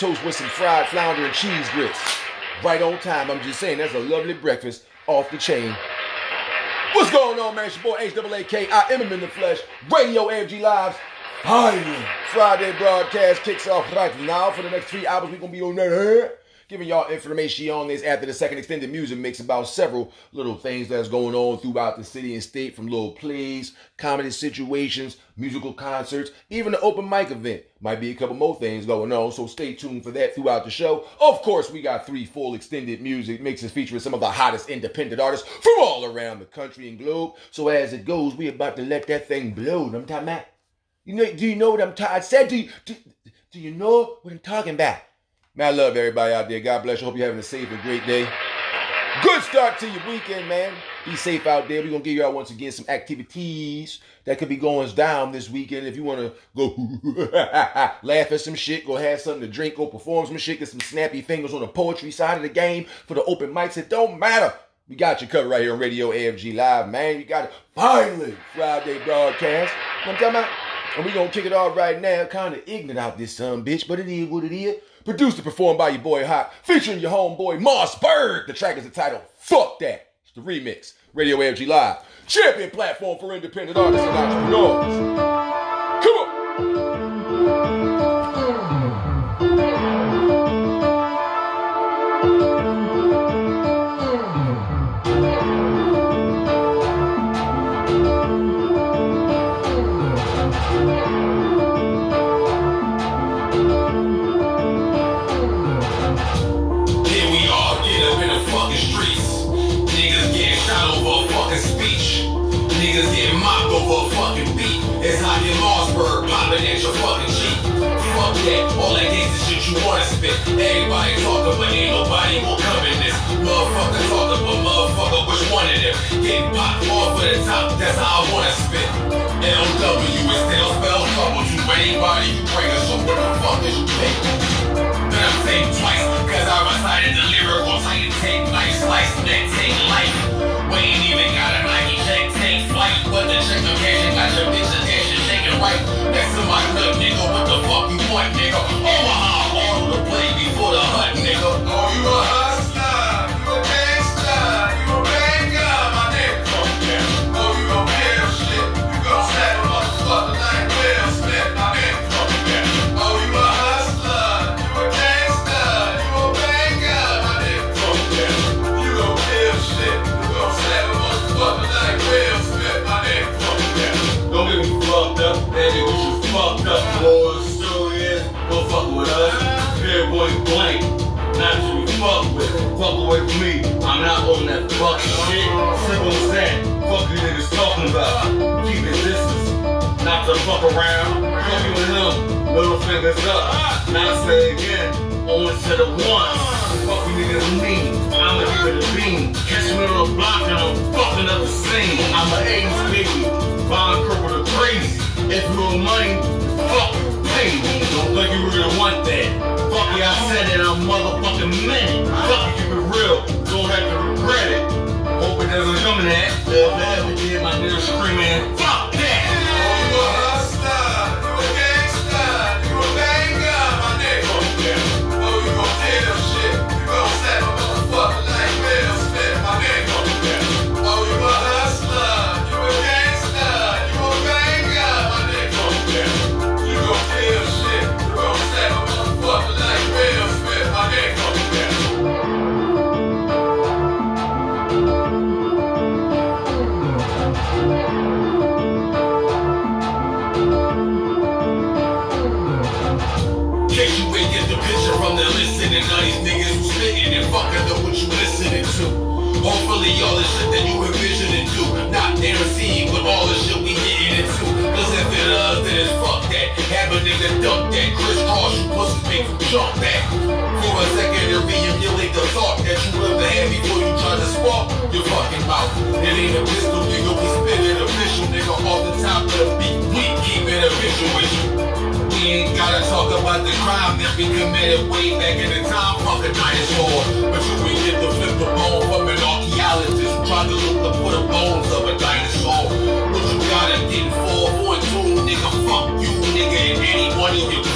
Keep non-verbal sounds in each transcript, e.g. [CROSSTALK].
toast with some fried flounder and cheese grits. Right on time, I'm just saying, that's a lovely breakfast off the chain. What's going on, man? It's your boy HAAK. I am him in the flesh. Radio AFG Lives. Finally, Friday broadcast kicks off right now. For the next three hours, we're going to be on there. Giving y'all information on this after the second extended music mix about several little things that's going on throughout the city and state from little plays, comedy situations, musical concerts, even the open mic event. Might be a couple more things going on, so stay tuned for that throughout the show. Of course, we got three full extended music mixes featuring some of the hottest independent artists from all around the country and globe. So as it goes, we about to let that thing blow. I'm talking about? You know, do you know what I'm talking? Said, do you, do, do you know what I'm talking about? Man, I love everybody out there. God bless you. Hope you're having a safe and great day. Good start to your weekend, man. Be safe out there. We're gonna give y'all once again some activities that could be going down this weekend. If you wanna go [LAUGHS] laugh at some shit, go have something to drink, go perform some shit, get some snappy fingers on the poetry side of the game for the open mics. It don't matter. We got you covered right here on Radio AFG Live, man. You got it finally Friday broadcast. You I'm talking about? And we gonna kick it off right now. Kind of ignorant out this son bitch, but it is what it is. Produced and performed by your boy Hot, featuring your homeboy Mossberg. The track is entitled Fuck That. It's the remix. Radio AFG Live. Champion platform for independent artists and entrepreneurs. Popped the top, that's how I wanna spit. LW is still spell trouble to anybody you bring us, so what the fuck is you think? Then I'm saying twice, cause I recited the lyrical titan take life, slice, neck, take life. We ain't even got a Nike check, take flight, but the check occasion got your bitch attention shaking right. Next to my nut, nigga, what the fuck you want, nigga? Omaha, away from me, I'm not on that fucking shit. Simple as that. Fuck you niggas talking about. Keep it distance, not to fuck around. Fuck you and him, little fingers up. Now say again, only said it once. Fuck you niggas mean, I'ma give it a beam. Catch me on the block and I'm fucking up the scene. I'm an 80s baby, bond purple to crazy. If you owe money, fuck you, me. Don't think don't want that. Fuck yeah, I said it, I'm motherfucking meant. Fuck it, keep it real. Don't have to regret it. Hope it doesn't come to that. The beat, we keep it official with you. We ain't gotta talk about the crime that we committed way back in the time, fuck a dinosaur. But you can get the flip the bone from an archaeologist tried to look up for the bones of a dinosaur. What you gotta get for point two, nigga? Fuck you, nigga, and anyone in your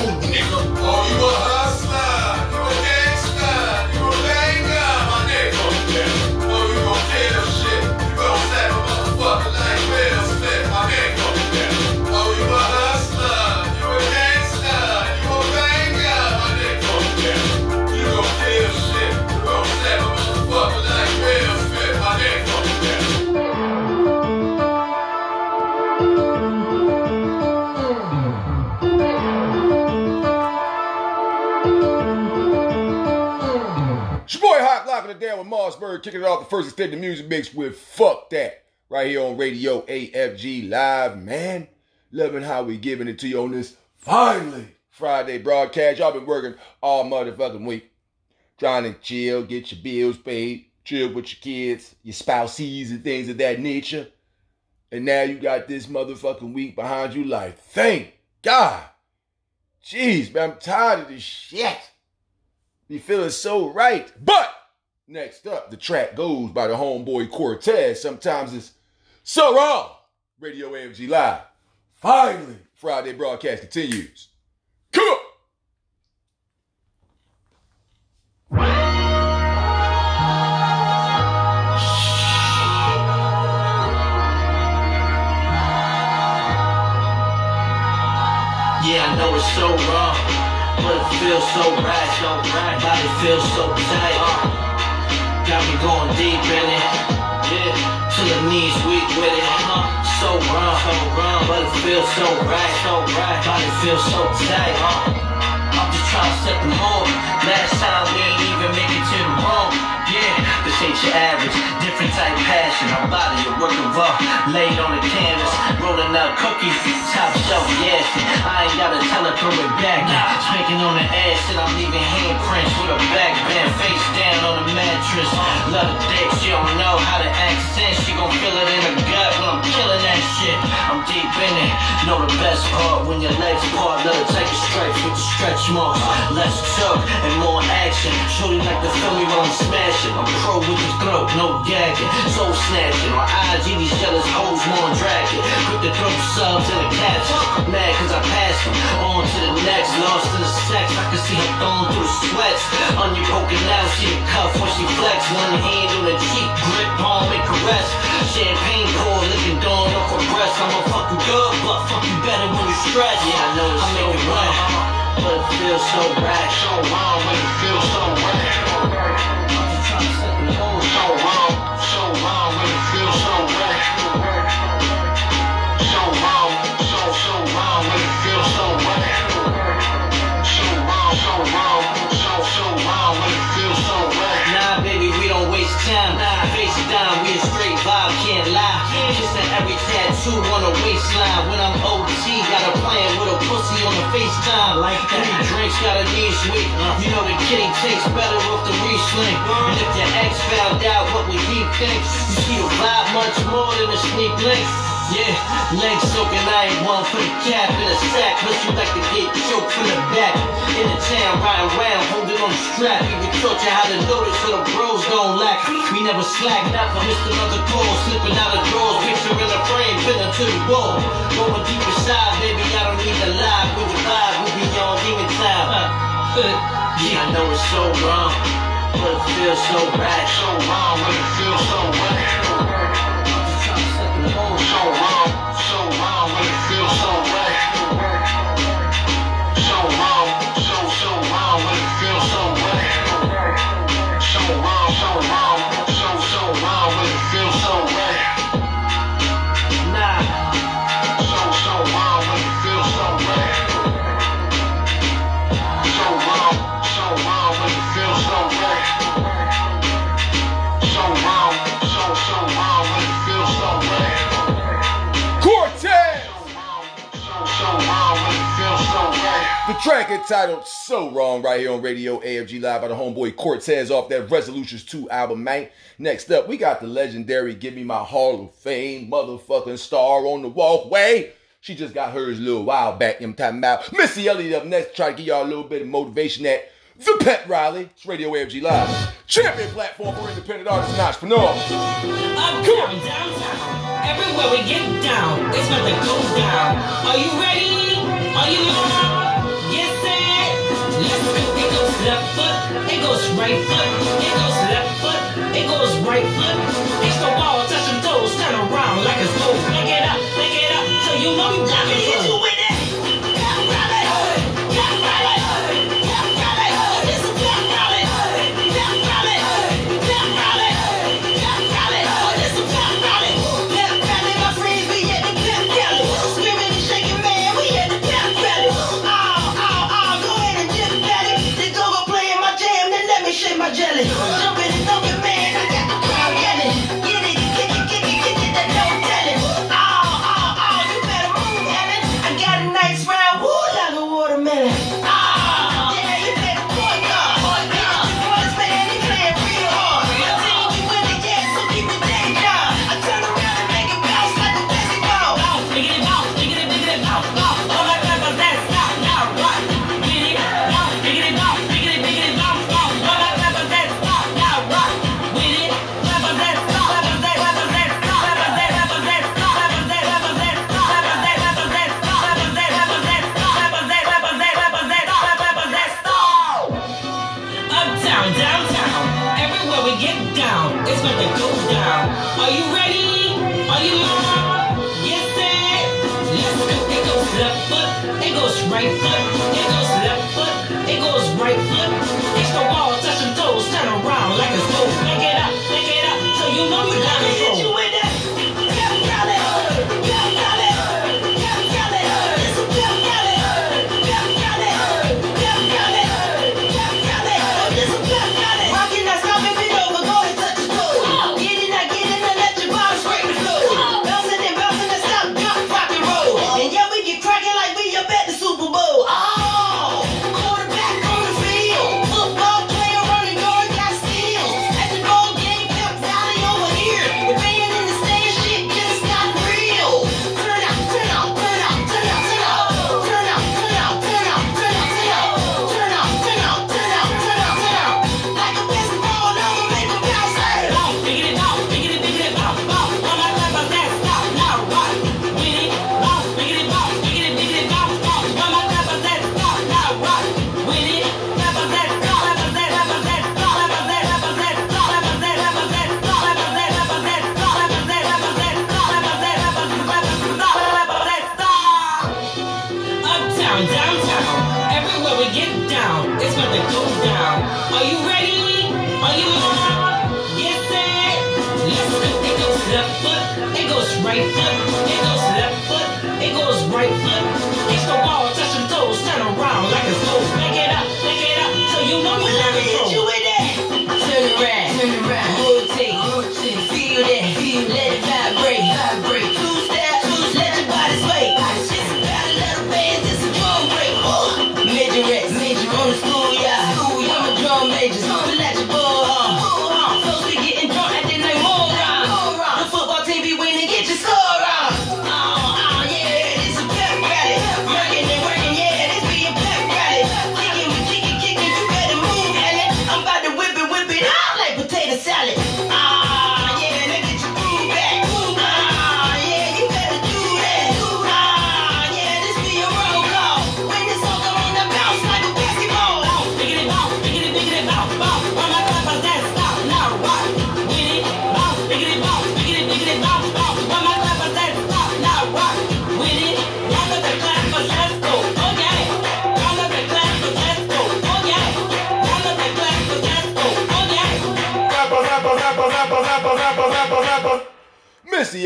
kicking it off the first extended music mix with Fuck That. Right here on Radio AFG Live, man. Loving how we giving it to you on this finally Friday broadcast. Y'all been working all motherfucking week. Trying to chill, get your bills paid, chill with your kids, your spouses and things of that nature. And now you got this motherfucking week behind you like, thank God. Jeez, man, I'm tired of this shit. Be feeling so right. But next up, the track goes by the homeboy Cortez. Sometimes it's so wrong. Radio AFG Live. Finally, Friday broadcast continues. Come on. Yeah, I know it's so wrong, but it feels so right. Body feels so tight. Got me going deep in it. Yeah, till the knees weak with it. Uh, so wrong, so wrong, but it feels so right. So right. Body feels so tight. Uh, I'm just trying to set the mood. Last time we ain't even make it to the room. Ain't your average, different type passion. I'm body a work of art, laid on the canvas, rolling out cookies, top shelf, yes. I ain't gotta tell throw it back. Spanking on the ass, and I'm leaving handprints with a back bend, face down on the mattress. Love the dick, she don't know how to accent. She gon' feel it in her gut when I'm killing that shit. I'm deep in it, know the best part when your legs part. Let her take a stretch with the stretch marks. Less choke and more action. Shorty like to feel me while I'm smashing. I'm pro with the throat, no gagging. Soul snatching. On IG, these jealous hoes more dragging. Quick to throw subs in the caption. Mad cause I passed them. On to the next. Lost in the sex. I can see her thumb through the sweats. Onion poking out. She the cuff when she flex. One hand on the cheek. Grip, palm, and caress. Champagne pour, licking dawn off her I'm a fucking good, but fuck you better when you stress. Yeah, I know it's so right. But it feels so right. So wrong, but it feels so right. Tattoo on the waistline. When I'm OT, got a plan with a pussy on the FaceTime. Like three drinks, got a knee sweet. Uh-huh. You know the kitty tastes better off the Riesling. And if your ex found out, what would he think? You see the vibe much more than a sneak link. Yeah, legs soaking, I ain't one for the cap in a sack. But you like to get choked from the back. In the town, riding hold holding on the strap. We taught you how to notice so the bros don't lack. We never slack, never missed another call. Slipping out of drawers, picture in the frame, pinning to the wall. Going deep inside, baby, I don't need to lie. We the vibe, we be on demon time. Uh, uh, yeah, I know it's so wrong, but it feels so right. So wrong, but it feels so right. track entitled So Wrong right here on Radio AFG Live by the homeboy Cortez off that Resolutions 2 album, man. Next up, we got the legendary Give Me My Hall of Fame motherfucking star on the walkway. She just got hers a little while back. I'm talking about Missy Elliott up next. Try to give y'all a little bit of motivation at The Pep Rally. It's Radio AFG Live. Champion platform for independent artists and entrepreneurs. I'm coming Down. Everywhere we get down, it's when it goes down. Are you ready? Are you ready? It goes left foot, it goes right foot, it goes left foot, it goes right foot. It's the wall, touch them toes, turn around like a blue. Pick it up, pick it up, till you know you got it.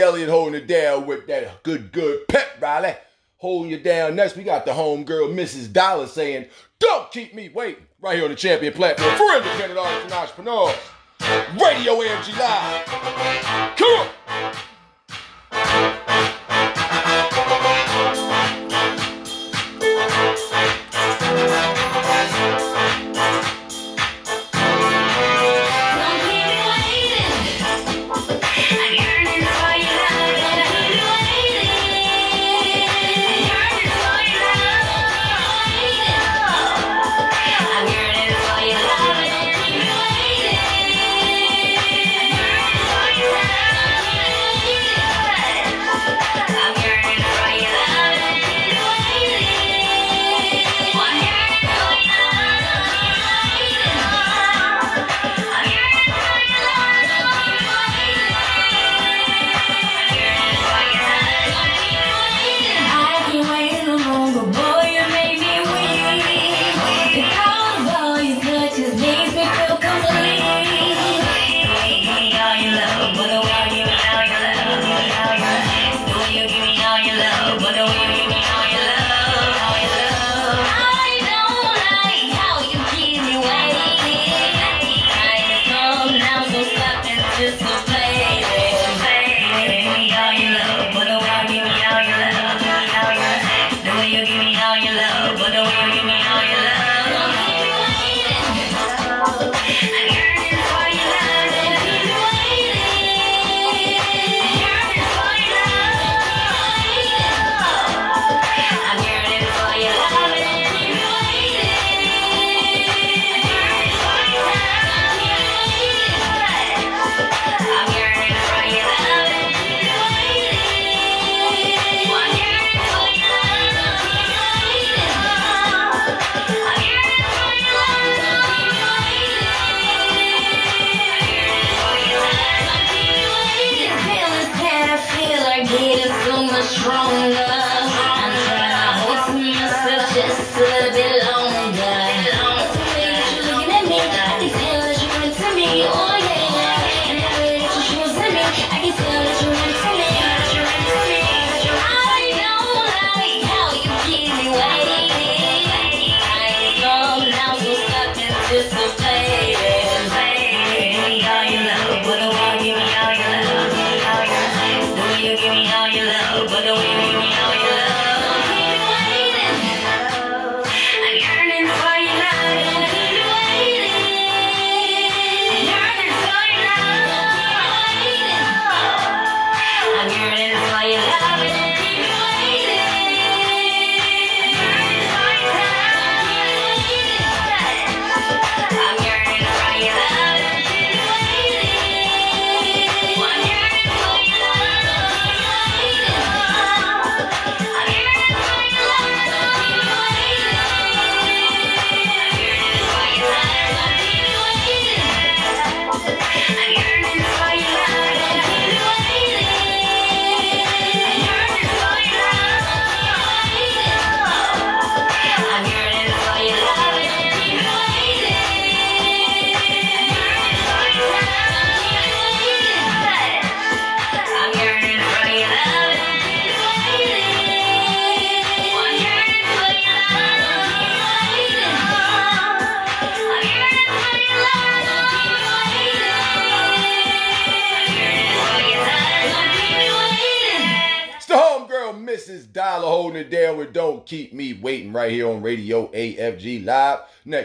Elliott holding it down with that good, good pep rally. Holding you down. Next, we got the homegirl, Mrs. Dollar, saying, Don't keep me waiting. Right here on the champion platform for independent artists and entrepreneurs. Radio AFG Live. Come on.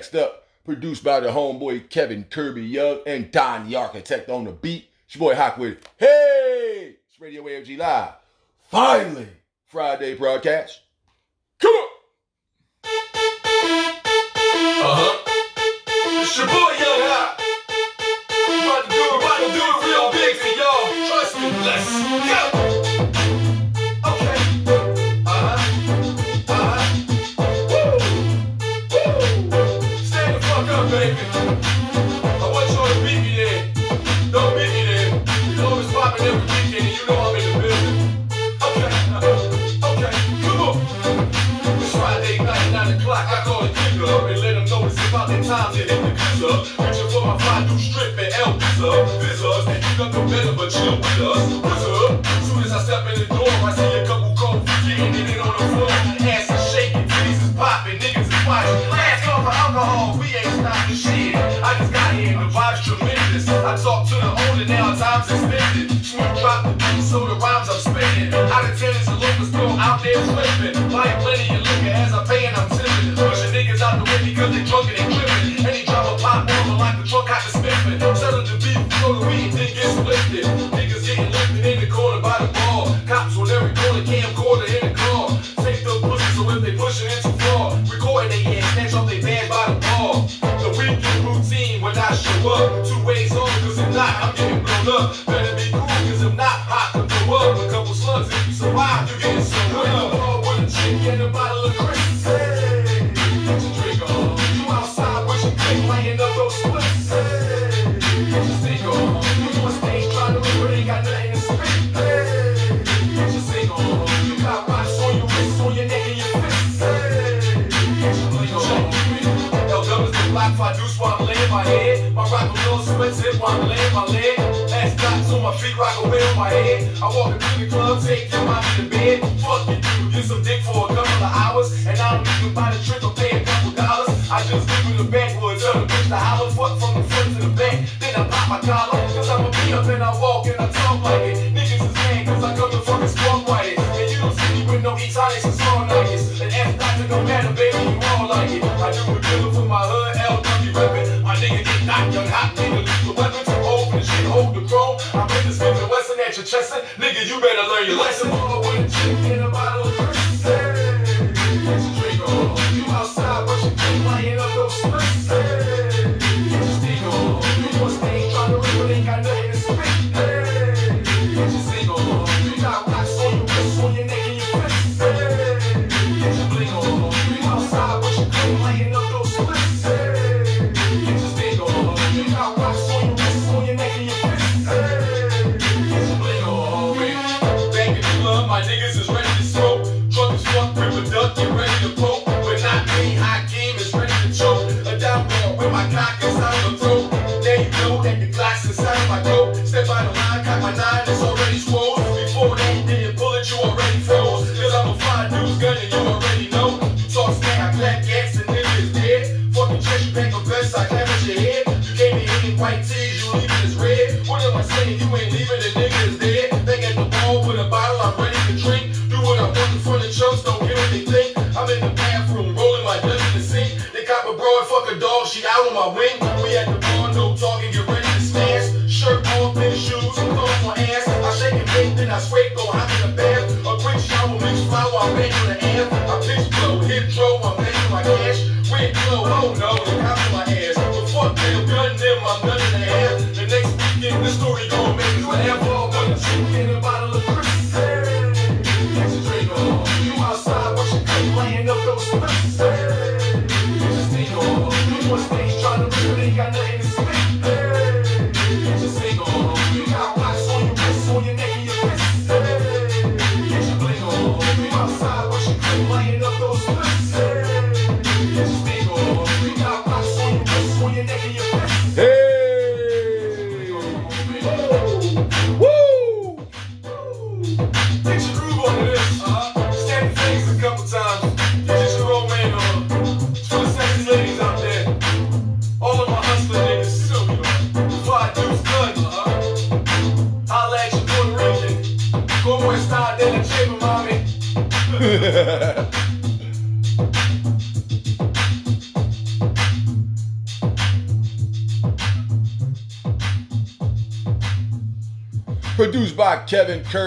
Next up, produced by the homeboy Kevin Kirby Young and Don the Architect on the beat. It's your boy Hawkwood. Hey! It's Radio AFG Live. Finally, Friday broadcast. Come on! what's up? Soon as I step in the door, I see a couple cold feet getting on the floor. Ass is shaking, titties popping, niggas is watching. Last call for alcohol, we ain't stopping shit. I just got here and the vibe's tremendous. I talk to the owner, now time's extended. Smooth drop the beat, so the rhymes I'm spinning. Out of town is a locust throw out there flipping. Like my juice while I'm laying my head. My rock a little expensive while I'm laying my leg. Last night on my feet, rock away on my head. I walk into the club, take your mommy the bed. Fuck you, dude, get some dick for a couple of hours. And I don't even buy the trick or pay a couple dollars. I just give you the backwoods, tell the bitch to holler. Fuck from the front to the back. Then I pop my collar, cause I'm a beat up and I walk and I talk like it. bless them all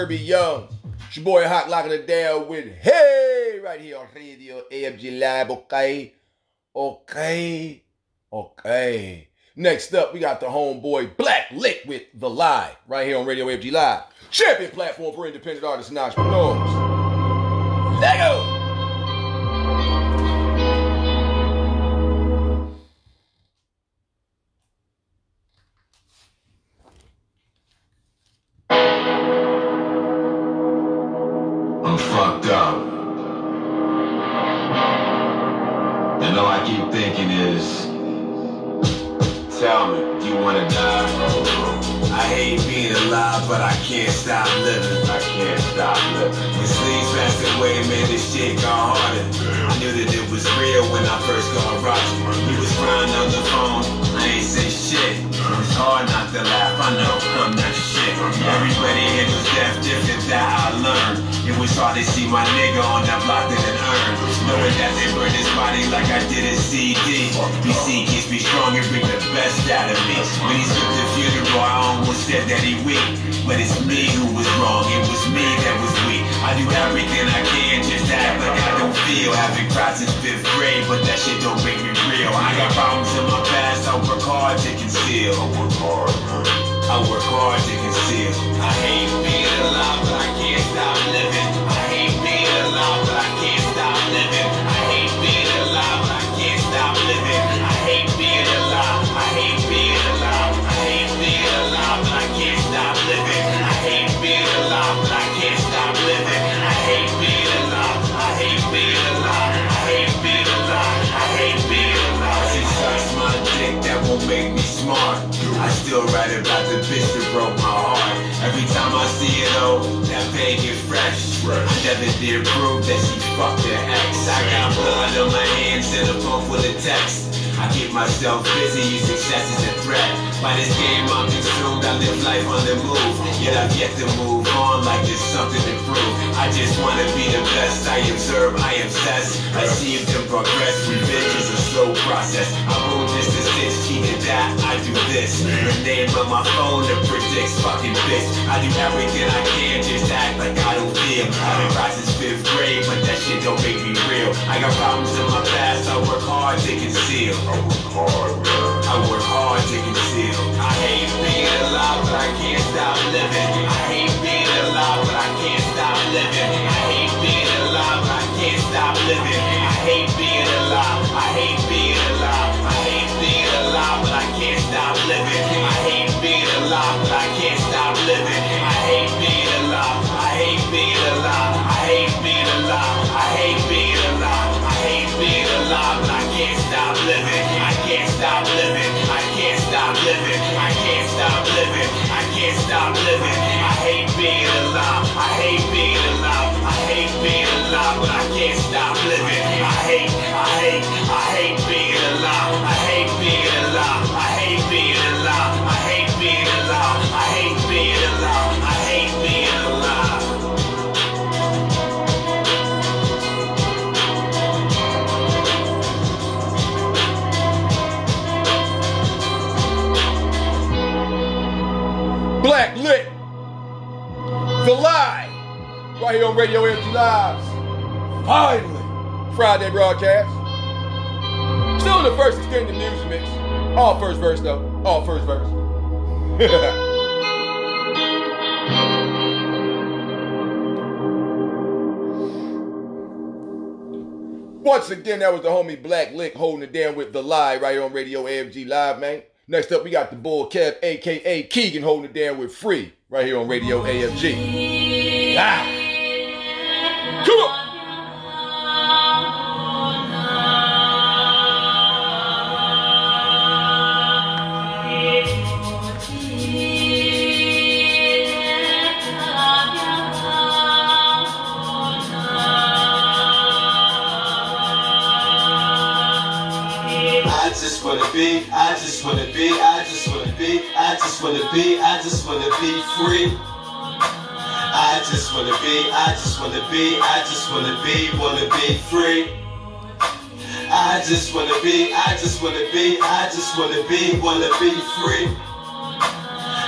Kirby Young. It's your boy Hot Locking it down with Hey right here on Radio AFG Live. Okay, okay, okay. Next up, we got the homeboy Black Lick with The Lie right here on Radio AFG Live. Champion platform for independent artists and entrepreneurs. Lego! Keep thinking is, tell me, do you wanna die? I hate being alive, but I can't stop living. I can't stop living. The sleeves passed away, man, this shit got harder. I knew that it was real when I first got Roger. He was crying on the phone, I ain't say shit. It's hard not to laugh, I know I'm not shit. Everybody handles death different, that I learned. It was hard to see my nigga on that block in an urn. Knowing that they burned his body like I did a CD. BC keeps me strong and bring the best out of me. When he took the funeral, I almost said that he weak. But it's me who was wrong, it was me that was weak. I do everything I can just act like I don't feel. Having cried since fifth grade, but that shit don't make me real. I got problems in my past, I work hard to conceal. I work hard, man. I work hard to conceal. I hate being alive, but I can't stop living. I hate being alive, did prove that she fucked her ex. I got blood on my hands and a phone full of texts. I keep myself busy, use success as a threat. By this game I'm consumed, I live life on the move. Yet I've yet to move on like there's something to prove. I just wanna be the best, I observe, I obsess. I see them progress, revenge is a slow process. I move this to this, cheating that, I do this. The name on my phone that predicts fucking bitch. I do everything I can just act like I don't feel. I've been since fifth grade, but that shit don't make me real. I got problems in my past, I work hard to conceal. I work hard. I work hard to conceal. I hate being alive, but I can't stop living. I Right here on Radio Empty Lives. Finally. Friday broadcast. Still in the first extended music mix. All first verse though. All first verse. [LAUGHS] Once again, that was the homie Black Lick holding it down with The Lie right here on Radio AFG Live, man. Next up, we got the Bulk Kev, aka Keegan, holding it down with Free right here on Radio AFG. Ah. Come on. I just wanna be, I just wanna be, I just wanna be, I just wanna be, I just wanna be free. I just wanna be, I just wanna be, I just wanna be, wanna be free. I just wanna be, I just wanna be, I just wanna be, wanna be free.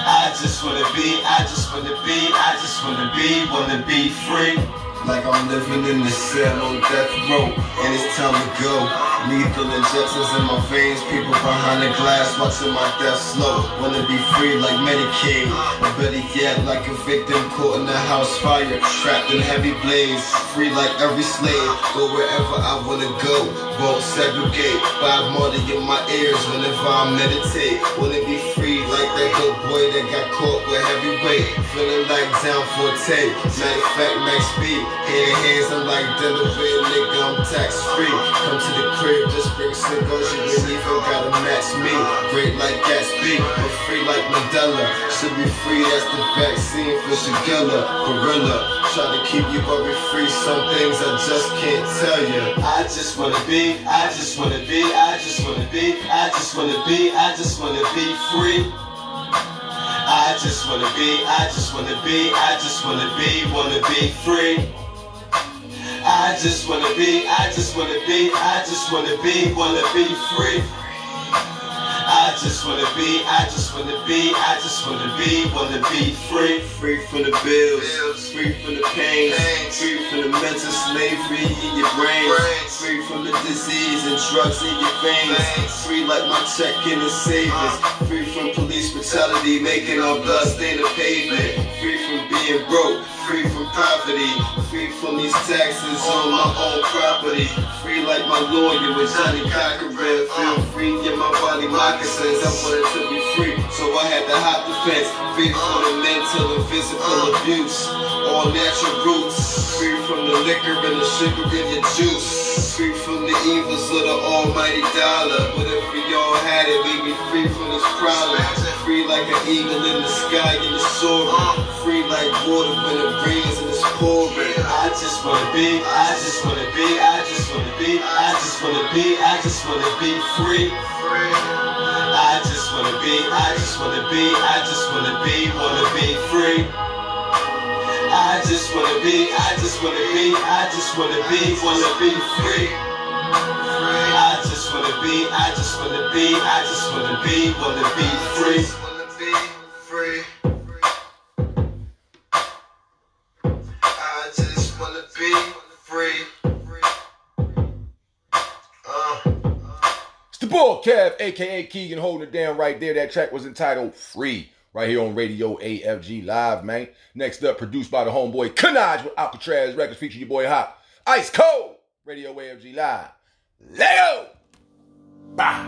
I just wanna be, I just wanna be, I just wanna be, wanna be free. Like I'm living in the cell on death row, and it's time to go. Lethal injections in my veins, people behind the glass watching my death slow. Wanna be free like Medicaid, or better yet, like a victim caught in a house fire, trapped in heavy blaze. Free like every slave, go wherever I wanna go. Won't segregate, five more in my ears whenever I meditate. Wanna be free like that good boy that got caught with heavy weight. Feeling like down for a take. Matter of fact, max speed. In hands, I'm like Delaware, nigga, I'm tax free. Come to the crib. Just bring cigars, you even gotta match me. Great like Gatsby, but free like Mandela. Should be free, that's the vaccine for Shigella. Gorilla, try to keep you buried free. Some things I just can't tell you. I just wanna be, I just wanna be, I just wanna be, I just wanna be, I just wanna be free. I just wanna be, I just wanna be, I just wanna be, wanna be free. I just wanna be, I just wanna be, I just wanna be, wanna be free. I just wanna be, I just wanna be, I just wanna be, wanna be free. Free from the bills, free from the pain, free from the mental slavery in your brain, free from the disease and drugs in your veins, free like my check in the savings, free from police brutality making our blood stain the pavement, free from being broke, free from poverty, free from these taxes on my own property, free like my lawyer with Johnnie Cochran, feel free get my body moccasins, I wanted to be free, so I had to hop the fence, free from the mental and physical abuse, all natural roots, free from the liquor and the sugar in your juice, free from the evils of the almighty dollar, but if we all had it, we'd be free from this problem, free like an eagle in the sky in the soaring, free like water when it rains and it's pouring. I just wanna be, I just wanna be, I just wanna be, I just wanna be, I just wanna be free. I just wanna be, I just wanna be, I just wanna be, wanna be free. I just wanna be, I just wanna be, I just wanna be, wanna be free. I just wanna be, I just wanna be, I just wanna be, wanna be free. I just wanna be free. Uh. It's the Bulk Kev, aka Keegan, holding it down right there. That track was entitled Free, right here on Radio AFG Live, man. Next up, produced by the homeboy Kanaj with Alcatraz Records, featuring your boy Hop. Ice Cold, Radio AFG Live. Lego! 大。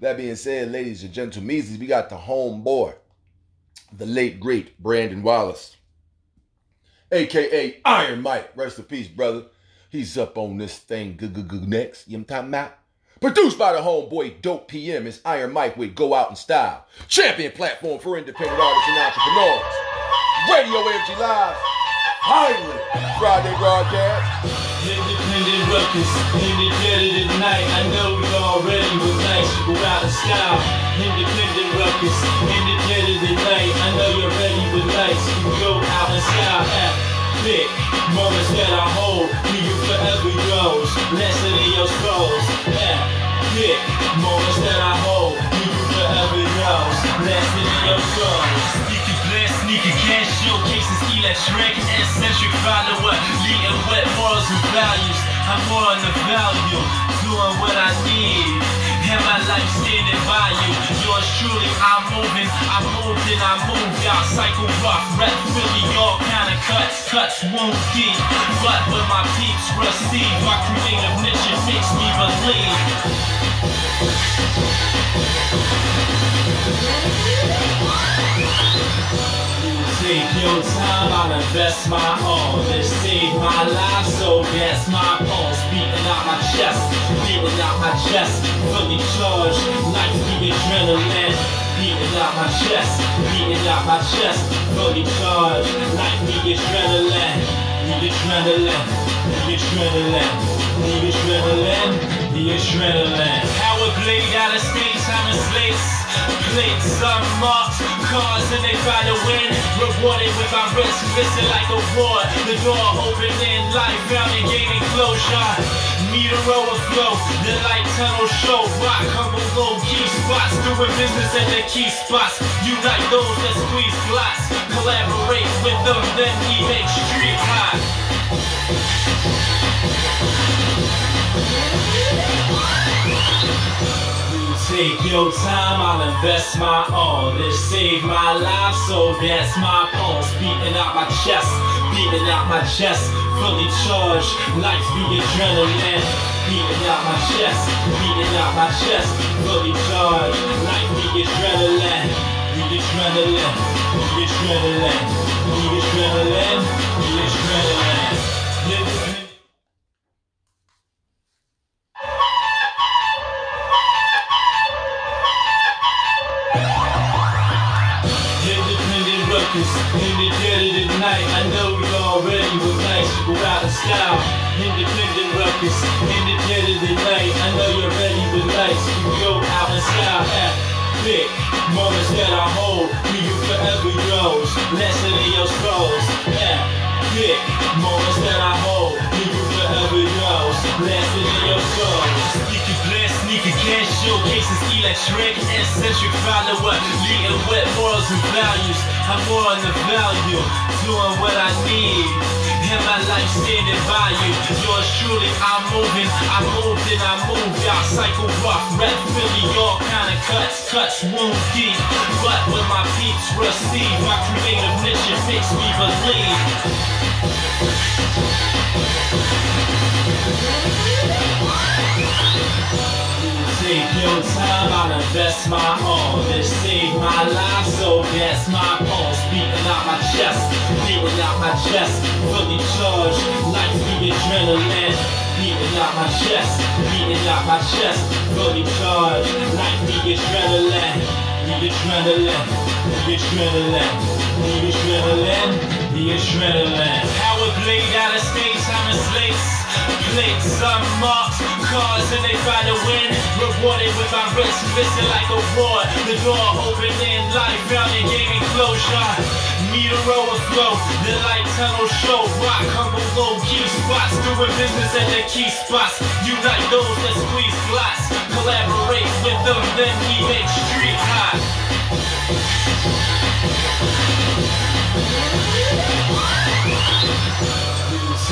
That being said, ladies and gentlemen, we got the homeboy, the late, great Brandon Wallace, aka Iron Mic. Rest in peace, brother. He's up on this thing good, good, good next. You know what I'm talking about? Produced by the homeboy Dope PM is Iron Mic with Go Out in Style. Champion platform for independent artists and entrepreneurs. Radio AFG Live. Finally Friday broadcast. Independent ruckus, in the dead of the night. I know you already was nice, you go out in style. Independent ruckus, in the dead of the night. I know you're ready with nice, you go out in style. Epic moments that I hold, you forever yours. Lesson in your scrolls. Epic moments that I hold, yours. Lesson in your scrolls. Sneaky blast, sneaky cash, showcases electric, eccentric follower, leading wet morals and values. I'm more on the value, doing what I need. And my life standing by you. Yours truly, I'm moving, I'm moving, I move out. Cycle rock, rep Philly, all kind of cuts, cuts wound deep. But when my peeps receive, my creative niche makes me believe. Take your time, I'll invest my all. This saved my life, so that's my pulse. Beating out my chest, beating out my chest. Fully charged, like the adrenaline. Beating out my chest, beating out my chest. Fully charged, like the adrenaline. The adrenaline, the adrenaline, the adrenaline, the adrenaline. Howard Blade out of state, time and slates. Plates unmarked, cars and they find a win. Rewarded with my wrist, glisten like a war. The door opening, life found and gaining closure. Meter overflow, the light tunnel show. Rock humble low key spots, doing business at the key spots. Unite those that squeeze plots. Collaborate with them, then we make street hot. Take your time, I'll invest my all. This saved my life, so that's my pulse. Beating out my chest, beating out my chest. Fully charged, life the adrenaline. Beating out my chest, beating out my chest. Fully charged, life the adrenaline. The adrenaline, the adrenaline, the adrenaline, the adrenaline. Style. Independent ruckus, dead of the night. I know you're ready with nice, you go out in style. Epic moments that I hold, me you forever yours. Lesson in your scrolls. Epic moments that I hold, me you forever yours. Lesson in your scrolls. Sneaky blast, sneaky cash, showcases electric, eccentric follower, leading wet morals and values. I'm more on the value, doing what I need. And my life standing by you. Yours truly, I'm moving, I moved and I moved out. Cycle rough, rep Philly, all kind of cuts, cuts wound deep. But when my peeps receive, my creative mission makes me believe. Take your time, I'll invest my all. This saved my life, so that's my pulse. Beating out my chest, beating out my chest. Fully charged, like the adrenaline. Beating out my chest, beating out my chest. Fully charged, like the adrenaline. The adrenaline, the adrenaline, the adrenaline, the adrenaline. Howard blade out of states, I'm in slates. Plates unmarked, cars and they find a win. Rewarded with my wrist, missing like a war. The door open in, life found and gave me closure. Meter overflow, the light tunnel show. Rock humble low key spots, doing business at the key spots. Unite those that squeeze glass. Collaborate with them, then we make street hot.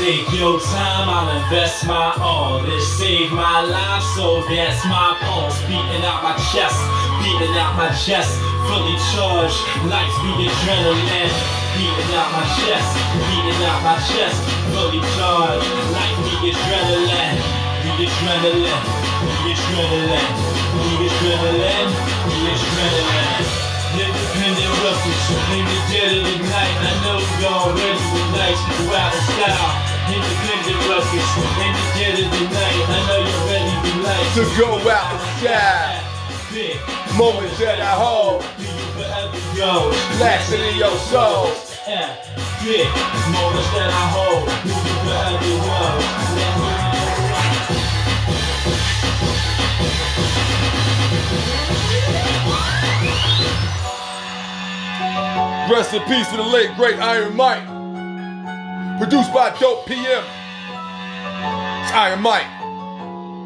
Take your time, I'll invest my all. This saved my life, so that's my pulse. Beating out my chest, beating out my chest. Fully charged, life the adrenaline. Beating out my chest, beating out my chest. Fully charged, life the adrenaline. The adrenaline, the adrenaline, the adrenaline, the adrenaline. Independent records, in the dead of the night. I know y'all ready tonight to go out in style. Independent. I know you're ready tonight To go out and shine. Moments that I hold. You? Blasting in your soul. Moments that I hold. You? Rest in peace to the late great Iron Mic. Produced by Dope PM. It's Iron Mic.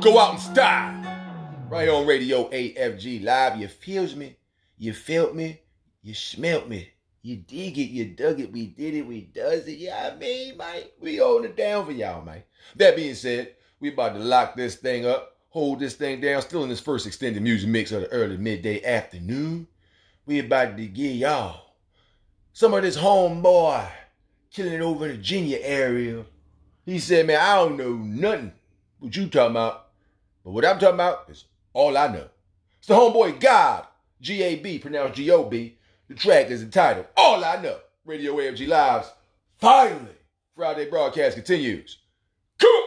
Go out in style. Right on Radio AFG Live. You feels me? You felt me? You smelt me? You dig it? You dug it? We did it? We does it? Yeah, I mean, Mike, we holding it down for y'all, man. That being said, we about to lock this thing up, hold this thing down. Still in this first extended music mix of the early midday afternoon. We about to give y'all some of this homeboy killing it over in the Virginia area. He said, man, I don't know nothing what you talking about. But what I'm talking about is all I know. It's the homeboy God, G-A-B, pronounced G-O-B. The track is entitled All I Know. Radio AFG Live's finally Friday broadcast continues. Come!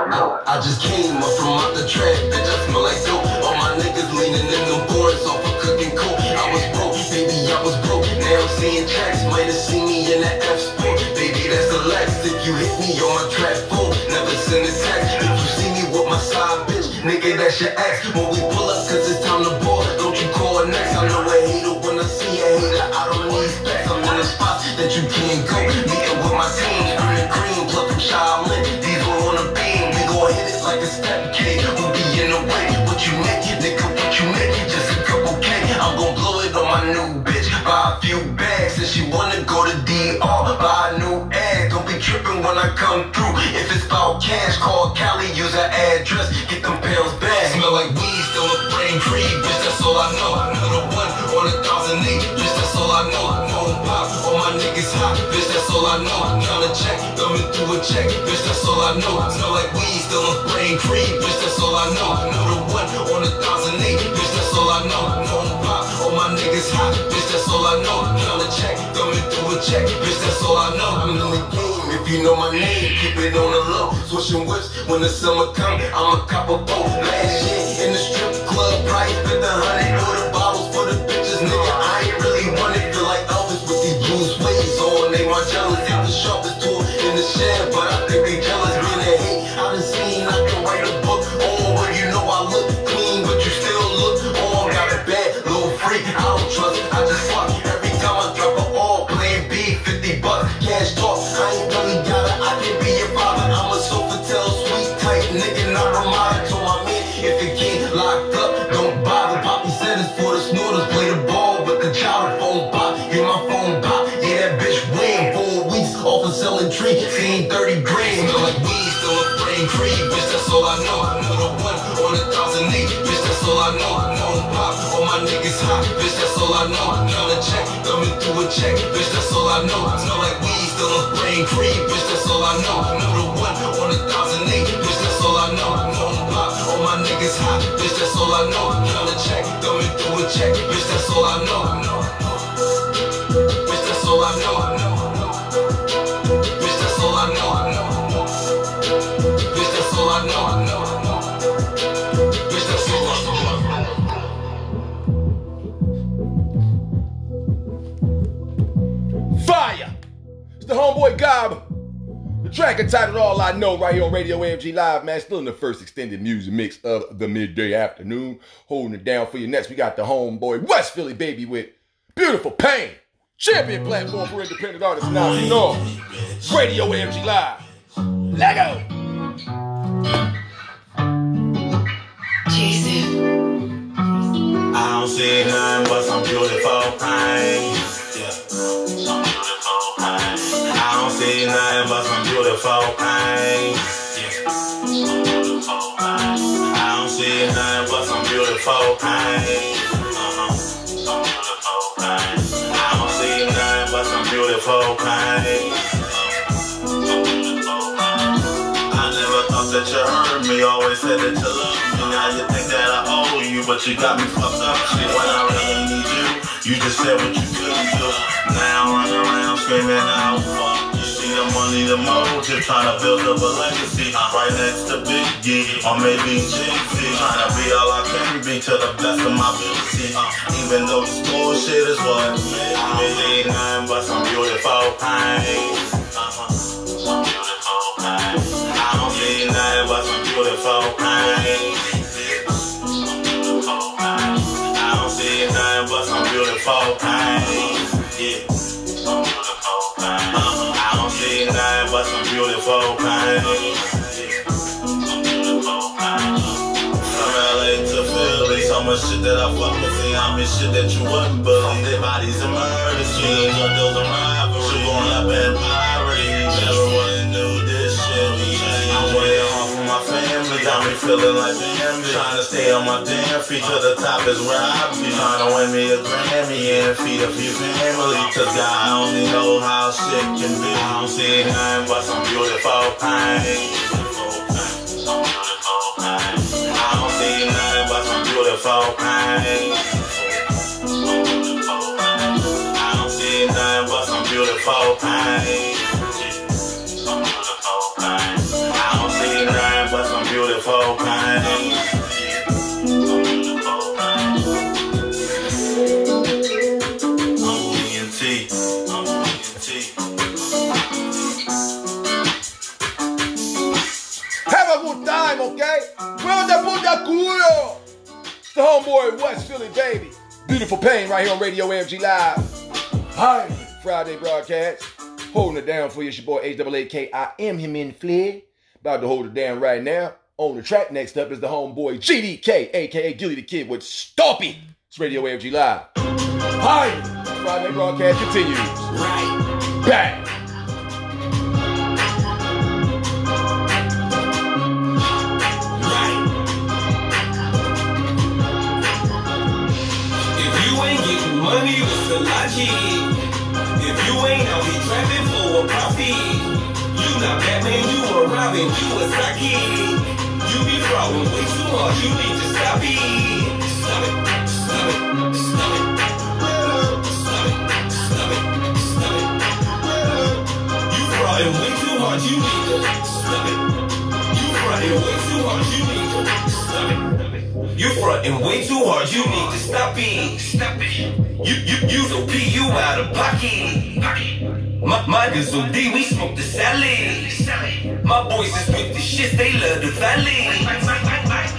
I just came up from out the trap, bitch, I smell like dope. All my niggas leaning in them boards off of cooking coke. I was broke, baby, I was broke. Now I'm seeing tracks, might have seen me in the F sport. Baby, that's the Lex. If you hit me on my trap phone, never send a text. If you see me with my side bitch, nigga, that's your ex. When we pull up, cause it's time to board, don't you call next. I know a hater when I see a hater, I don't need specs. I'm in the spot that you can't go. Meeting with my team, green green, pluck from Shaolin. Like a step kid. Who be in the way? What you naked, nigga? What you naked? Just a couple K. I'm gon' blow it on my new bitch. Buy a few bags, and she wanna go to DR. Buy a new ad, don't be tripping when I come through. If it's about cash, call Cali, use her address, get them pills back. Smell like weed, still a brain free, bitch. That's all I know. Number one on a thousand eight, bitch. That's all I know. All I know. Counter check, thumbing through a check, bitch. That's all I know. Smell like weed, still a brain free, bitch. That's all I know. Number one on a thousand eight, bitch. That's all I know. No pop, all my niggas hot, bitch. That's all I know. Counter check, thumbing through a check, bitch. That's all I know. I'm the game. If you know my name, keep it on the low. Switching whips when the summer come. I'm a cop a boat. Last year in the strip club, price spent a hundred. I know. Count a check, coming through a check, bitch, that's all I know. Smell like weed, still on brain cream, bitch, that's all I know. Number one on a thousand eight, bitch, that's all I know. Phone pop, all my niggas hot, bitch, that's all I know. Count a check, coming through a check, bitch, that's all I know. The homeboy Gob. The track entitled All I Know right here on Radio AFG Live, man. Still in the first extended music mix of the midday afternoon. Holding it down for you next. We got the homeboy West Philly baby with Beautiful Pain. Champion platform for independent artists now you know. Radio AFG Live. Lego! Jason. I don't see nothing but some beautiful pain. Beautiful pain. I don't see nothing but some beautiful pain. I don't see nothing but some beautiful pain. I never thought that you heard me. Always said that you loved me. Now you think that I owe you, but you got me fucked up. Shit, when I really need you, you just said what you couldn't do. Now I run around screaming out, the money, the motive, trying to build up a legacy. Right next to Biggie, or maybe Jay-Z. Trying to be all I can be to the best of my ability. Uh, even though this bullshit is what made me need nothing but some beautiful pain. Some beautiful pain. I don't nothing but some beautiful pain. I don't see nothing but some beautiful pain. But some beautiful pain. From LA to Philly, so much shit that I fucking see. I mean shit that you wouldn't believe. Their bodies and murder drug deals and robberies. Growing up in poverty, got me feeling like damn. Trying to stay on my damn feet to the top is where I be. Trying to win me a Grammy and feed a few families. Cause God only knows how shit can be. I don't see nothing but some beautiful pain. I don't see nothing but some beautiful pain. I don't see nothing but some beautiful pain. Have a good time, okay? Put that culo! It's the homeboy West Philly baby. Beautiful pain right here on Radio AFG Live. Hi, Friday broadcast. Holding it down for you, it's your boy H-A-A-K. I am him in Flea. About to hold it down right now. On the track next up is the homeboy GDK, aka Gilly the Kid with Stompy. It's Radio AFG Live. Hi, Friday broadcast continues. Right. Bang! The? If you ain't out here trapping for a profit, you not Batman, you a Robin, you a Saki. You be frauding way too hard, you need to stop it. Stop it, stop it, stop it. Stop it, stop it. You frauding way too hard, you need to stop it. You fronting way too hard, you need to stop it. You fronting way too hard, you need to stop it. Stop it. You you you so P, you out of pocket. My my is OD, we smoke the salad. My boys is with the shit, they love the valley.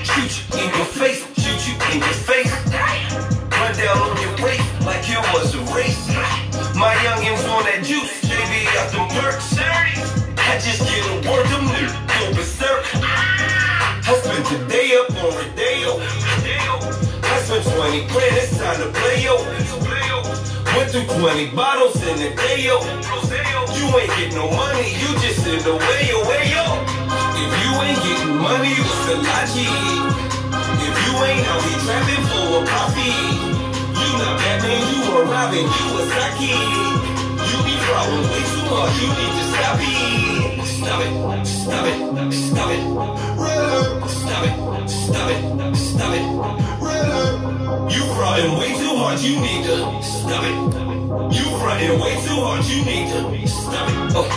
Shoot you in your face, shoot you in your face. Run down on your waist like it was a race. My youngins on that juice, they be out the perks. I just get a word, them niggas go berserk. Spent the day up on Rodeo. I spent 20 grand, it's time to play yo. Went through 20 bottles in a day yo. You ain't get no money, you just in the way yo, way yo. If you ain't getting money, the logic? If you ain't out here trapping for a profit, you not Batman, you a Robin, you a Saki. You be frauding way too hard, you need to stop it. Stop it, stop it, stop it. Stop it, stop it, stop it. You frauding way too hard, you need to stop it. You frontin' way too hard, you need to stop it. Oh,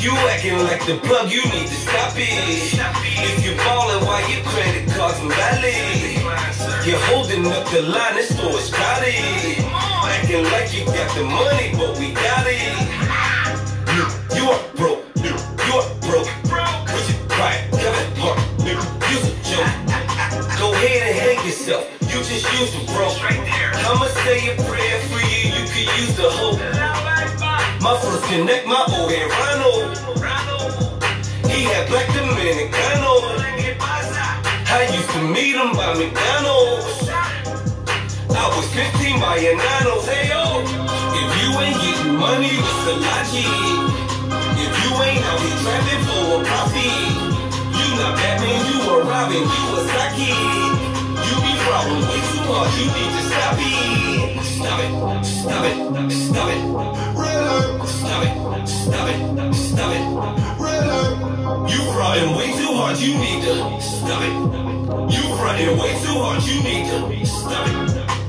you acting like the plug, you need to stop it. If you ballin', why your credit cards invalid? You're holding up the line, this store is crowded. Acting like you got the money, but we got it. You are broke, you are broke. You cry? Kevin Hart, you's a joke. Go ahead and hang yourself. You just used the broke. I'ma say a prayer for you. You could use the hope. My first connect, my old head Ronald. He had black Dominicano. I used to meet him by McDonald's. Was 15 by a nanos. Hey yo, if you ain't getting money, what's the logic? If you ain't out here trapping for a profit, you not Batman, you a Robin, you a Saki. You be frauding way too hard, you need to stop it. Stop it, stop it, stop it. Stop it, stop it, stop it. You frauding way too hard, you need to stop it. You frauding way too hard, you need to stop it.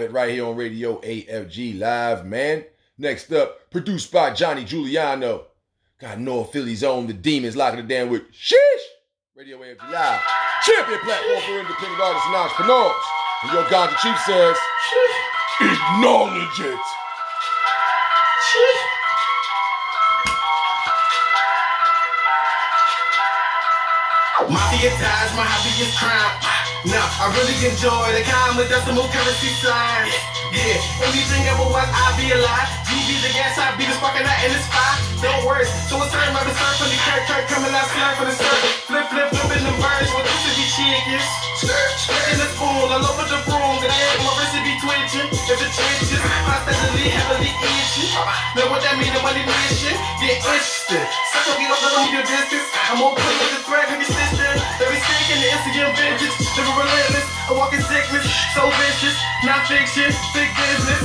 It right here on Radio AFG Live, man. Next up, produced by Johnny Giuliano. Got North Philly's own The Demons locking it down with Sheesh! Radio AFG Live. Champion platform for independent artists and entrepreneurs. And your Ganja Chief says, acknowledge it. Mafia ties, my hobbyist crime. Nah, I really enjoy the kind with decimal currency signs. Yeah, anything ever was, I be alive. GB the gas, I be the spark and I in the spot. Don't worry, so it's time I'm start from the Kirk, Kirk coming out, slurp for the circle. Flip, flip, flip in the what this to be chickens. In the spoon, all over the broom, the egg, my wrist be twitching. If the trenches, I steadily, heavily itching. Know what that mean, the money mission, get interested. Suck up, get up, let me your distance. I'm point with the threat, heavy sister. Every stick in the Instagram vintage, never relentless. A walking sickness, so vicious, not fiction, big business.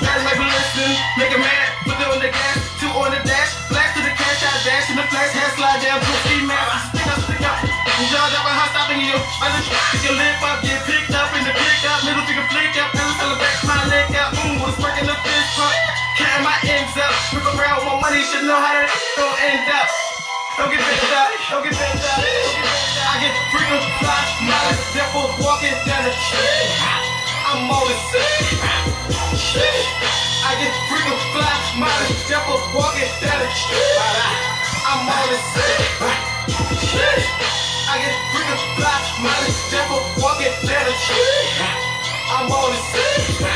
Guys might be listening, make a mad, put it on the gas, two on the dash, black to the cash, I dash in the flash, head slide down, pussy mask, stick up, stick up. Y'all got my stopping you. I just your lip up, get picked up in the pick up, middle finger flick up, and back my leg out, mmm, was working the fist pump. Counting my ends up, rip around more money, should know how that gon' end up. Don't get bent up, don't get bent up, don't get bent up. Freedom, fly, miles, therefore walking down the street. I'm the sick. I get freedom, fly, miles, therefore walking down the street. I'm the sick. I get freedom, fly, miles, therefore walking down the street. I'm the sick.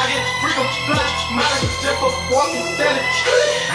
I get freedom, fly, miles, therefore walking down the street.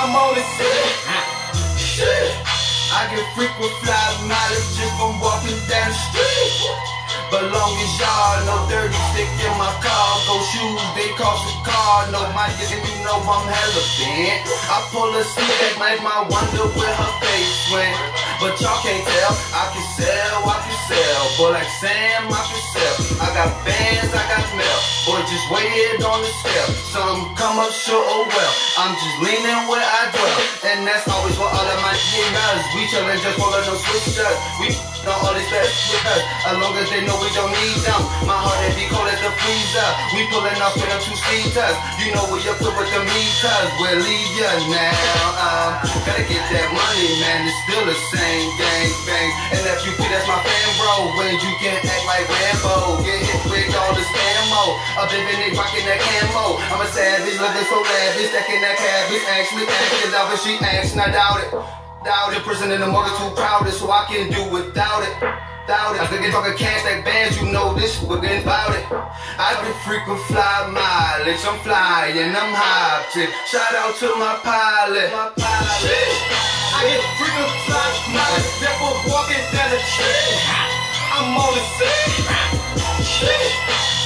I'm the sick. I get frequent fly mileage if I'm walking down the street. But long as y'all know dirty stick in my cargo shoes, they cost a car. No my and you know I'm hella bent. I pull a that make my wonder where her face went. But y'all can't tell, I can sell, I can sell. Boy like Sam, I can sell. I got bands, I got mail. Boy just Weighed on the scale, some come up short, oh well. I'm just leaning where I dwell, and that's always what all of my niggas. We chillin' just rollin' no switch up. We know all this with us, as long as they know we don't need them. My heart it be cold as the freezer. We pullin' off with them two seaters. You know we up to with them meters. We'll leave ya now. Um, gotta get that money, man. It's still the same gang bang. And if you feel that's my fan, bro. When you can act like Rambo, get hit with all this ammo. A baby they rockin' that camo. I'm a savage, looking so lavish, stacking that cabbage. Actually, acting out, but she acts, and I doubt it. Doubt it, prison in the morgue too crowded, so I can do without it. Doubt it. I think talking cash like bands, you know this, getting about it. I be frequent fly mileage, I'm flying, I'm tip. Shout out to my pilot. My pilot. I get frequent fly mileage, never walking down the street. I'm on the scene.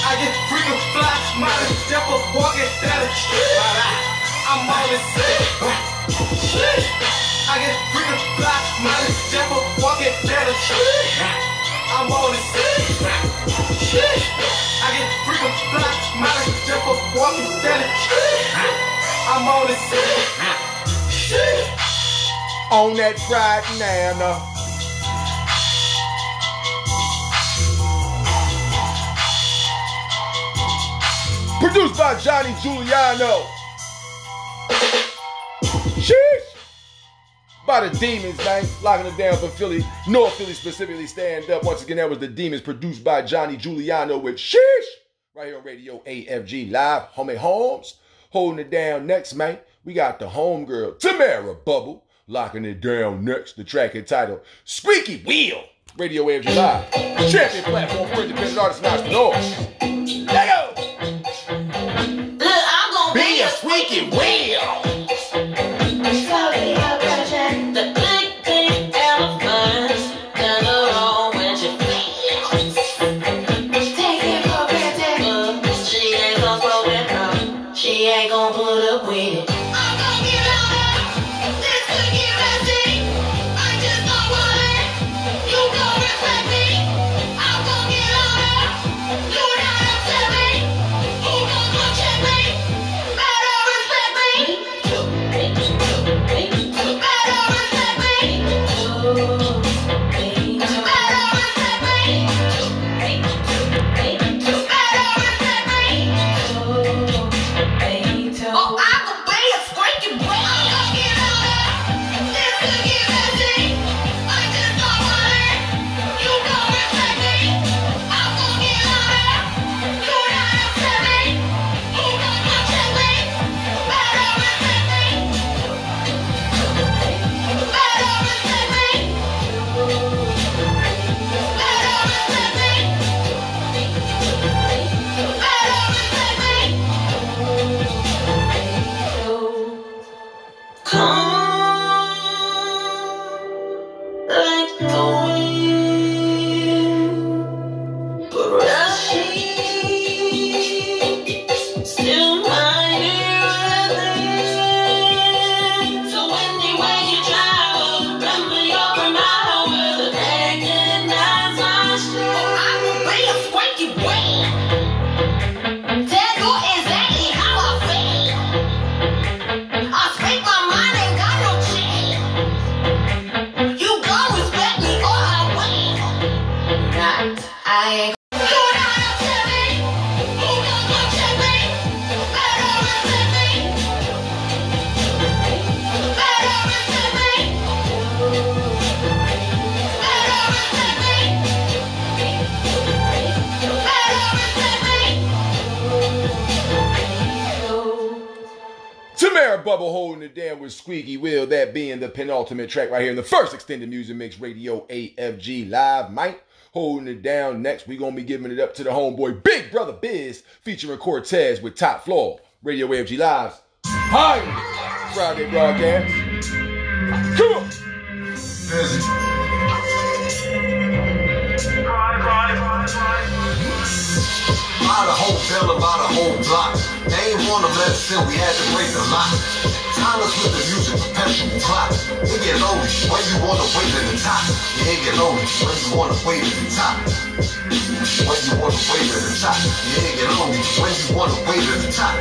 I get frequent fly mileage, never walking down the street. I'm on the scene. I get freedom fly, money, devil walking. I'm on the. I get devil walking. I'm on. On that Friday nana. Produced by Johnny Giuliano. Sheesh. By the Demons, man. Locking it down for Philly. North Philly specifically. Stand up. Once again, that was the Demons produced by Johnny Giuliano with Sheesh. Right here on Radio AFG Live. Homie Holmes holding it down next, man. We got the homegirl, Tamara Bubble, locking it down next. The track entitled Squeaky Wheel. Radio AFG Live. Champion platform for independent artists and entrepreneurs. Let go. Look, I'm gonna Be a squeaky wheel. It down with Squeaky Will, that being the penultimate track right here in the first extended music mix radio AFG live. Mike holding it down. Next, we're gonna be giving it up to the homeboy Big Brother Biz featuring Cortez with Top Floor. Radio AFG Live's Hi Friday broadcast. Come on. Buy the whole bill, buy the whole block. They ain't want to let we had to break the lock. Timeless with the music, perpetual clock. It get lonely when you wanna wait to the top. Yeah, it get lonely when you wanna wait to the top. When you wanna wait to the top. Yeah, it get lonely when you wanna wait to the top.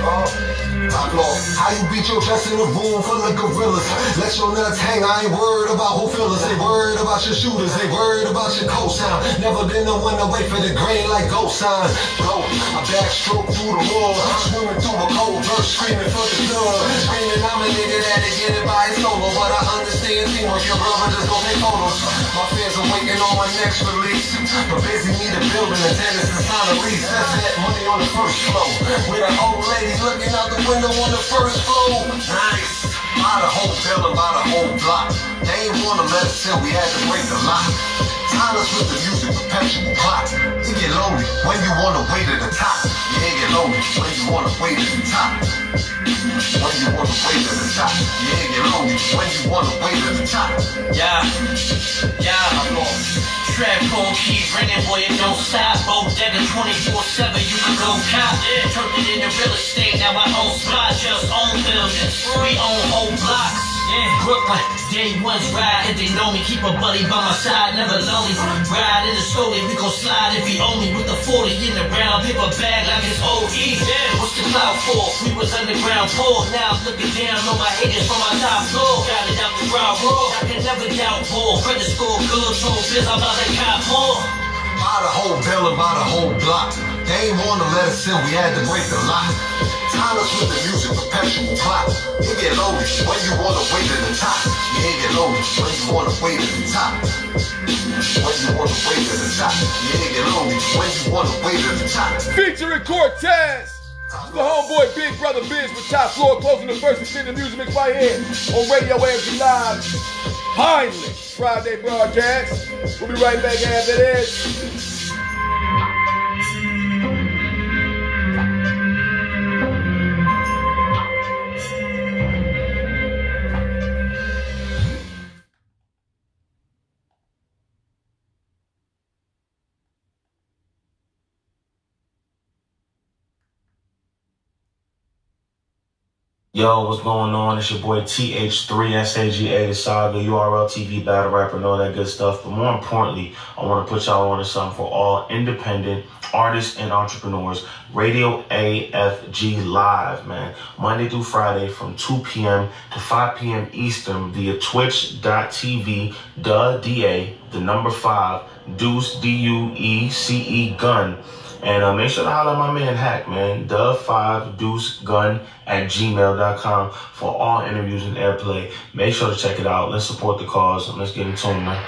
Uh, oh, top law. How you beat your chest in a room full of gorillas? Let your nuts hang. I ain't worried about who us. They worried about your shooters. They worried about your cosign. Never been the one to wait for the grain like ghost sign. Go, I backstroke through the wall. Swimming through a cold verse, screaming for the Screaming, I'm a nigga that'll get it by his solo. But I understand teamwork. Your brother just gon' take photos. My fans are waiting on my next release. But busy need a building and tennis is time to lease. That's that money on the first floor. With an old lady looking out the window on the first floor. Nice. By the whole building, by the whole block. They ain't wanna let us in, we had to break the lock. Timeless with the music, perpetual clock. It get lonely when you wanna wait at the top. Yeah, it get lonely when you wanna wait at the top. When you wanna wait at the top. Yeah, it get lonely when you wanna wait at the top. Yeah, yeah, I'm lost. Trap phone keep ringing, boy, it don't stop. Bodega 24-7, you can go cop. Yeah, turned it into real estate, now I own spot, just own buildings. We own whole blocks. Yeah, Brooklyn, day one's ride, if they know me, keep a buddy by my side, never lonely. Ride in the story, we gon' slide if he owe me with the 40 in the brown paper bag like it's OE. Yeah, what's the cloud for? We was underground poor, now I'm looking down on my haters from my top floor. Got it out the ground raw, I can never doubt more. Credit score good, so biz, I'm about to cop more. By the whole building, by the whole block. They ain't wanna let us in, we had to break the lock. Timeless with the music, perpetual clock. It get lonely when you wanna wait at the top. Yeah, it get lonely when you wanna wait at the top. When you wanna wait at the top. Yeah, it get lonely when you wanna wait at the top. Featuring Cortez. The homeboy Big Brother Biz with Top Floor closing the first extended music mix right here on Radio AFG Live. Finally Friday broadcast. We'll be right back after this. Yo, what's going on? It's your boy TH3SAGA, Saga, URL TV, Battle Rapper, and all that good stuff. But more importantly, I want to put y'all on to something for all independent artists and entrepreneurs. Radio AFG Live, man. Monday through Friday from 2 p.m. to 5 p.m. Eastern via twitch.tv, duh, DA, the number 5, Deuce, D-U-E-C-E, Gun. And uh, make sure to holler at my man Hack, man. The five deuce gun at gmail.com for all interviews and airplay. Make sure to check it out. Let's support the cause let's get in tune, man.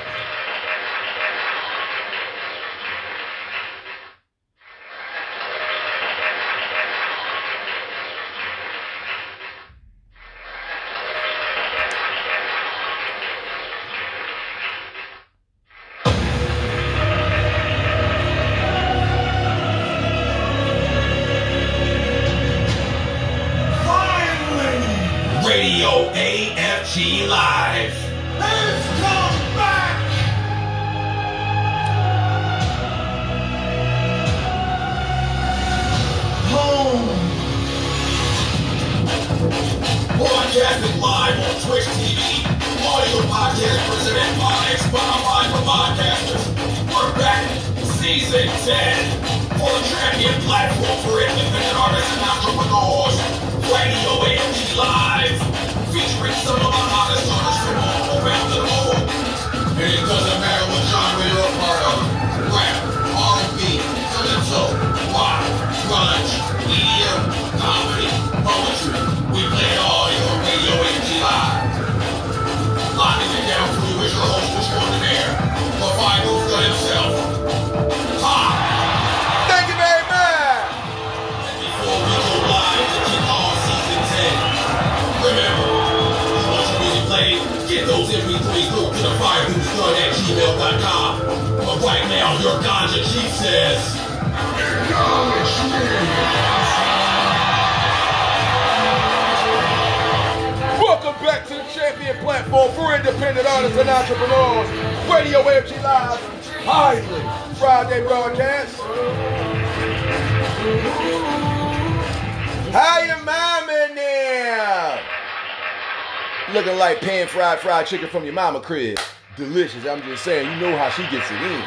Fried chicken from your mama crib. Delicious. I'm just saying, you know how she gets it in.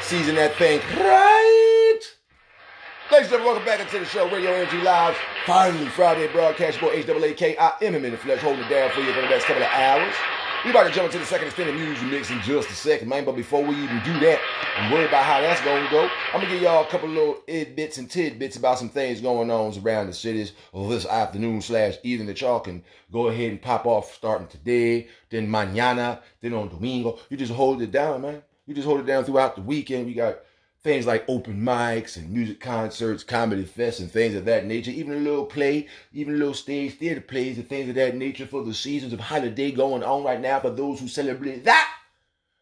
Season that thing right. Ladies and gentlemen, welcome back into the show, Radio AFG Live. Finally, Friday broadcast. Boy, HAAK. I am him in the flesh, holding it down for you for the next couple of hours. We about to jump into the second extended music mix in just a second, man. But before we even do that, Worried about how that's going to go. I'm going to give y'all a couple little bits and tidbits about some things going on around the cities this afternoon slash evening that y'all can go ahead and pop off starting today, then mañana, then on Domingo. You just hold it down, man. You just hold it down throughout the weekend. We got things like open mics and music concerts, comedy fests, and things of that nature. Even a little play, even a little stage theater plays and things of that nature for the seasons of holiday going on right now for those who celebrate that.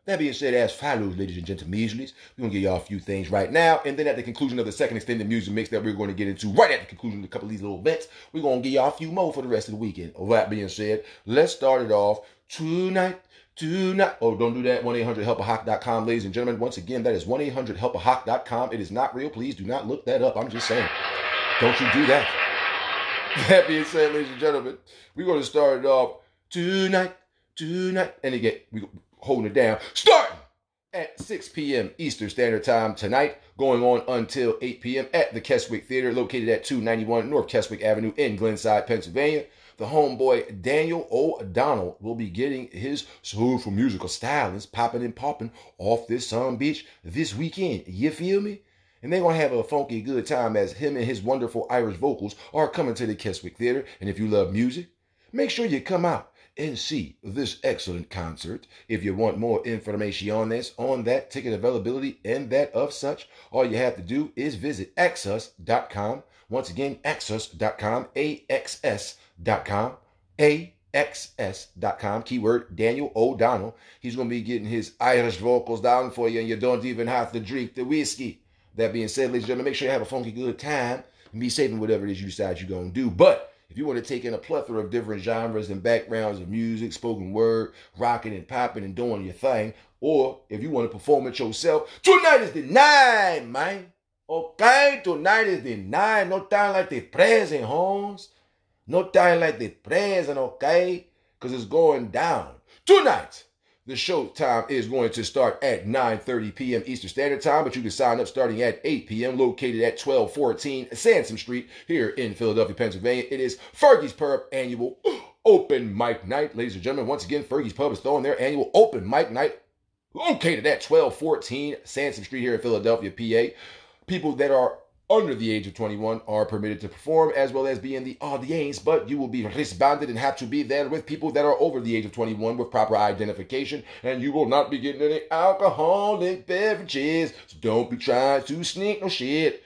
That being said, as follows, ladies and gentlemen, we're going to give y'all a few things right now. And then at the conclusion of the second extended music mix that we're going to get into right at the conclusion of a couple of these little bits, we're going to give y'all a few more for the rest of the weekend. All that being said, let's start it off tonight not, oh, don't do that. 1 800 helpahock.com, ladies and gentlemen. Once again, that is 1 800 helpahock.com. It is not real. Please do not look that up. I'm just saying. Don't you do that. [LAUGHS] That being said, ladies and gentlemen, we're going to start it off tonight, tonight. And again, we holding it down. Starting at 6 p.m. Eastern Standard Time tonight, going on until 8 p.m. at the Keswick Theater, located at 291 North Keswick Avenue in Glenside, Pennsylvania the homeboy Daniel O'Donnell will be getting his soulful musical stylings popping and popping off this Sun Beach this weekend. You feel me? And they're going to have a funky good time as him and his wonderful Irish vocals are coming to the Keswick Theater. And if you love music, make sure you come out and see this excellent concert. If you want more information on this, on that ticket availability and that of such, all you have to do is visit axs.com. Once again, axs.com, A-X-S com, AXS.com, keyword Daniel O'Donnell. He's going to be getting his Irish vocals down for you, and you don't even have to drink the whiskey. That being said, ladies and gentlemen, make sure you have a funky good time and be safe in whatever it is you decide you're going to do. But if you want to take in a plethora of different genres and backgrounds of music, spoken word, rocking and popping and doing your thing, or if you want to perform it yourself, tonight is the night, man. Okay, tonight is the night. No time like the present, homes. No time like the present, okay? Because it's going down. Tonight, the show time is going to start at 9.30 p.m. Eastern Standard Time, but you can sign up starting at 8 p.m. located at 1214 Sansom Street here in Philadelphia, Pennsylvania. It is Fergie's Pub annual [GASPS] open mic night. Ladies and gentlemen, once again, Fergie's Pub is throwing their annual open mic night located at 1214 Sansom Street here in Philadelphia, PA. People that are under the age of 21 are permitted to perform as well as be in the audience, but you will be wristbanded and have to be there with people that are over the age of 21 with proper identification, and you will not be getting any alcoholic beverages. So don't be trying to sneak no shit.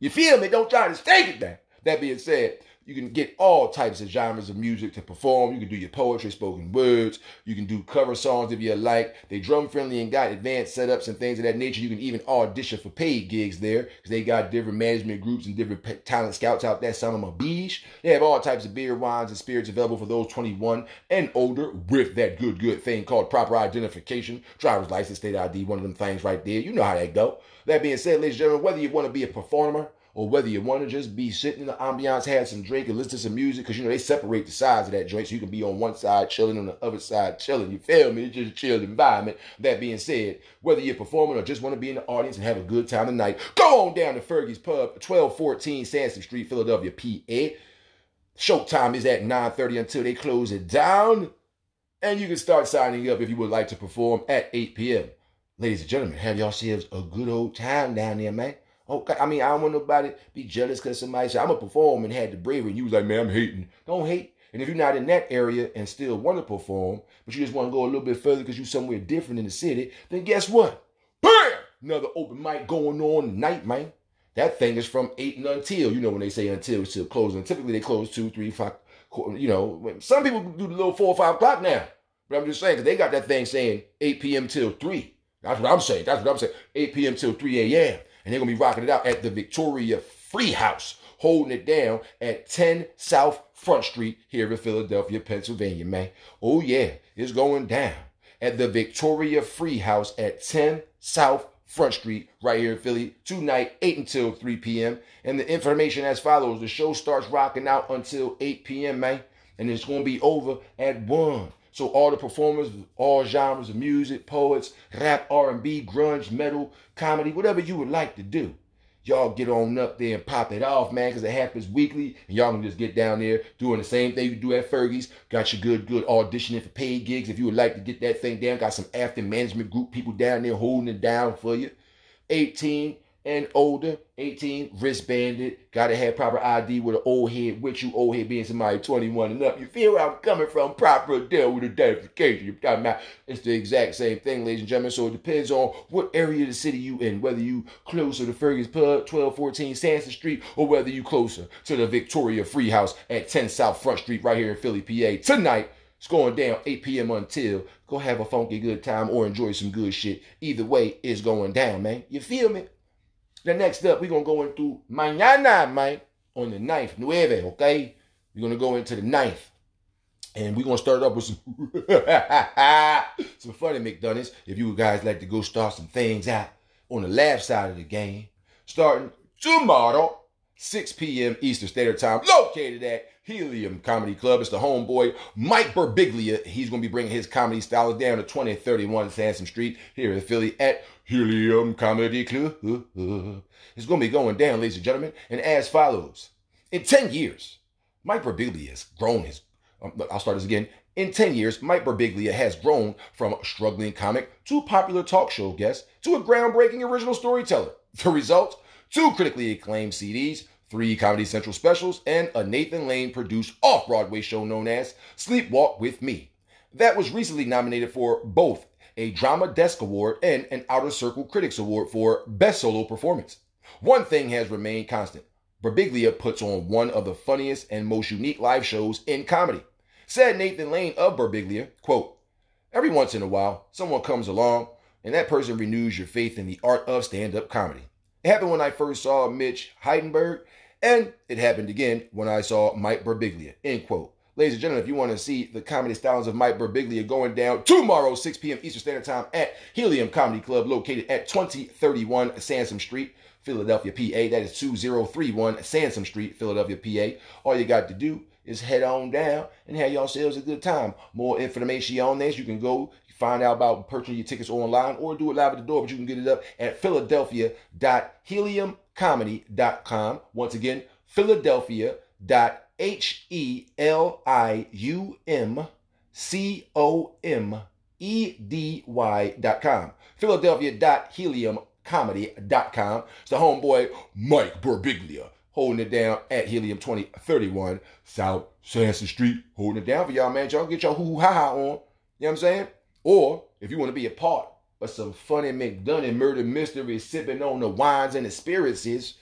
You feel me? Don't try to stake it down. That being said, you can get all types of genres of music to perform. You can do your poetry, spoken words. You can do cover songs if you like. They drum friendly and got advanced setups and things of that nature. You can even audition for paid gigs there because they got different management groups and different talent scouts out there selling a beach. They have all types of beer, wines, and spirits available for those 21 and older with that good, good thing called proper identification, driver's license, state ID, one of them things right there. You know how that go. That being said, ladies and gentlemen, whether you want to be a performer, or whether you want to just be sitting in the ambiance, have some drink and listen to some music, because you know they separate the sides of that joint, so you can be on one side chilling, on the other side chilling. You feel me? It's just a chill environment. That being said, whether you're performing or just want to be in the audience and have a good time tonight, go on down to Fergie's Pub, 1214 Sansom Street, Philadelphia, PA. Showtime is at 9:30 until they close it down. And you can start signing up if you would like to perform at 8 p.m. Ladies and gentlemen, have yourselves a good old time down there, man. Okay, I mean, I don't want nobody be jealous because somebody said, I'm to perform and had the bravery. And you was like, man, I'm hating. Don't hate. And if you're not in that area and still want to perform, but you just want to go a little bit further because you're somewhere different in the city, then guess what? Bam! Another open mic going on tonight, man. That thing is from 8 and until. You know when they say until, it's still closing. Typically they close 2, 3, 5, you know. Some people do the little 4 or 5 o'clock now. But I'm just saying, because they got that thing saying 8 p.m. till 3. That's what I'm saying. That's what I'm saying. 8 p.m. till 3 a.m and they're gonna be rocking it out at the Victoria Free House, holding it down at 10 South Front Street here in Philadelphia, Pennsylvania, man. Oh yeah, it's going down at the Victoria Free House at 10 South Front Street, right here in Philly, tonight, 8 until 3 p.m. And the information as follows: the show starts rocking out until 8 p.m., man. and it's gonna be over at one. So all the performers, all genres of music, poets, rap, R&B, grunge, metal, comedy, whatever you would like to do. Y'all get on up there and pop it off, man, because it happens weekly. And y'all can just get down there doing the same thing you do at Fergie's. Got your good, good auditioning for paid gigs. If you would like to get that thing down, got some after management group people down there holding it down for you. 18 and older, 18, wristbanded, gotta have proper ID with an old head with you, old head being somebody 21 and up. You feel where I'm coming from? Proper deal with identification. You're talking about it's the exact same thing, ladies and gentlemen. So it depends on what area of the city you in, whether you closer to Fergie's Pub, 1214 Sansom Street, or whether you closer to the Victoria Free House at 10 South Front Street right here in Philly, PA. Tonight, it's going down 8 p.m. until. Go have a funky good time or enjoy some good shit. Either way, it's going down, man. You feel me? Then next up, we're gonna go into mañana, man, on the 9th, nueve, okay? We're gonna go into the 9th. And we're gonna start up with some [LAUGHS] some funny McDonald's. If you guys like to go start some things out on the left side of the game, starting tomorrow, 6 p.m. Eastern Standard Time, located at Helium Comedy Club. It's the homeboy Mike Birbiglia. He's going to be bringing his comedy styles down to 2031 Sansom Street here in Philly at Helium Comedy Club. It's going to be going down, ladies and gentlemen, and as follows. In 10 years, Mike Birbiglia has grown his. Um, I'll start this again. In 10 years, Mike Birbiglia has grown from a struggling comic to popular talk show guest to a groundbreaking original storyteller. The result? Two critically acclaimed CDs, three Comedy Central specials, and a Nathan Lane produced off Broadway show known as Sleepwalk with Me. That was recently nominated for both a Drama Desk Award and an Outer Circle Critics Award for Best Solo Performance. One thing has remained constant. Birbiglia puts on one of the funniest and most unique live shows in comedy. Said Nathan Lane of Birbiglia, quote, Every once in a while, someone comes along and that person renews your faith in the art of stand-up comedy. It happened when I first saw Mitch Hedberg, and it happened again when I saw Mike Birbiglia, end quote. Ladies and gentlemen, if you want to see the comedy styles of Mike Birbiglia going down tomorrow, 6 p.m. Eastern Standard Time at Helium Comedy Club, located at 2031 Sansom Street, Philadelphia, PA. That is 2031 Sansom Street, Philadelphia, PA. All you got to do is head on down and have yourselves a good time. More information on this, you can go find out about purchasing your tickets online or do it live at the door, but you can get it up at philadelphia.heliumcomedy.com. Once again, philadelphia.h-e-l-i-u-m-c-o-m-e-d-y.com. Philadelphia.heliumcomedy.com. It's the homeboy Mike Birbiglia holding it down at Helium 2031 South Sansom Street. Holding it down for y'all, man. Y'all get your hoo ha ha on. You know what I'm saying? Or if you want to be a part of some funny McDonough murder mystery sipping on the wines and the spirits,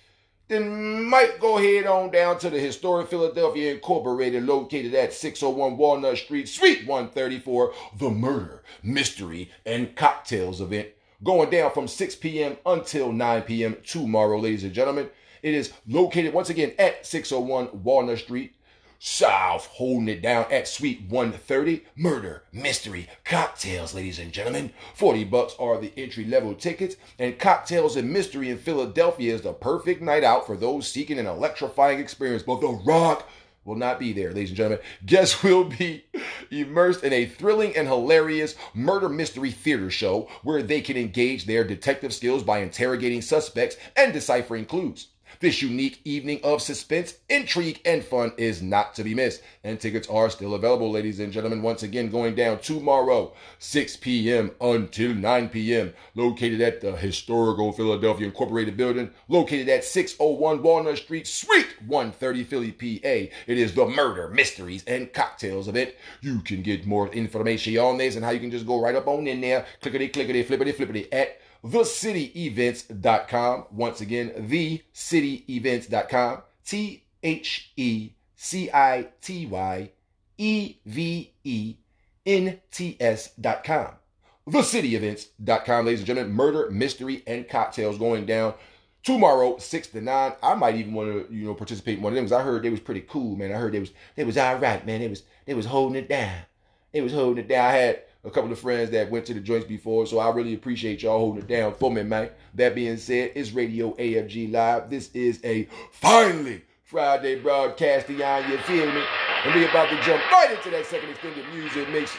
then might go head on down to the historic Philadelphia Incorporated, located at 601 Walnut Street, Suite 134, the Murder, Mystery, and Cocktails event. Going down from 6 p.m. until 9 p.m. tomorrow, ladies and gentlemen. It is located once again at 601 Walnut Street, South, holding it down at Suite 130. Murder, mystery, cocktails, ladies and gentlemen. 40 bucks are the entry level tickets, and Cocktails and Mystery in Philadelphia is the perfect night out for those seeking an electrifying experience. But The Rock will not be there, ladies and gentlemen. [LAUGHS] Guests will be immersed in a thrilling and hilarious murder mystery theater show where they can engage their detective skills by interrogating suspects and deciphering clues. This unique evening of suspense, intrigue, and fun is not to be missed. And tickets are still available, ladies and gentlemen. Once again, going down tomorrow, 6 p.m. until 9 p.m. Located at the historical Philadelphia Incorporated building, located at 601 Walnut Street, Suite 130, Philly, PA. It is the Murder, Mysteries, and Cocktails event. You can get more information on this and how you can just go right up on in there, clickety, clickety, flippity, flippity at thecityevents.com. Once again, thecityevents.com. T H E C I T Y E V E N T S.com. Thecityevents.com, ladies and gentlemen. Murder, mystery, and cocktails going down tomorrow, six to nine. I might even want to, you know, participate in one of them because I heard they was pretty cool, man. I heard they was they was all right, man. They was they was holding it down. They was holding it down. I had a couple of friends that went to the joints before, so I really appreciate y'all holding it down for me, man. That being said, it's Radio AFG Live. This is a finally Friday broadcasting on, you feel me? And we about to jump right into that second extended music mix.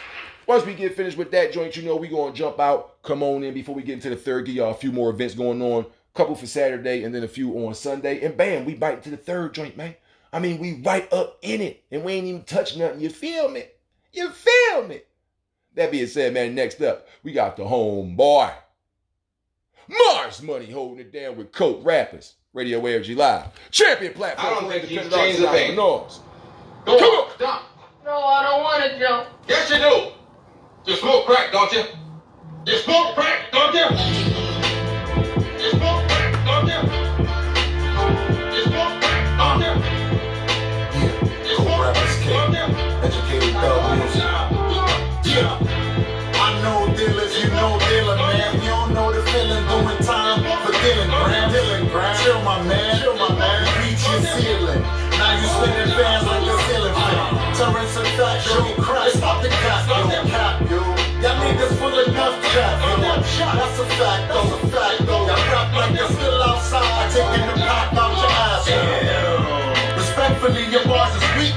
Once we get finished with that joint, you know we gonna jump out. Come on in before we get into the third. Give y'all a few more events going on. Couple for Saturday and then a few on Sunday. And bam, we bite to the third joint, man. I mean, we right up in it, and we ain't even touch nothing. You feel me? You feel me? That being said, man, next up, we got the homeboy. Mars Money holding it down with Coke Rappers. Radio AFG Live. Champion platform I don't think he's independent artists changed and a thing. entrepreneurs. Go Come on, on. jump. No, I don't want to jump. Yes, you do. You smoke crack, don't you? You smoke crack, don't you? You smoke crack, don't you? You smoke crack, don't you? You smoke crack, don't? Educated thug. Yeah. Yo. That's a fact, though. A fact, though. Y'all rap like you're still outside, taking the pack out your ass. Respectfully, your bars is weak.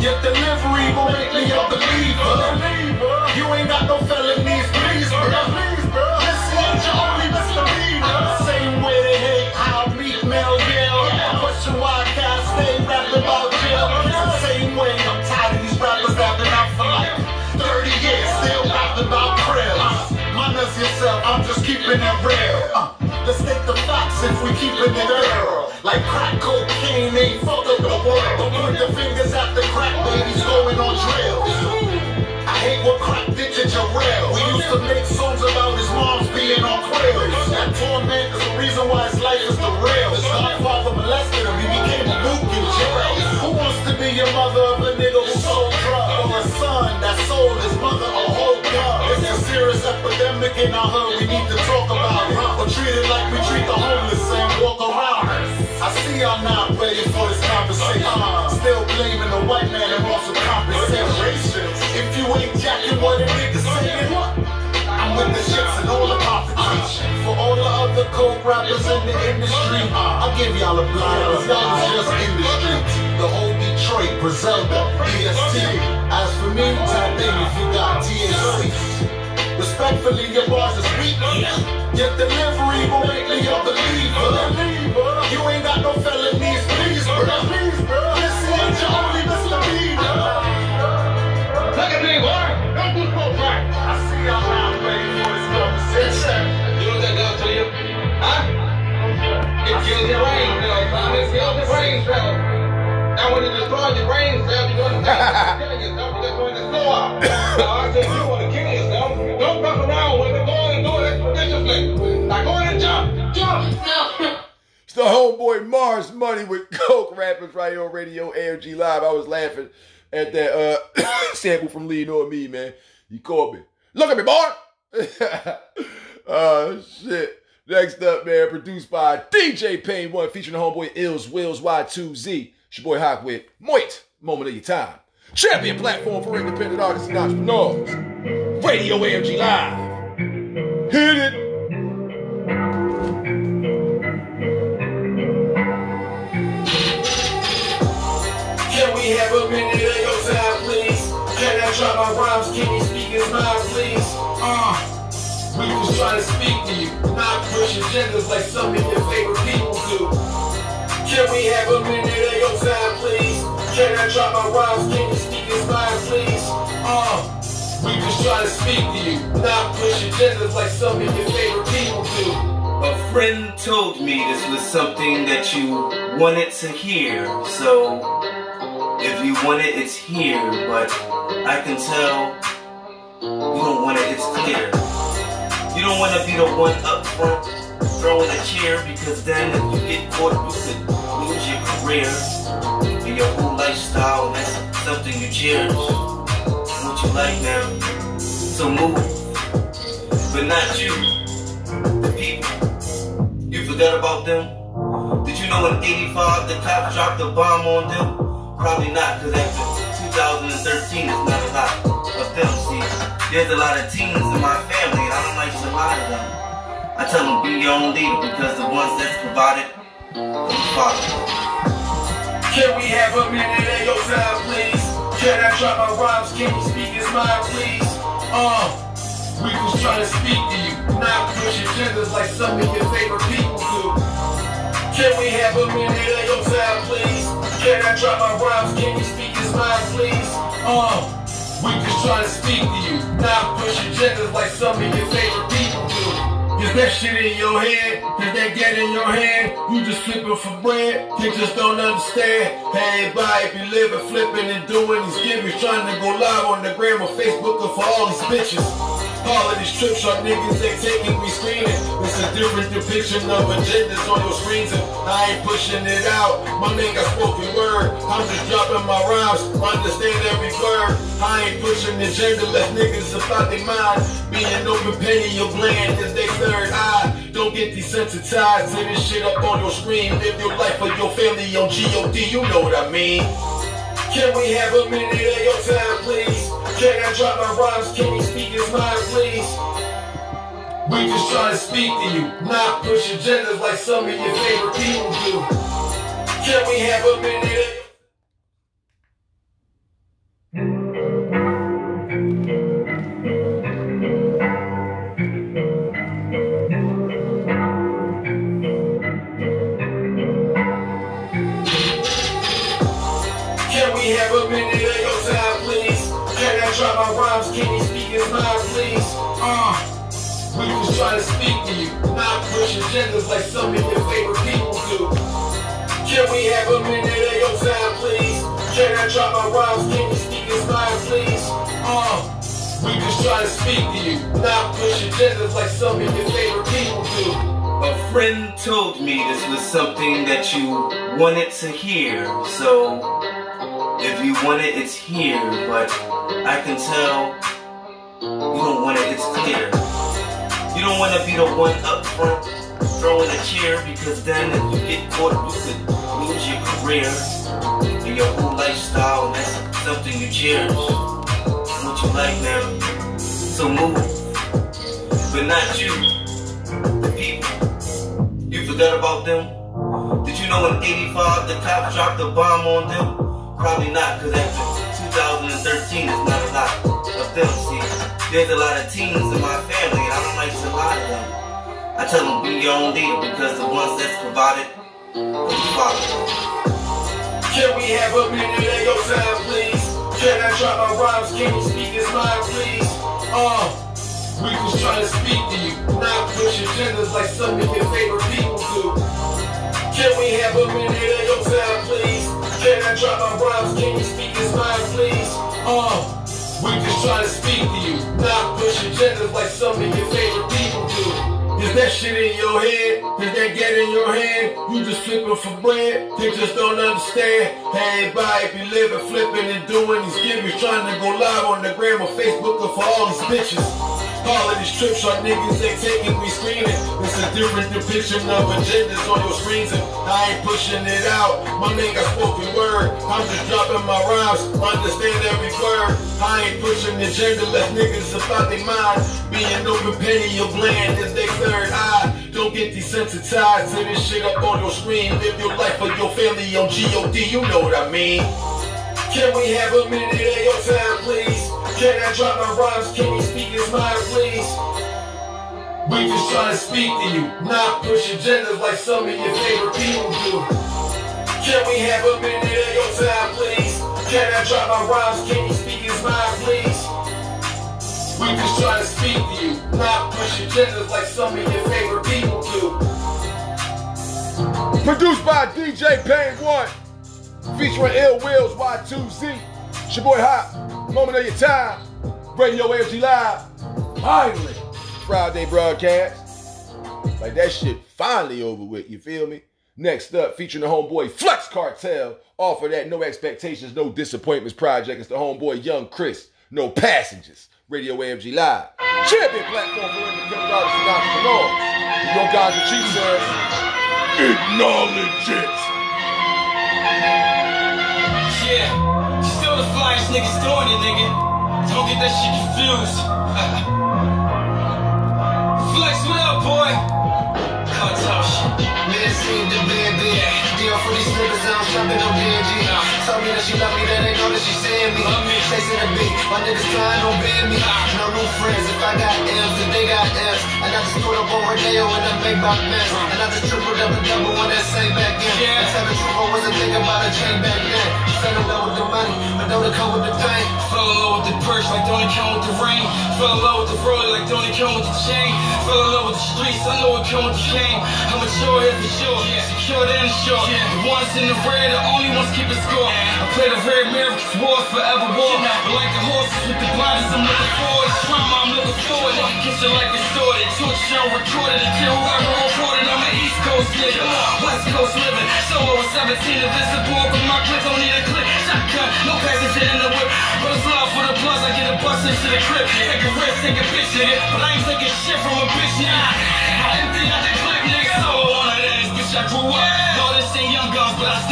Your delivery gon' make me a believer. You ain't got no felonies, keeping it real. Uh, let's take the facts if we keeping it real. Like crack cocaine ain't fuck up the world. Don't point the fingers at the crack babies going on trails. I hate what crack did to Jarrell. We used to make in our hood, we need to talk about it. Or treat it like we treat the homeless and walk around. I see y'all not ready for this conversation. Still blaming the white man and want some compensation. If you ain't jacking what a nigga saying, I'm with the shits and all the competition. For all the other coke rappers in the industry, I'll give y'all a blind, y'all is just in the. Whole Detroit, Griselda, EST. As for me, tap in if you got THC. Respectfully, your bars is weak. Your delivery will make me a believer. You ain't got no felonies, please, bro. Listen, ain't your only misdemeanor. Look at me, boy. Don't do smoke crack. I see y'all not ready for this conversation. You know what that does to you? Huh? It kills your brain cells, son. It kills your brain cells. And when it destroys your brain cells, you're going to die. [LAUGHS] You're killing yourself. You're going to slow up. Now, I said you want to kill Don't fuck around with it. Go on and do it expeditiously. Now, go ahead and jump. Jump. It's the homeboy Mars Money with Coke Rappers right here on Radio AFG Live. I was laughing at that uh, [COUGHS] sample from Lean on Me, man. You called me. Look at me, boy. [LAUGHS] oh, shit. Next up, man, produced by DJ Pain 1, featuring the homeboy Ills Wills Y2Z. It's your boy Hawk with Moit, Moment of Your Time. Champion platform for independent artists and entrepreneurs. Radio AFG Live. Hit it. Can we have a minute of your time, please? Can I drop my rhymes? Can you speak his mind, please? Uh, we was trying to speak to you, not push agendas like some of your favorite people do. Can we have a minute of your time, please? Can I drop my rhymes? Can you speak his mind, please? Uh, we just trying to speak to you, not push agendas like some of your favorite people do. A friend told me this was something that you wanted to hear, so if you want it, it's here, but I can tell you don't want it, it's clear. You don't want to be the one up front throwing a chair because then if you get caught, you could lose your career and your whole lifestyle, and that's something you cherish. You like now. So move, but not you. The people. You forgot about them? Did you know in 85 the cops dropped a bomb on them? Probably not, because after 2013 it's not a lot of them. See, there's a lot of teens in my family, and I don't like a lot of them. I tell them be your own leader because the ones that's provided don't follow. Can we have a minute of your time, please? Can I drop my rhymes? Can you speak his mind, please? Uh, we was trying to speak to you, not push agendas like some of your favorite people do. Can we have a minute of your time, please? Can I drop my rhymes? Can you speak his mind, please? Uh, we just trying to speak to you, not push agendas like some of your favorite people do. That shit in your head? Is that get in your hand? You just flipping for bread? they just don't understand. Hey, everybody be living, flipping, and doing these givers, trying to go live on the gram or Facebook for all these bitches. All of these trips are niggas they taking me screening. It's a different depiction of agendas on your screens, and I ain't pushing it out. My got spoken word. I'm just dropping my rhymes, I understand every word. I ain't pushing agenda, let niggas about their mind. Being open, painting your gland is their third eye. Don't get desensitized to this shit up on your screen. Live your life for your family on G-O-D, you know what I mean. Can we have a minute of your time, please? Can I drop my rhymes? Can you speak his mind, please? We just trying to speak to you, not push agendas like some of your favorite people do. Can we have a minute trying to speak to you, not push agendas like some of your favorite people do. Can we have a minute of your time, please? Can I drop my rhymes? Can you speak mind, please? Uh, we just trying to speak to you, not push agendas like some of your favorite people do. A friend told me this was something that you wanted to hear, so if you want it, it's here, but I can tell you don't want it, it's clear. You don't want to be the one up front throwing a chair because then if you get caught, you could lose your career and your whole lifestyle, and that's something you cherish. What you like now. So move, but not you. The people. You forgot about them? Did you know in 85 the cops dropped a bomb on them? Probably not, because after 2013 there's not a lot of them. There's a lot of teens in my family, and I don't like to lie to them. I tell them be your own leader because the ones that's provided will follow. Can we have a minute of your time, please? Can I drop my rhymes? Can you speak his mind, please? Uh, we was trying to speak to you, not push agendas like some of your favorite people do. Can we have a minute of your time, please? Can I drop my rhymes? Can you speak his mind, please? Uh, we just trying to speak to you, not push agendas like some of your favorite people do. Is that shit in your head? Is that get in your head? You just flipping for bread? They just don't understand. Hey, everybody be living, flipping, and doing these givers, trying to go live on the gram or Facebook for all these bitches. All of these trips are niggas they taking me screening. It's a different depiction of agendas on your screens, and I ain't pushing it out. My name got spoken word. I'm just dropping my rhymes, understand every word. I ain't pushing the agenda, let niggas about their mind. Being open, your gland is their third eye. Don't get desensitized to this shit up on your screen. Live your life for your family on G-O-D, you know what I mean. Can we have a minute of your time, please? Can I drop my rhymes? Can you speak his mind, please? We just trying to speak to you, not push agendas like some of your favorite people do. Can we have a minute of your time, please? Can I drop my rhymes? Can you speak his mind, please? We just trying to speak to you, not push agendas like some of your favorite people do. Produced by DJ Pain One, featuring Ill Wills Y2Z. It's your boy Hop. Moment of your time. Radio AFG Live. Finally, Friday broadcast. Like that shit finally over with. You feel me? Next up, featuring the homeboy Flex Cartel. Off of that No Expectations, No Disappointments project. It's the homeboy Young Chris. No Passengers. Radio AFG Live. Champion platform for independent artists and entrepreneurs. You know guys what she says. Acknowledge it. Yeah, still the flyest niggas doing it, nigga. Don't get that shit confused. [LAUGHS] Flex, what up, boy? Cartel shit. Man, seem to be a bit. Deal for these niggas, I'm shopping on BNG. told me that she love me, that they know that she seeing me. Chasing the beat, my niggas trying to bend me. No new friends, if I got M's, then they got M's. I just put up on Rodeo and make my mess. And I just triple double double on that same back end. The truth, I wasn't thinking about a chain back then. Fell in love with the money, but don't come with the pain. Fell in love with the purse like don't it come with the rain. Fell in love with the road like don't it come with the chain. Fell in love with the streets, I know it come with the cane. I'm mature here for sure, secure and sure. The ones in the red, the only ones keeping score. I play the red mirror, cause war's forever war. But like the horses with the blinders, I'm looking forward. Trauma, I'm looking forward. Kiss it like it's stored. Torture, recorded until whoever reported. I'm an East Coast nigga, West Coast living. Solo with 17 invisible, but my clip don't need a clip. Shotgun, no passenger in the whip. But it's love for the plus, I get a bus into the crib. Take a risk, take a bitch, nigga. But I ain't taking shit from a bitch, nigga. I empty out the clip, nigga. Solo on that ass, bitch, I grew up.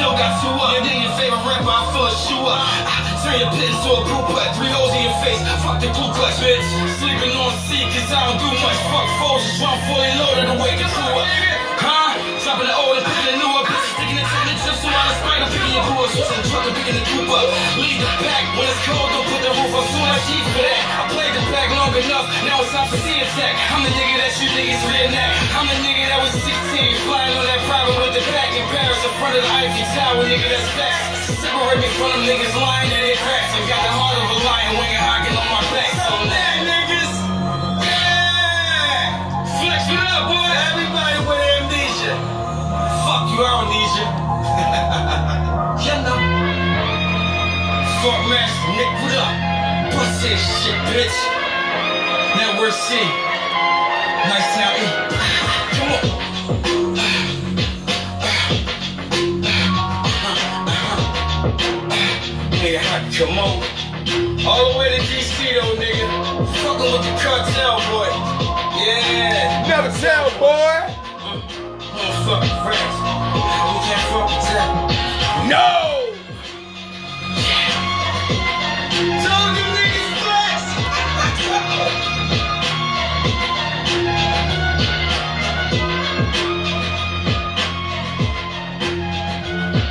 Still got two up. And then your favorite rapper, I fill a shoe up. I turn your pit into a blue butt. Three holes in your face, fuck the Ku Klux, bitch. Sleeping on C, cause I don't do much. Fuck foes, just run fully loaded and wake the crew up. Huh? Dropping the old and picking the new spite. I'm picking your boys, switching the picking the coupe up. Leave the back when it's cold, don't put the roof up. Soon as cheap for that. I played the back long enough, now it's time for attack. I'm the nigga that you niggas reenact. I'm the nigga that was 16, flying on that private with the back in Paris in front of the Eiffel Tower, nigga that's back. Separate me from them niggas lying in their cracks. I got the heart of a lion, winging hocking on my back. So that niggas, yeah, flex it up, boy. Everybody with amnesia. Fuck you, amnesia. you [LAUGHS] know. Fuck master, Nick, what up? Bust that shit, bitch. Now we're C. Nice town E. Come on. Nigga, hot, come on. All the way to DC though, nigga. Fucking with the cartel, boy. Yeah. Never tell, boy. Uh, motherfucking friends. We can't fuck with that. No!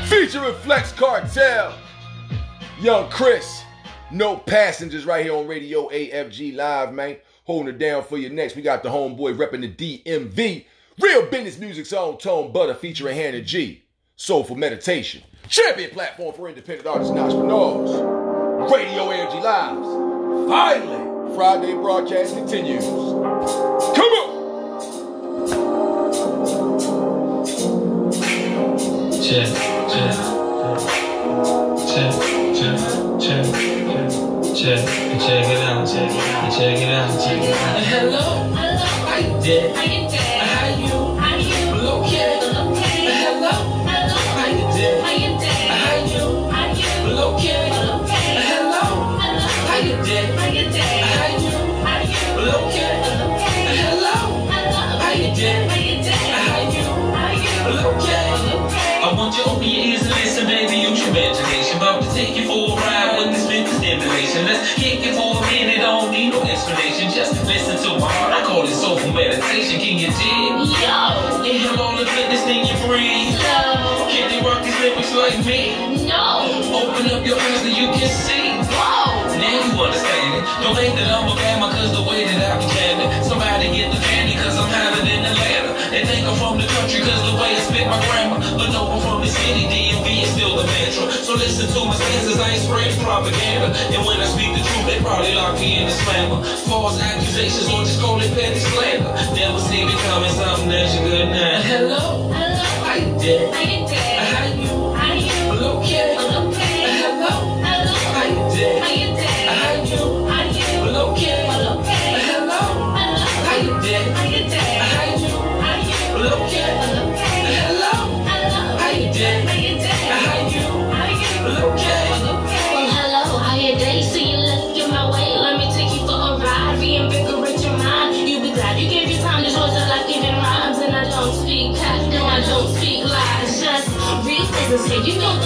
Featuring Flex Cartel. Young Chris. No passengers right here on Radio AFG Live, man. Holding it down for you next. We got the homeboy repping the DMV. Real business music song, Tone Butta featuring Hannah G. Soulful Meditation. Champion platform for independent artists and entrepreneurs. Radio AFG Lives. Finally, Friday broadcast continues. Come on! Check, check, check, check, check, check, check it out, check it out, check it out, check it out. Hello, how you doing? How you like me? No. Open up your eyes and you can see. Whoa. Now you understand it. Don't think that I'm a bama cause the way that I be jamming. Somebody get the candy cause I'm hotter than Atlanta. They think I'm from the country cause the way I spit my grammar. But no, I'm from the city. DMV is still the mantra. So listen to my stanzas. I ain't spreading propaganda. And when I speak the truth, they probably lock me in the slammer. False accusations or just call it petty slander. Never see me coming something that's your good now. Hello. Hello. How you doing? How here. You know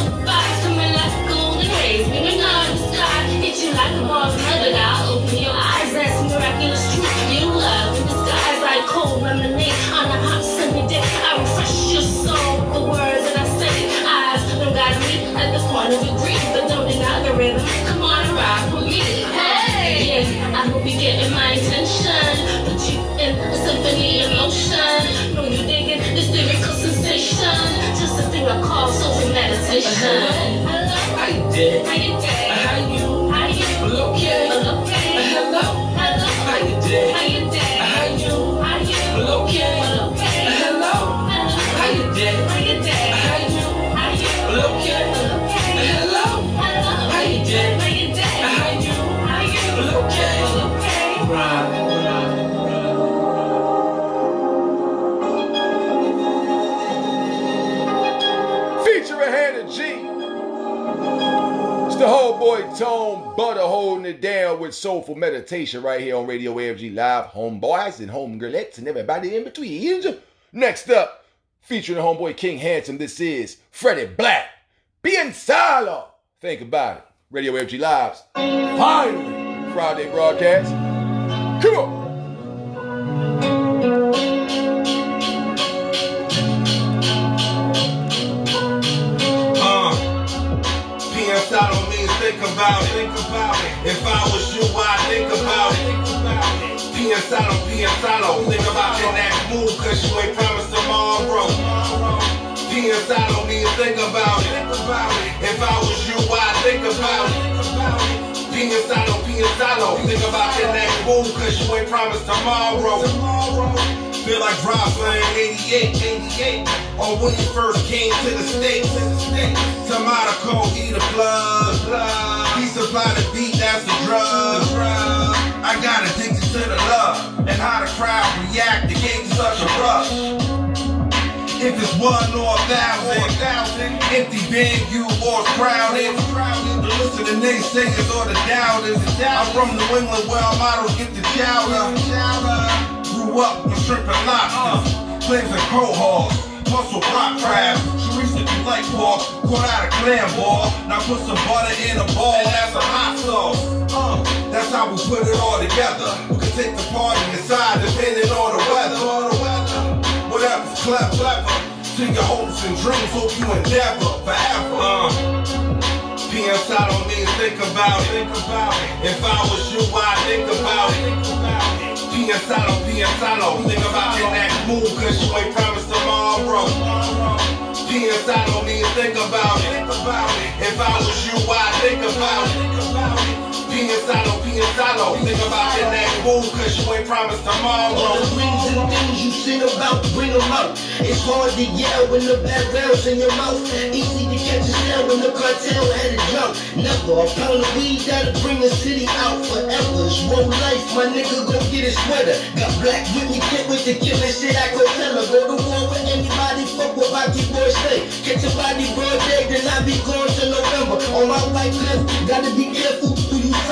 conversation. How you doing? Soulful meditation right here on Radio AFG Live. Homeboys and homegirlettes and everybody in between. Next up, featuring homeboy King Handsome, this is Freddie Black. Bien solo. Think about it. Radio AFG Live's finally Friday broadcast. Come on. Think about. Think about. If I was you, I'd think about it. Out on. Think about your next move, cause you ain't promised tomorrow. Out on me think about it. If I was you, I'd think about it. Out on. Think about your next move, cause you ain't promised tomorrow. Feel like Jocelyn 88, 88. Or when you first came to the States. Tomato cold, eat a plug. He supplied the beat, that's the drug. I got addicted to the love and how the crowd react. It gave such a rush. If it's one or a thousand, empty venue or it's crowded. To listen to the naysayers or the doubters. I'm from New England where our models get the chowder. Grew up with shrimp and lobsters, clams and cohorts, muscle rock crab. Sharice if you like pork, caught out a clam ball. Now put some butter in a ball, that's a hot sauce. Uh, that's how we put it all together. We can take the party inside depending on the weather. Whatever's clever, clever. To your hopes and dreams, hope you endeavor forever. Uh, PS out on me and think about it. Think about it. If I was you, I'd think about it. PS out on PS out on. Think about your next move, cause you ain't promised tomorrow. PS out on me think about it. If I was you, I'd think about it. On PS out. Oh, oh. Think about your next move, cause you ain't promised tomorrow. All the rings and things you sing about, bring them out. It's hard to yell when the background's in your mouth. Easy to catch a sound when the cartel had a jump. Never a pound of weed that'll bring the city out forever. It's one life, my nigga gon' get his sweater. Got black with me, can't wait to kill shit. I could tell her. Go to war with anybody, fuck what Rocky boys say. Catch a body broad day, then I be going to November. On my white cliff, gotta be careful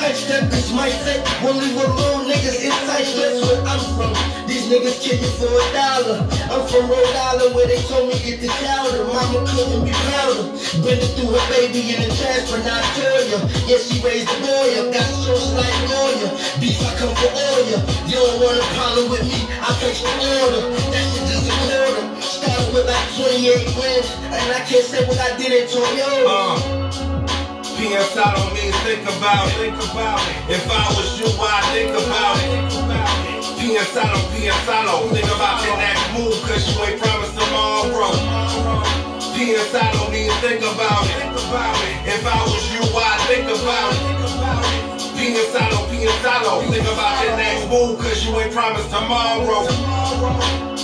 who you sidestep. Cause my set won't leave alone niggas inside stress where I'm from. These niggas kill you for a dollar. I'm from Rhode Island where they told me get the chowder. Mama couldn't be prouder. Been through her baby in the transfer, not Toya. Yeah, she raised a boy up, got sauce like lawyer. Beef, I come for oil. You don't want a problem with me, I place the order. That shit just a quarter. Started with like 28 wins, and I can't say what I did in Toyota. Uh, PS out on me think about it. Think about it. If I was you, I'd think about it. PS out on PS out. Think about your next move, cause you ain't promised tomorrow. PS out on me and think about it. If I was you, I'd think about it. PS out on PS out. Think about your next move, cause you ain't promised tomorrow.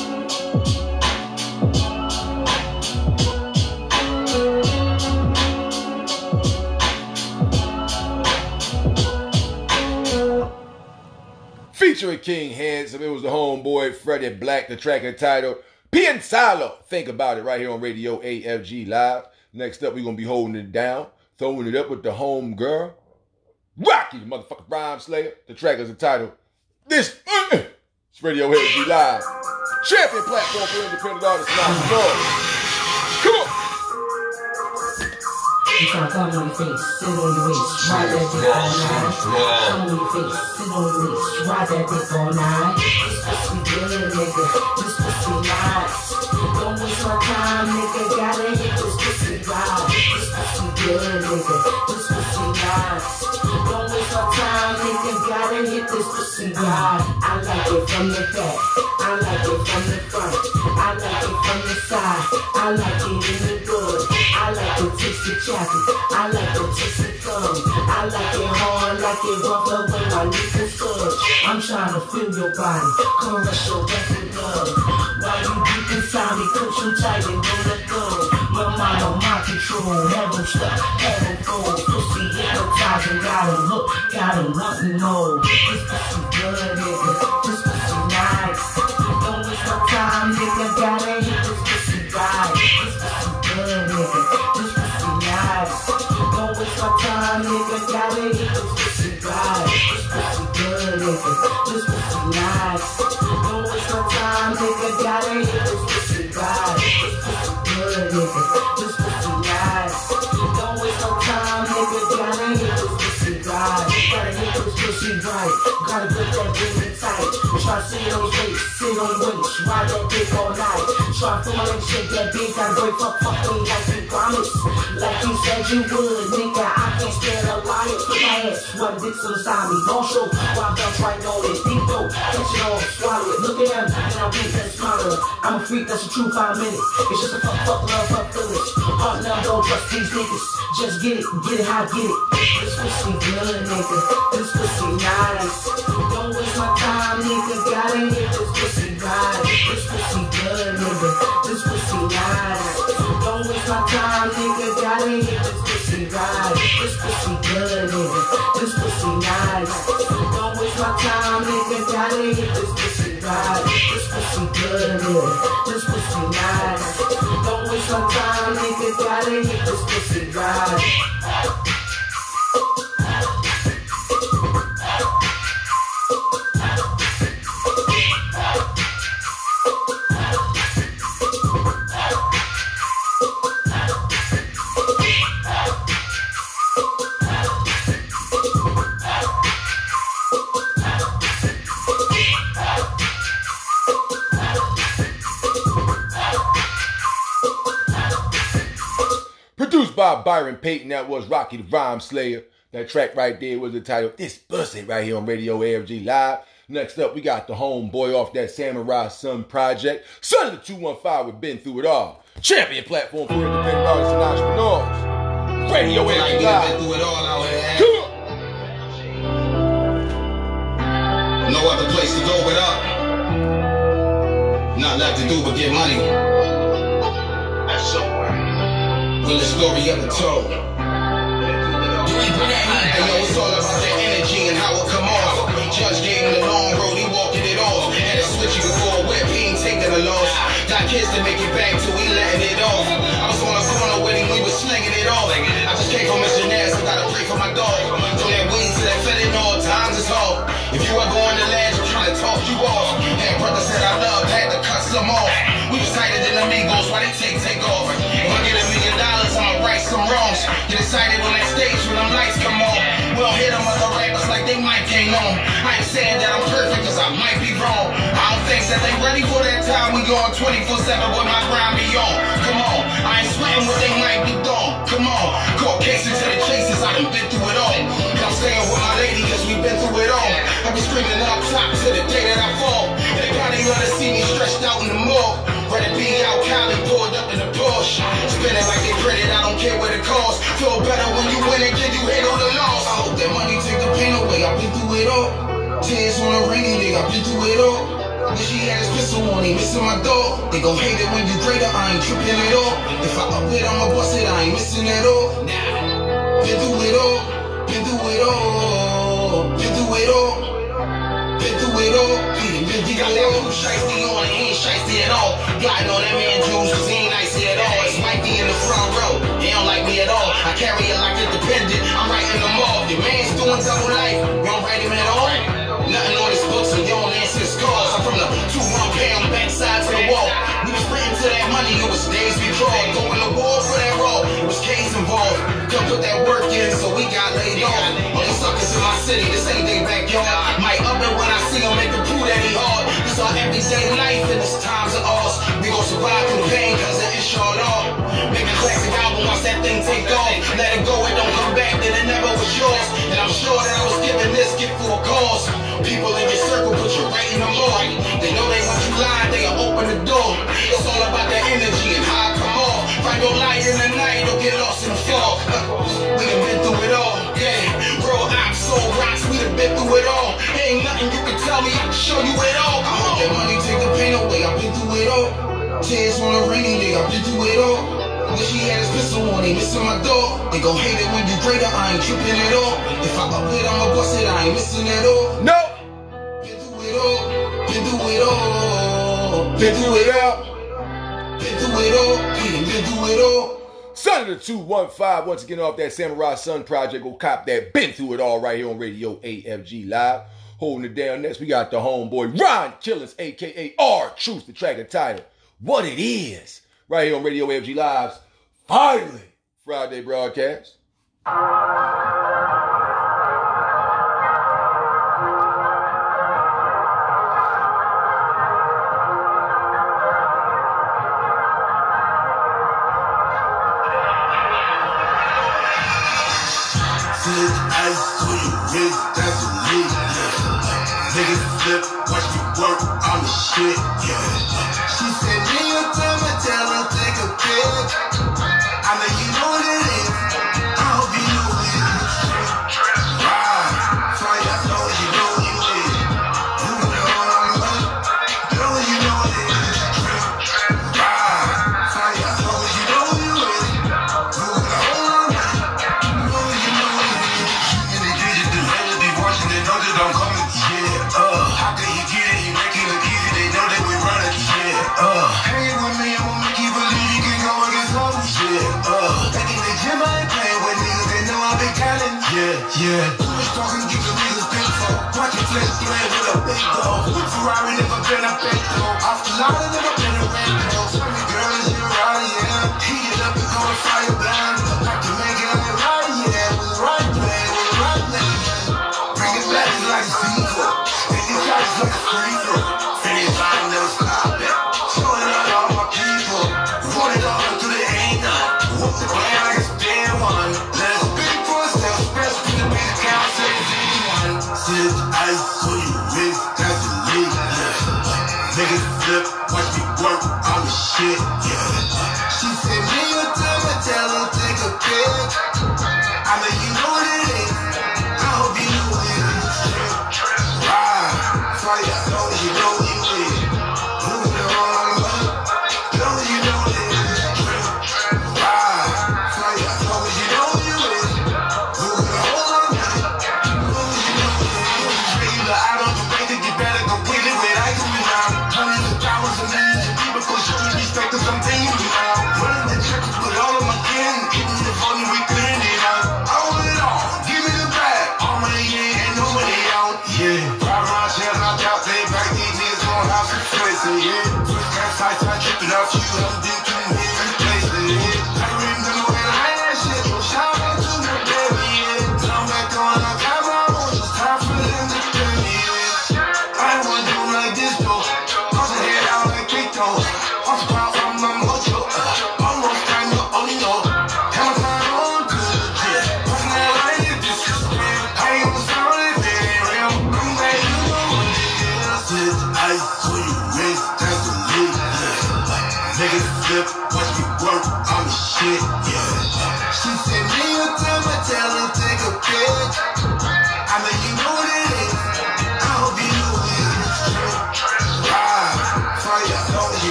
Featuring King Handsome, it was the homeboy Freddie Black, the track entitled Piénsalo. Think about it right here on Radio AFG Live. Next up, we're gonna be holding it down, throwing it up with the home girl, Rocky, the motherfucking rhyme slayer. The track is entitled This. It's Radio AFG Live. Champion platform for independent artists. You come on your face, sit on your waist, ride that dick all night. Come on your face, sit on your waist, ride that dick all night. This pussy good, nigga. This pussy nice. Don't waste my time, nigga. Gotta hit this pussy right. This pussy good, nigga. This pussy nice. Don't waste my time, nigga. Gotta hit this pussy right. I like it from the back. I like it from the front. I like it from the side. I like it in the good. I like it of chocolate. I like the taste of gum. I like it hard, like it rough the way my nipples touch. I'm trying to feel your body, caress your breath with love. While you deep inside me, push you tight and don't let go. My mind on my control, them stuck, have fold. Pussy hypnotizing, got him hooked, got him wanting more. This pussy good, nigga. This pussy nice. Don't waste my time, nigga. Gotta hit this pussy right. This pussy good, nigga. This pussy nice. Don't waste my time, nigga. Gotta hit this pussy right. This pussy good, nigga. This pussy nice. Don't waste my time, nigga. Gotta hit this pussy right. This pussy good, nigga. Right. Gotta put baby tight. Try sit on weight, sit on weights, ride that dick all night. Try to my leg, shake that big, gotta break fuck, fuck like you promised. Like you said you would, nigga. I can't stand a liar. Put my ass, one dick inside me. Don't show, why bounce right on it. Deep throat, catch it all, swallow it. Look at him, and I think that's smarter. I'm a freak, that's a true five minute. It's just a fuck, fuck, love, fuck, feelings. Heart now, don't trust these niggas. Just get it, get it how I get it. This pussy good, nigga. This pussy nice. Don't nigga. Gotta hit this pussy right. This pussy good, nigga. This pussy nice. Don't waste my time, nigga. Gotta hit this pussy right. This pussy good, nigga. This pussy nice. Don't waste my time, nigga. Gotta hit this pussy right. This pussy good, nigga. This pussy nice. Don't waste my time, nigga. Gotta hit this pussy right. Byron Payton, that was Rocky the Rhyme Slayer. That track right there was the title This Pussy right here on Radio AFG Live. Next up, we got the homeboy off that Samurai Sun project. Son of the 215, we've been through it all. Champion platform for independent artists and entrepreneurs. Radio AFG Live. been through it all out here. Come on. No other place to go but up. Not left to do but get money. That's somewhere. Realest story ever told. It's all about the energy and how it come off. Judge gave him the long road, he walking it off. Switch he ain't taking a loss. Got kids to make it back he letting it off. I was on a corner we was slinging it off. I just came Missionaires, I gotta pray for my that weed to that fentanyl, times is. If you the trying to talk you off. Had brother said I love, had to cut some off. We was tighter than amigos, why they take, take off? Some wrongs. Get excited on that stage when them lights come on. We don't hit them other rappers like they might came on. I ain't saying that I'm perfect, cause I might be wrong. I don't think that they ready for that time. We going 24-7 with my grind be on. Come on, I ain't sweating what they might be doing. Come on, call cases to the chases, I done been through it all. I'm staying with my lady, cause we been through it all. I be screaming up top to the day that I fall. They probably wanna see me stretched out in the morgue. Ready to be out, Cali pulled the Porsche. Spinning like they printed, I don't care what it costs. Feel better when you win and give you on the loss. I hope that money take the pain away, I've been through it all. Tears on a rainy day, I've been through it all. Wish he had his pistol on him, missing my dog. They gon' hate it when you greater, I ain't tripping at all. If I up it, I'ma bust it, I ain't missing at all. Been through it all, been through it all, been through it all. Been through it all, been been through it all. Who shiesty on, he ain't shiesty at all. Plotting on that man Jules, cause he ain't icy at all. It's wifey in the front row, he don't like me at all. I carry it like a dependent, I'm writing them off. Your man's doing double life, you don't write him at all. Nothing on his books, and you don't answer his calls. I'm from the two one pound backside to the wall. To that money, it was days we crawled. Going to war for that raw, it was K's involved. Come put that work in, so we got laid off. All these suckers in my city, this ain't their backyard. Might up it when I see them, make them prove that he hard. This our everyday life, and it's times of ours. We gon' survive through the pain, cause it is short off. Make a classic album once that thing take off. Let it go, it don't come back, then it never was yours. And I'm sure that I was given this gift for a cause. People in your circle put you right in the mood. They know they want you lying, they'll open the door. It's all about the energy and how I come off. Find your light in the night or get lost in the fog. Uh, we done been through it all, yeah. Real ops, soul rocks, we done been through it all. Ain't nothing you can tell me, I can show you it all. Come on, get money, take the pain away, I've been through it all. Tears on a rainy day, I've been through it all. Wish he had his pistol on, he missing my door. They gon' hate it when you greater, I ain't tripping at all. If I up it, I'ma bust it, I ain't missing at all. No! Been through it all. Been through it all. Been through it all, done been it all. Son of the 215, once again off that Samurai Sun Project. Go cop that. Been through it all right here on Radio AFG Live. Holding it down next, we got the homeboy Ron Killings, aka R Truth, the track and title. What it is. Right here on Radio AFG Live's finally Friday broadcast. Flip ice to your that's a leak. Niggas flip, watch me work, I'm the shit, yeah. She said, nigga, tell me, tell her, take a pic. I know you know what Ferrari never been a a. Tell me, girl, is you right? Yeah. Heat it up and go to fire blind. Shit.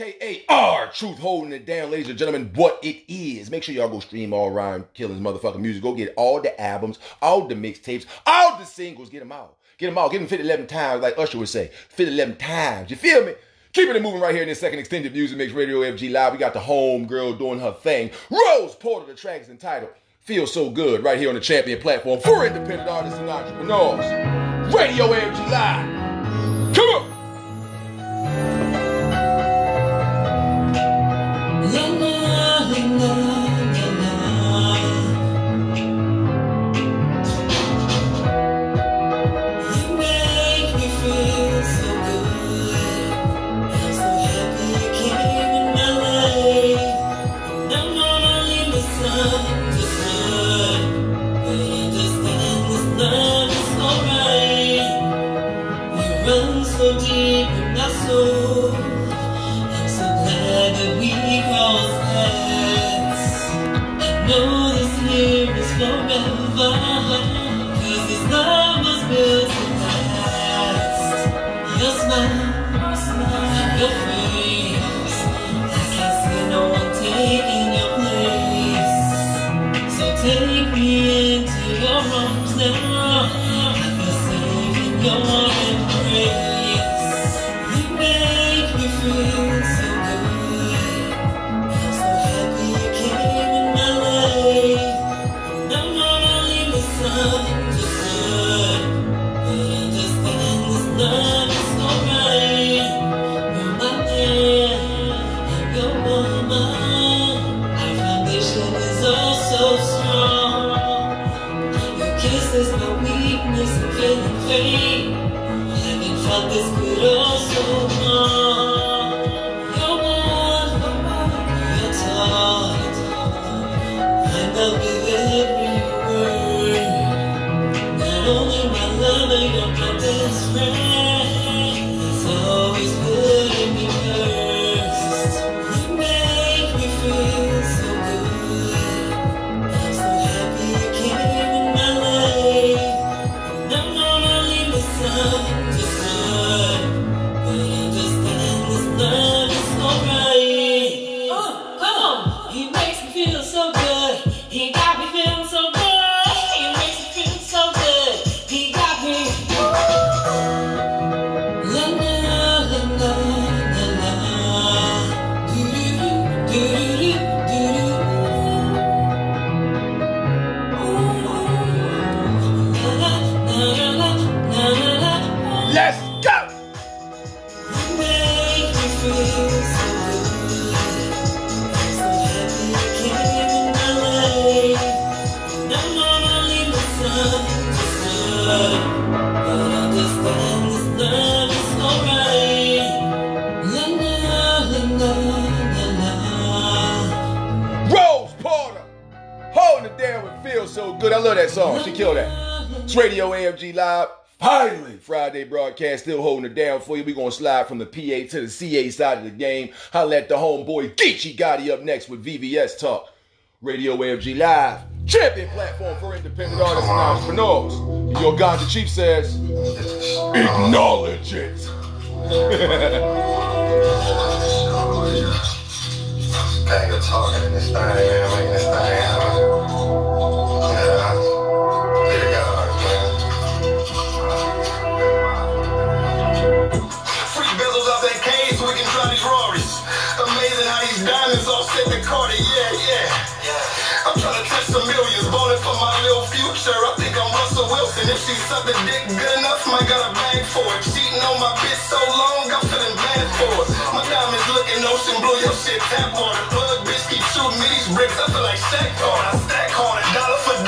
Aka R Truth, holding it down, ladies and gentlemen. What it is. Make sure y'all go stream all Ron Killings motherfucking music. Go get all the albums, all the mixtapes, all the singles. Get them all. Get them all. Get them 50, 11 times, like Usher would say. 50, 11 times. You feel me? Keeping it moving right here in this second extended music mix radio AFG live. We got the home girl doing her thing. Rose Porter, the track is entitled Feel So Good, right here on the champion platform for independent artists and entrepreneurs. Radio AFG live. Sun We're going to slide from the PA to the CA side of the game. I at the homeboy Geechi Gotti up next with VVS Talk. Radio AFG Live, champion platform for independent artists and entrepreneurs. Your ganja chief says, acknowledge it. [LAUGHS] She suck the dick good enough, might got a bag for it. Cheating on my bitch so long, I'm feeling bad for it. My diamonds looking ocean blue, your shit tap water. Plug bitch keep shooting me these bricks, I feel like Shaq Carter. I stack harder, dollar for dollar.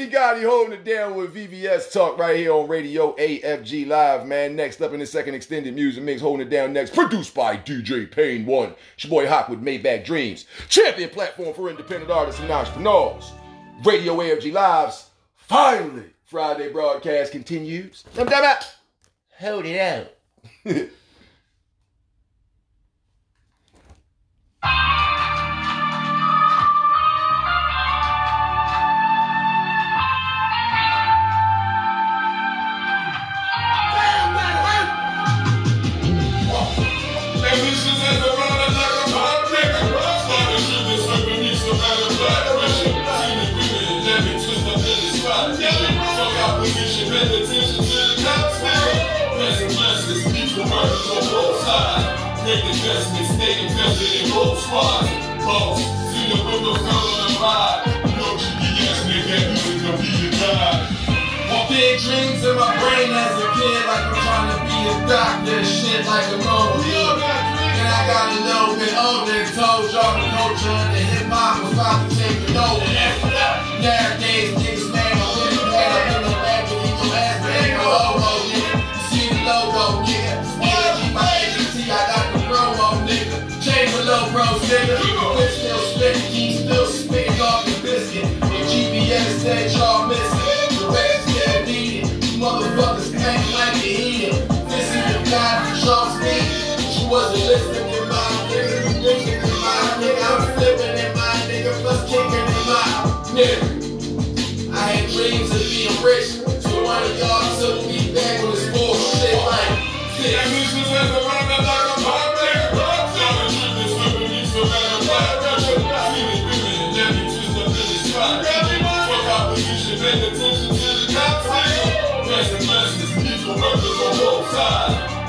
Geechi Gotti holding it down with VVS Talk right here on Radio AFG Live, man. Next up in the second extended music mix, holding it down next, produced by DJ Pain One. It's your boy Hawk with Maybach Dreams, champion platform for independent artists and entrepreneurs. Radio AFG Live's finally Friday broadcast continues. I'm talking about hold it out. [LAUGHS] Make investments, stay invested in both squads. Boss, see the windows come on the ride. No GPS, make that music go be your guide. Want big dreams in my brain as a kid, like I'm trying to be a doctor, shit like a kid. And I got a little bit older and told y'all the culture and the hip hop was about to take it over. Nowadays,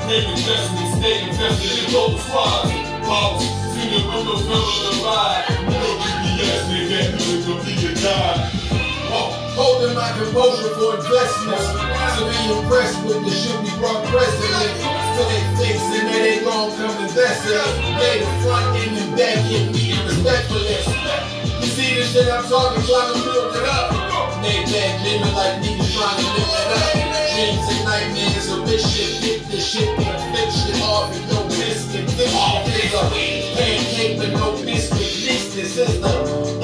Make investments, stay invested in both squads. Boss, see the come on the ride. Make that music go be your guide. Holding my composure for investments. To be impressed with the shit we brought president. Till they fix and then they gon' come invest in. They the front and the back get me respect. You see the shit I'm talking, trying to build it up. Made that living like niggas trying to live it up. Dreams and nightmares of this shit. This shit and flip shit off and no biscuit. This shit is a pancake with no biscuit. This, this is the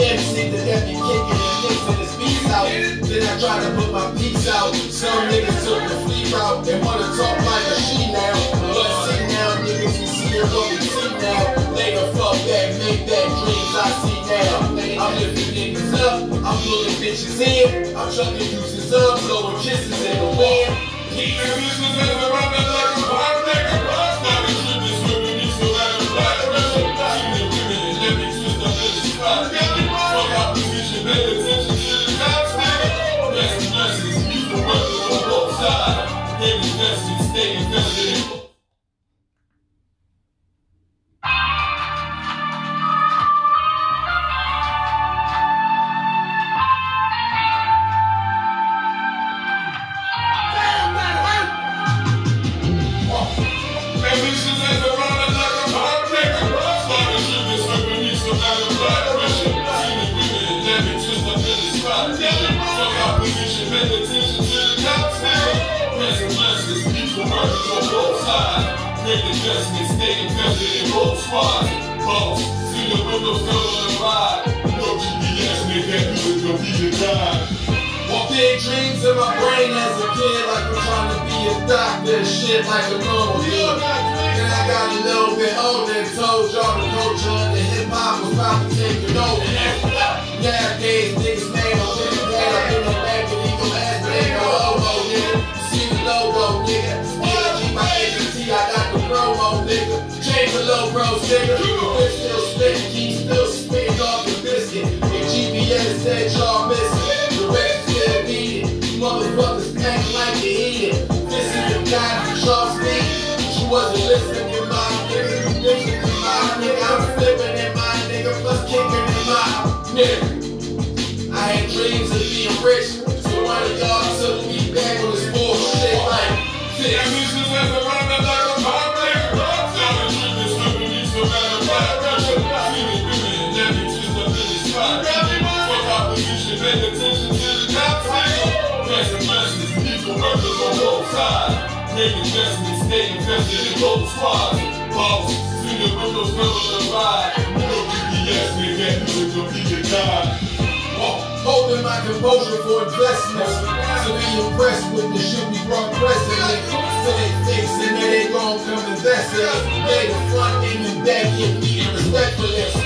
MC that got me kicking and mixing his beats out. Then I try to put my beats out. Some niggas took the free route and wanna talk like a she now. But see now, niggas, we see it what we see now. they Later, fuck that, make that dreams I see now. I'm lifting niggas up, I'm pulling bitches in. I'm chucking deuces up, blowing kisses in the wind. Keep the business as a runner like a nigga. Sides. Make investments, stay invested in both squads. Boss, see the windows on the ride. No GPS, make that music go be your guide. Want big dreams in my brain as a kid, like I'm trying to be a doctor, shit like a normal kid. Then I got a little bit older and told y'all the culture and the hip hop was about to take it over. Nowadays, low bros, nigga. Whip still spitting, keep still spitting off the biscuit. And GPS said y'all missing. The rest still needed. You motherfuckers act like you eat. This is the guy who shows me. She wasn't listening to my nigga. You thinking to my nigga. I'm flipping Make investments, stay invested in both squads. Boss, see the windows never the ride. No GPS, make that music gonna be your guide. Holding my composure for investments. To be impressed with the shit we brought president. To they face and they gon' come invest in. Lay the front and back give me respect for this.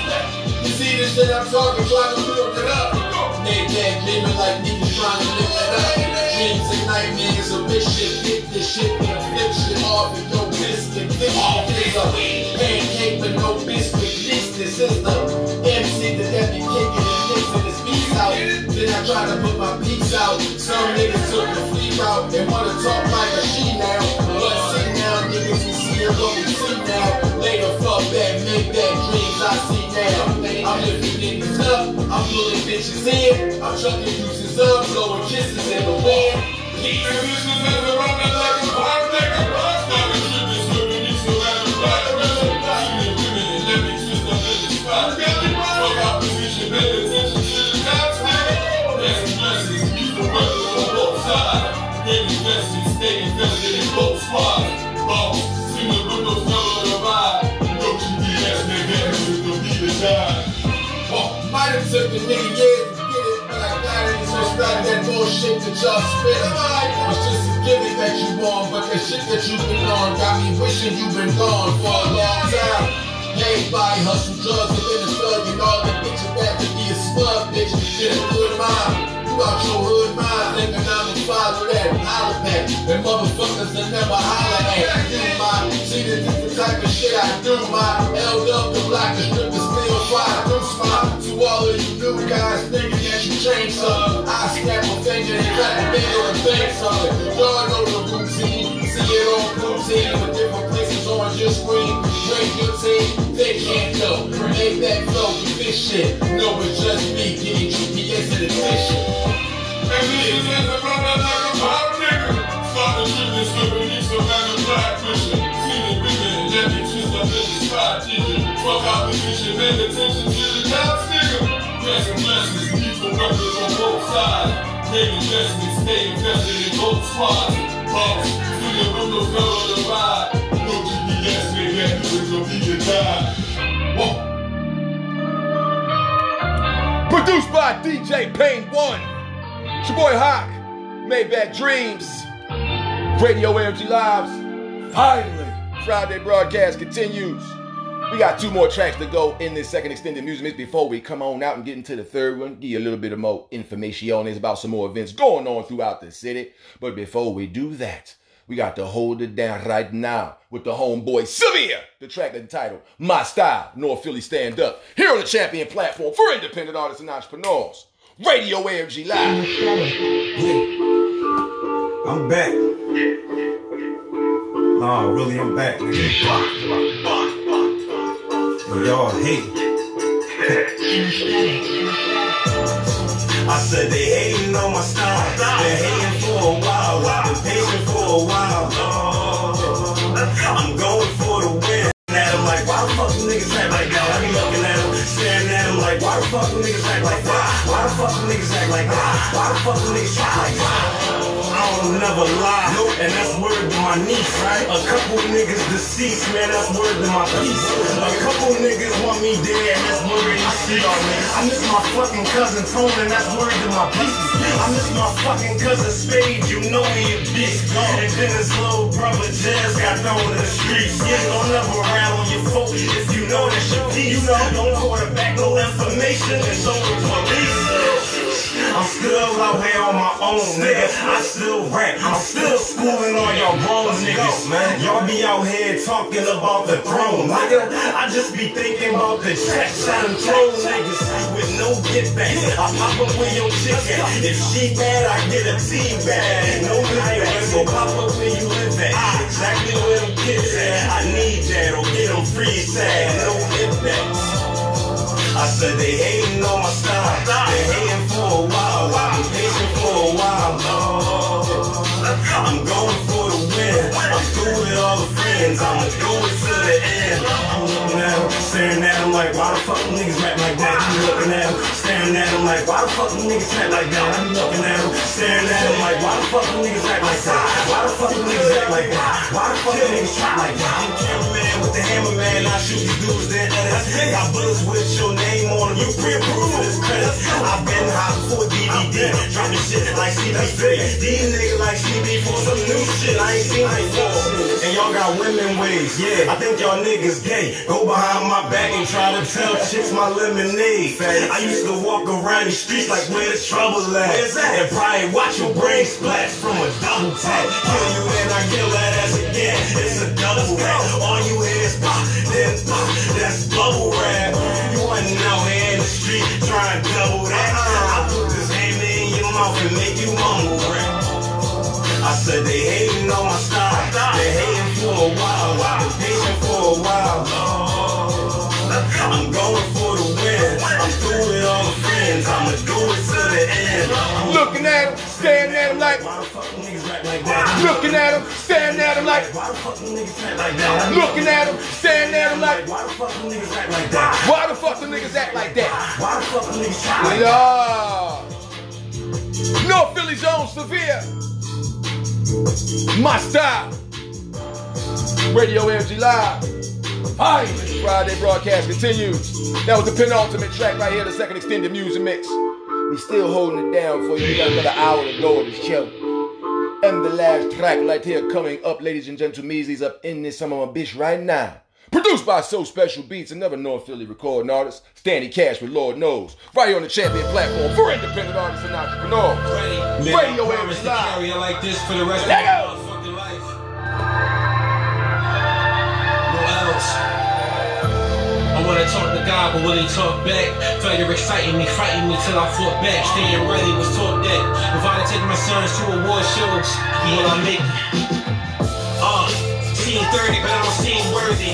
You see this shit I'm talking, trying to build it up. Make that dreaming like niggas trying to live it up. Dreams and nightmares this shit. Pick this shit, and flip shit off and no biscuit. This shit is a pancake with no biscuit. This, this is the MC that that be kicking and mixing his beats out. Then I try to put my beats out. Some niggas took the free route and wanna talk like a she now. But see now, niggas, we see what we see now. Later, fuck that, make that dreams I see now. I'm lifting niggas up, I'm pulling bitches in. I'm chucking deuces up, blowing kisses in the wind. Keep the bitches in the running like took the nigga years get it, but I got it. It's just not that bullshit that y'all spit. It's just a gimmick that you want, but the shit that you've been on got me wishing you've been gone for a long time. Everybody hustle drugs within the thug and all the bitches back to be a smug bitch. Get a good mind. You out your hood mind, thinking I'ma follow that holler back. And motherfuckers that never holler at. You my, see the type of shit I do. My L up the block, the strip is still fire. Do smile to all of you new guys thinking that you changed something. I snap my finger and clap a finger and think something. Y'all know the routine, see it on routine with different places on your screen. Break your team, they can't know. Make that flow, do this shit. No, it's just me getting GPS in the shit. And in the running like a pop nigga. Stop the shit that's living me so out of black the women and let me twist up in the spot, nigga. Fuck opposition, pay attention to the cops, nigga. Blessing blessings, the records on both sides. Make investments, stay invested in both squads. Boss, see the windows never the ride. Whoa. Produced by DJ Pain One. It's your boy Hawk. Maybach Dreams. Radio AFG Lives. Finally, Friday broadcast continues. We got two more tracks to go in this second extended music mix before we come on out and get into the third one. Give you a little bit of more information on this about some more events going on throughout the city. But before we do that, we got to hold it down right now with the homeboy Severe. The track entitled My Style, North Philly Stand Up. Here on the champion platform for independent artists and entrepreneurs. Radio AFG Live. I'm back. Nah, really, I'm back, nigga. But y'all hate. [LAUGHS] I said they hating on my style. Been hating a while. I'm going for the win. At 'em like, why the fuck them niggas act like that? I be looking at them, staring at them like, why the fuck them niggas act like that? Why the fuck them niggas act like that? Why the fuck them niggas act like that? Don't never lie, and that's word to my niece, right? A couple niggas deceased, man, that's word to my piece. A couple niggas want me dead, and that's word to my y'all. I miss my fucking cousin Tone, and that's word to my piece. I miss my fucking cousin Spade, you know he a bitch. And then his little brother Jazz got thrown in the streets. Yeah, don't ever rattle your folk if you know that's your piece. You know, don't quarterback no information, and so the police. I'm still out here on my own, nigga. I still rap. I'm still schooling all y'all grown niggas, man. Y'all be out here talking about the throne, nigga. I just be thinking about the checks I done throw niggas with no get back. I pop up with your chick at. If she bad, I get a tea bag. No get back. So pop up where you live at. Exactly where them kids at. I need that or get them free tag. No get backs. I said they hating on my style. They hating for a while. I've been patient for a while. I'm going for the win. I'm with all the friends. I'ma do it to the end. I'm them, staring at them like, why the fuck them niggas rap like that? Look looking at them, staring at them like, why the fuck them niggas act like that? I be looking at them, staring at them like, why the fuck them niggas act like that? Why the fuck them niggas act like that? Why the fuck them niggas act like that? I'm cameraman with the hammer man, I shoot these dudes then edit. Got bullets with your name on them, you pre-approved for this credit. I've shit like CB3. These niggas like CB for some new shit I ain't seen before. And y'all got women ways, yeah. I think y'all niggas gay. Go behind my back and try to tell chicks my lemonade. I used to walk around the streets like where the trouble at. And probably watch your brain splash from a double tap. Kill you then I kill that ass again. It's a double rap. All you hear is pop, then pop. That's bubble rap. You wasn't out here in the street trying double that. And make you mumble rap. I said they hating on my style. They hating for a while. Been patient for a while. I'm going for the win. I'm through with all the friends. I'ma do it to the end. Looking at him, staring at him like. Looking at him, staring at him like. That? Looking at him, staring at him like. Why the fuck niggas act like that? Why the fuck niggas act like that? Why the fuck niggas act like that? North Philly Zone Severe. My style. Radio AFG Live. Hi. Friday broadcast continues. That was the penultimate track right here, the second extended music mix. We still holding it down for you. We got another hour to go of the show. And the last track right here coming up, ladies and gentlemen, Measly's up in this my bitch right now. Produced by So Special Beats, another North Philly recording artist, Stanley Cash with Lord Knows. Right here on the champion platform for independent artists and entrepreneurs. Man, Radio I promise to Live. carry it like this for the rest of Let my go. motherfucking life. No else. I wanna talk to God, but will he talk back? Further exciting me, fighting me till I fought back. Staying ready was taught that. If I take my sons to award shows, will I make it? Uh, 30, but I don't seem worthy.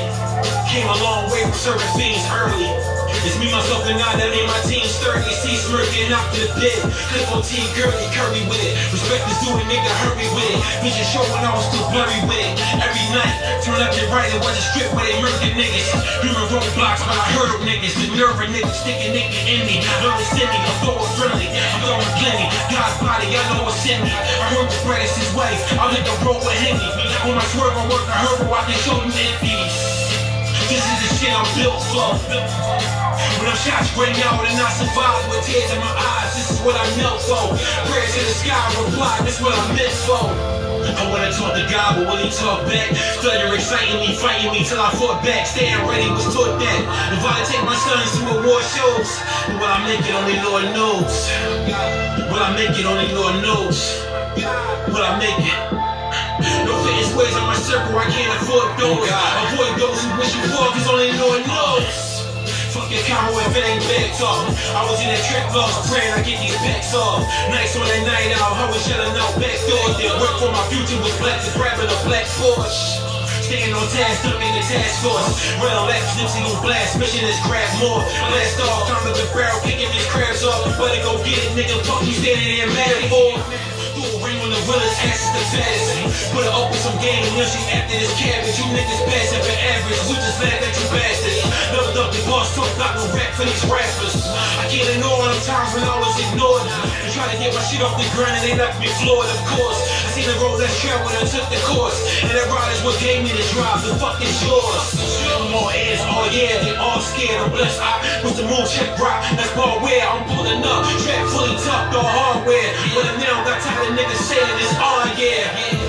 Came a long way from serving fiends early. It's me, myself, and I that made my team sturdy. See smirking after the bid. Clip on team girly, curry with it. Respect is a nigga, hurry with it. Vision short when I was still blurry with it. Every night, turn up and right, it was a strip where they murdered niggas. Human roadblocks, but I hurdle niggas. The nerve of niggas sticking nigga in me. To send me, I'm throwing friendly. I'm throwing plenty. God's body, I know what's in me. I heard the greatest his wife. I'll let the road with Henny. When my swerve, I work, I heard I can show them empties. This is the shit I'm built for. When I'm shot straight out and I survive with tears in my eyes, this is what I knelt for. Prayers to the sky, reply, this what I'm meant for. I wanna talk to God, but will he talk back? Stutter exciting me, fighting me till I fought back. Staying ready was taught that. If I take my sons to award shows, will I make it? Only Lord knows. Will I make it? Only Lord knows. Will I make it? No fitting squares on my circle, I can't afford those. Avoid those who wish you fall, cause only Lord knows. Fuck your combo if it ain't big talk. I was in a trip lost, praying I get these packs off. Nights on that night out, I was shutting out back doors. Did work for my future was black to grabbing a black Porsche. Staying on task, in the task force. Real X, Nipsey on blast, mission is grab more. Blast off, time to the barrel, kicking his crabs off. Better go get it, nigga, fuck you standing there mad for. The ass is the fattest. Put her up with some game, now she after this cabbage. You niggas passing for average, we just laugh at you bastards. Never thought the boss talk got no rap for these rappers. I can't ignore them times when I was ignored. They try to get my shit off the ground and they left me floored, of course. I seen the road less traveled and took the course. And that ride is what gave me the drive, the fuck is yours. More ears, oh yeah, they all scared. I'm blessed, I with the move check rock. That's ball where I'm pulling up. Trap fully tucked, all hardware. But now I got tired of niggas saying it's on, yeah.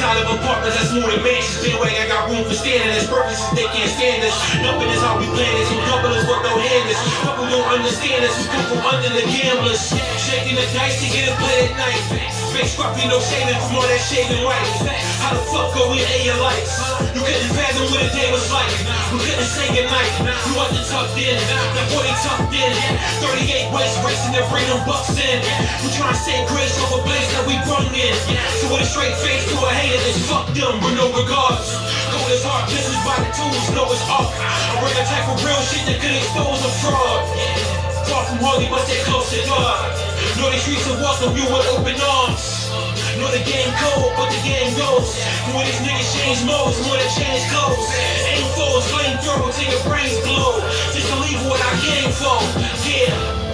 Tired of apartments that's more than mansions. I got room for standing. As purposes, they can't stand us. Nothing is how we plan this. Some couple is what no hand is. Couple don't understand us. We come from under the gamblers. Shaking the dice to get a play at night. Face scruffy, no shaving from all that shaving white. How the fuck go we A your lights? You couldn't fathom what a day was like. We couldn't say goodnight. You wasn't tucked in. That boy tucked in. 38 waist racing to bring them bucks in. We trying to say grace over blaze that we brung in. So with a straight face to a hater, it's fuck them with no regards. Cold as hard, business by the tools, know it's off. I work a type of real shit that could expose a fraud. Far from holy, but stay close to God. Know the streets will welcome you with open arms. Know the game cold, but the game goes. When these niggas change modes, more than change clothes. Aim foes, flame thrower till your brains blow. Just to leave what I came for. Yeah,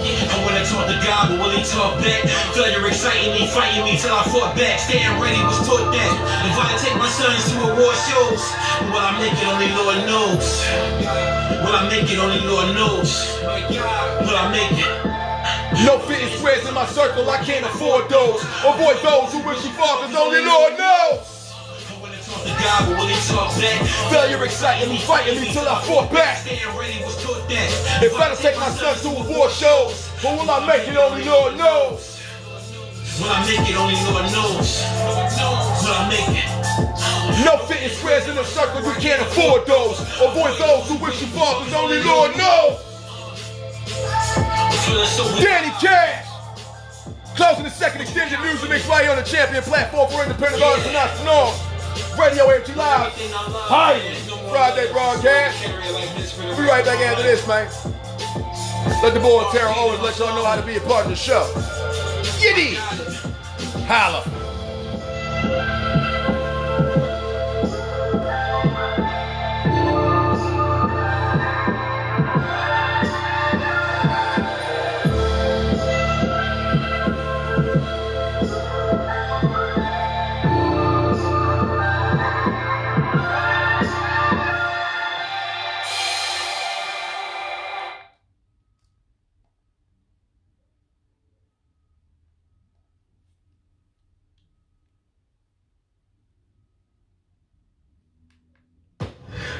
talk to God, but will he talk back? Failure exciting me, fighting me till I fought back. Staying ready was taught that. If I take my sons to award shows, will I make it? Only Lord knows. Will I make it? Only Lord knows. Will I make it? No fitting squares in my circle, I can't afford those. Avoid those who wish you fathers, only Lord knows. The God, but will he talk back? Failure exciting me, fighting me till I fought back. Staying ready was taught that. If I take my sons to award shows, but will I make it? Only Lord knows. Will I make it? Only Lord knows. Will I make it? No fitting squares in the circle, you can't afford those. Avoid those who wish you cause only Lord knows. Danny Cash. Closing the second extended music mix right here on the champion platform for independent artists and entrepreneurs. Radio AFG Live. Hi. Friday broadcast. Be right back after this, man. Let the boy Terrell Owens let y'all know how to be a part of the show. Yiddy. Holla.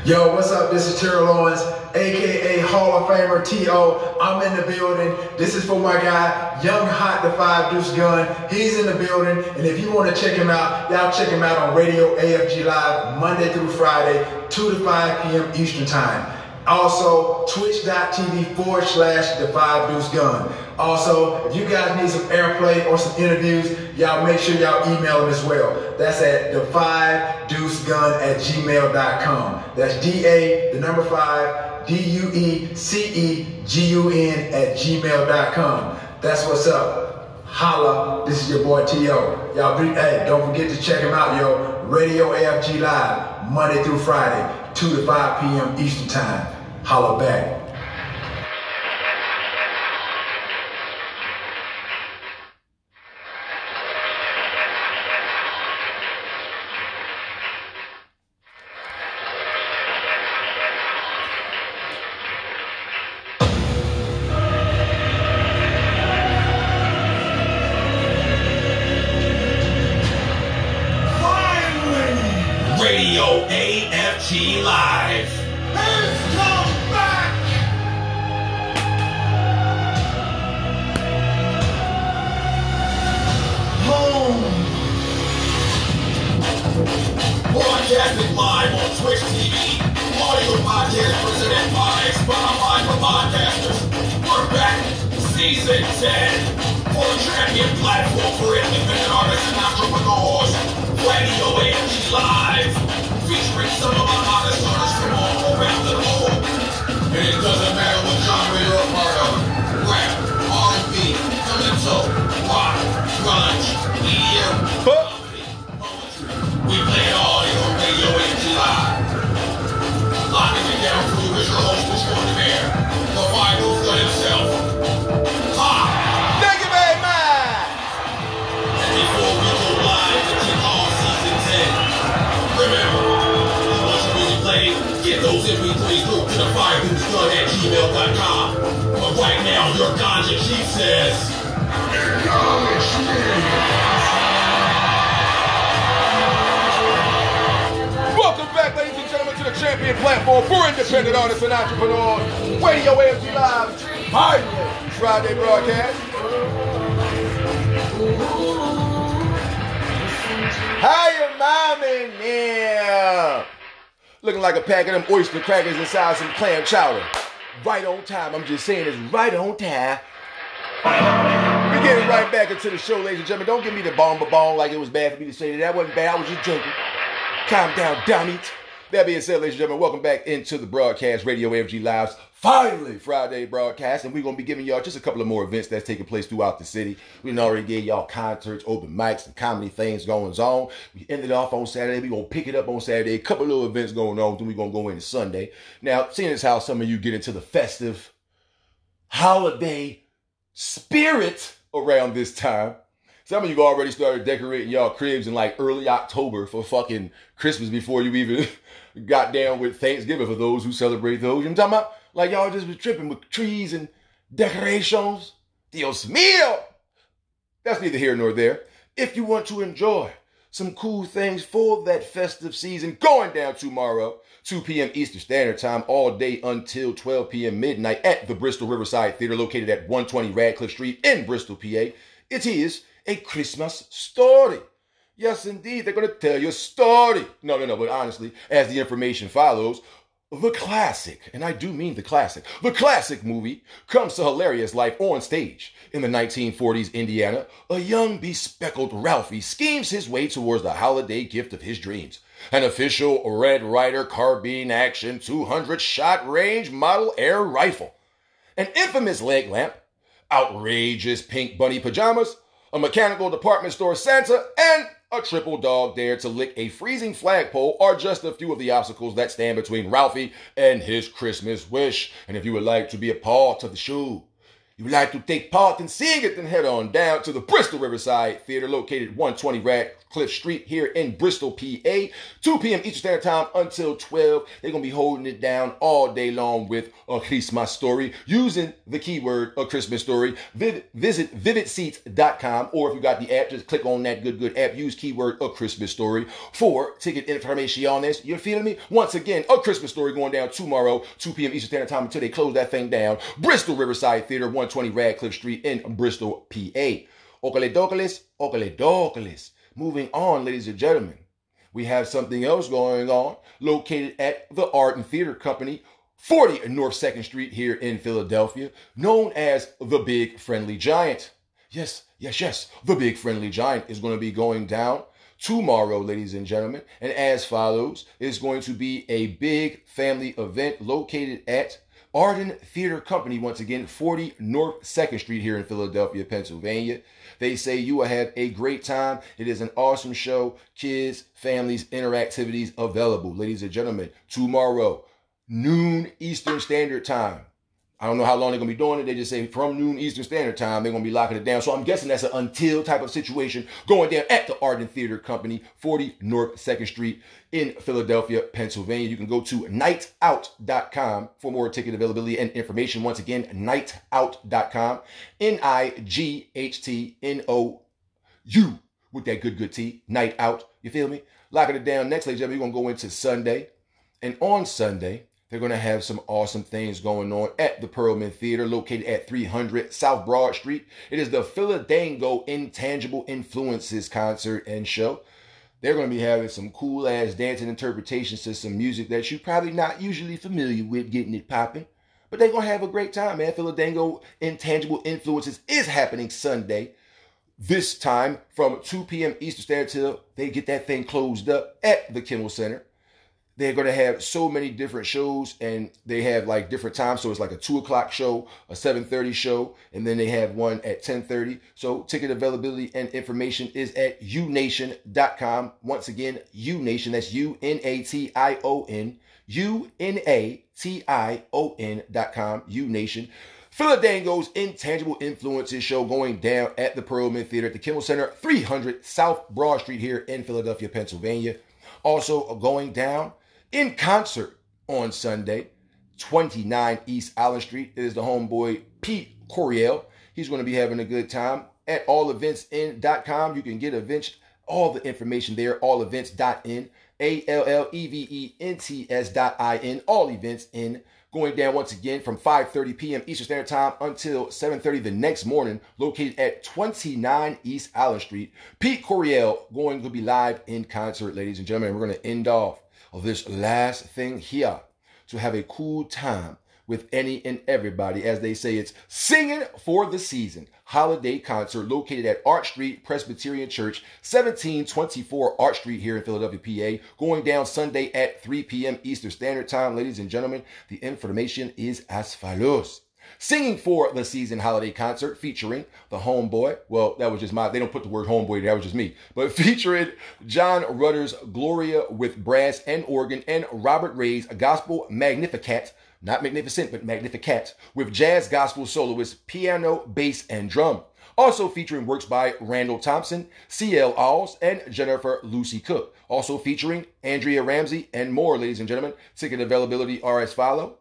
Yo, what's up? This is Terrell Owens, aka Hall of Famer T.O. I'm in the building. This is for my guy, Young Hot the Five Deuce Gun. He's in the building. And if you want to check him out, y'all check him out on Radio AFG Live Monday through Friday, 2 to 5 p.m. Eastern Time. Also, twitch.tv forward slash the five deuce gun. Also, if you guys need some airplay or some interviews, y'all make sure y'all email them as well. That's at the five deuce gun at gmail.com. That's D-A, the number five, D-U-E-C-E-G-U-N at gmail.com. That's what's up. Holla, this is your boy T.O. Y'all be, hey, don't forget to check him out, yo. Radio AFG Live, Monday through Friday, 2 to 5 p.m. Eastern Time. Holla back. Crackers inside some clam chowder. Right on time. I'm just saying it's right on time. We're getting right back into the show, ladies and gentlemen. Don't give me the bomb bomb like it was bad for me to say that. That wasn't bad. I was just joking. Calm down, dummy. That being said, ladies and gentlemen, welcome back into the broadcast, Radio AFG Live's finally Friday broadcast, and we're gonna be giving y'all just a couple of more events that's taking place throughout the city. We already gave y'all concerts, open mics, and comedy things going on. We ended off on Saturday. We're gonna pick it up on Saturday. A couple of little events going on. Then we're gonna go into Sunday. Now, seeing as how some of you get into the festive holiday spirit around this time. Some of you already started decorating y'all cribs in like early October for fucking Christmas before you even [LAUGHS] got down with Thanksgiving for those who celebrate those. You know what I'm talking about? Like y'all just was tripping with trees and decorations. Dios mío! That's neither here nor there. If you want to enjoy some cool things for that festive season going down tomorrow, 2 p.m. Eastern Standard Time, all day until 12 p.m. midnight at the Bristol Riverside Theater located at 120 Radcliffe Street in Bristol, PA. It is a Christmas story. Yes, indeed, they're going to tell you a story. No, no, no, but honestly, as the information follows, the classic, and I do mean the classic, the classic movie comes to hilarious life on stage. In the 1940s Indiana, a young bespectacled Ralphie schemes his way towards the holiday gift of his dreams. An official Red Ryder carbine action 200 shot range model air rifle. An infamous leg lamp, outrageous pink bunny pajamas, a mechanical department store Santa, and a triple dog dare to lick a freezing flagpole are just a few of the obstacles that stand between Ralphie and his Christmas wish. And if you would like to be a part of the show, you would like to take part in seeing it, then head on down to the Bristol Riverside Theater located 120 Radcliffe Street here in Bristol, PA. 2 p.m. Eastern Standard Time until 12. They're going to be holding it down all day long with a Christmas story using the keyword a Christmas story. Vivid, visit vividseats.com or if you got the app, just click on that good, good app. Use keyword a Christmas story for ticket information on this. You feeling me? Once again, a Christmas story going down tomorrow, 2 p.m. Eastern Standard Time until they close that thing down. Bristol Riverside Theater, 120 Radcliffe Street in Bristol, PA. Okale Dokales, Okale Dokales. Moving on, ladies and gentlemen, we have something else going on located at the Arden Theater Company, 40 North 2nd Street here in Philadelphia, known as the Big Friendly Giant. Yes, yes, yes, the Big Friendly Giant is going to be going down tomorrow, ladies and gentlemen. And as follows, it's going to be a big family event located at Arden Theater Company, once again, 40 North 2nd Street here in Philadelphia, Pennsylvania. They say you will have a great time. It is an awesome show. Kids, families, interactivities available. Ladies and gentlemen, tomorrow, noon Eastern Standard Time. I don't know how long they're gonna be doing it. They just say from noon Eastern Standard Time, they're gonna be locking it down. So I'm guessing that's an until type of situation going down at the Arden Theater Company, 40 North 2nd Street in Philadelphia, Pennsylvania. You can go to nightout.com for more ticket availability and information. Once again, nightout.com. N-I-G-H-T-N-O-U with that good, good T. Night out. You feel me? Locking it down next, ladies and gentlemen, we're gonna go into Sunday. And on Sunday, they're going to have some awesome things going on at the Perelman Theater located at 300 South Broad Street. It is the Philadanco Intangible Influences concert and show. They're going to be having some cool ass dancing interpretations to some music that you're probably not usually familiar with getting it popping. But they're going to have a great time, man. Philadanco Intangible Influences is happening Sunday. This time from 2 p.m. Eastern Standard till they get that thing closed up at the Kimmel Center they're going to have so many different shows and they have like different times. So it's like a 2 o'clock show a 7.30 show and then they have one at 10.30 so ticket availability and information is at unation.com once again unation that's u-n-a-t-i-o-n u-n-a-t-i-o-n dot com. Unation Philadanco's Intangible Influences show going down at the Perelman Theater at the Kimmel Center, 300 South Broad Street here in Philadelphia, Pennsylvania. Also going down in concert on Sunday, 29 East Allen Street. It is the homeboy Pete Coriel. He's going to be having a good time at alleventsin.com. You can get events, all the information there, allevents.in, A L L E V E N T S dot I N, all events in. Going down once again from 5:30 p.m. Eastern Standard Time until 7:30 the next morning, located at 29 East Allen Street. Pete Coriel going to be live in concert, ladies and gentlemen. We're going to end off of this last thing here to have a cool time with any and everybody. As they say, it's singing for the season. Holiday concert located at Arch Street Presbyterian Church, 1724 Arch Street here in Philadelphia, PA. Going down Sunday at 3 p.m. Eastern Standard Time. Ladies and gentlemen, the information is as follows. Singing for the season holiday concert featuring the homeboy. Well, that was just my, they don't put the word homeboy, that was just me. But [LAUGHS] featuring John Rutter's Gloria with brass and organ and Robert Ray's Gospel Magnificat not magnificent, but magnificat, with jazz gospel soloist, piano, bass, and drum. Also featuring works by Randall Thompson, C.L. Alls, and Jennifer Lucy Cook. Also featuring Andrea Ramsey and more, ladies and gentlemen. Ticket availability are as follow.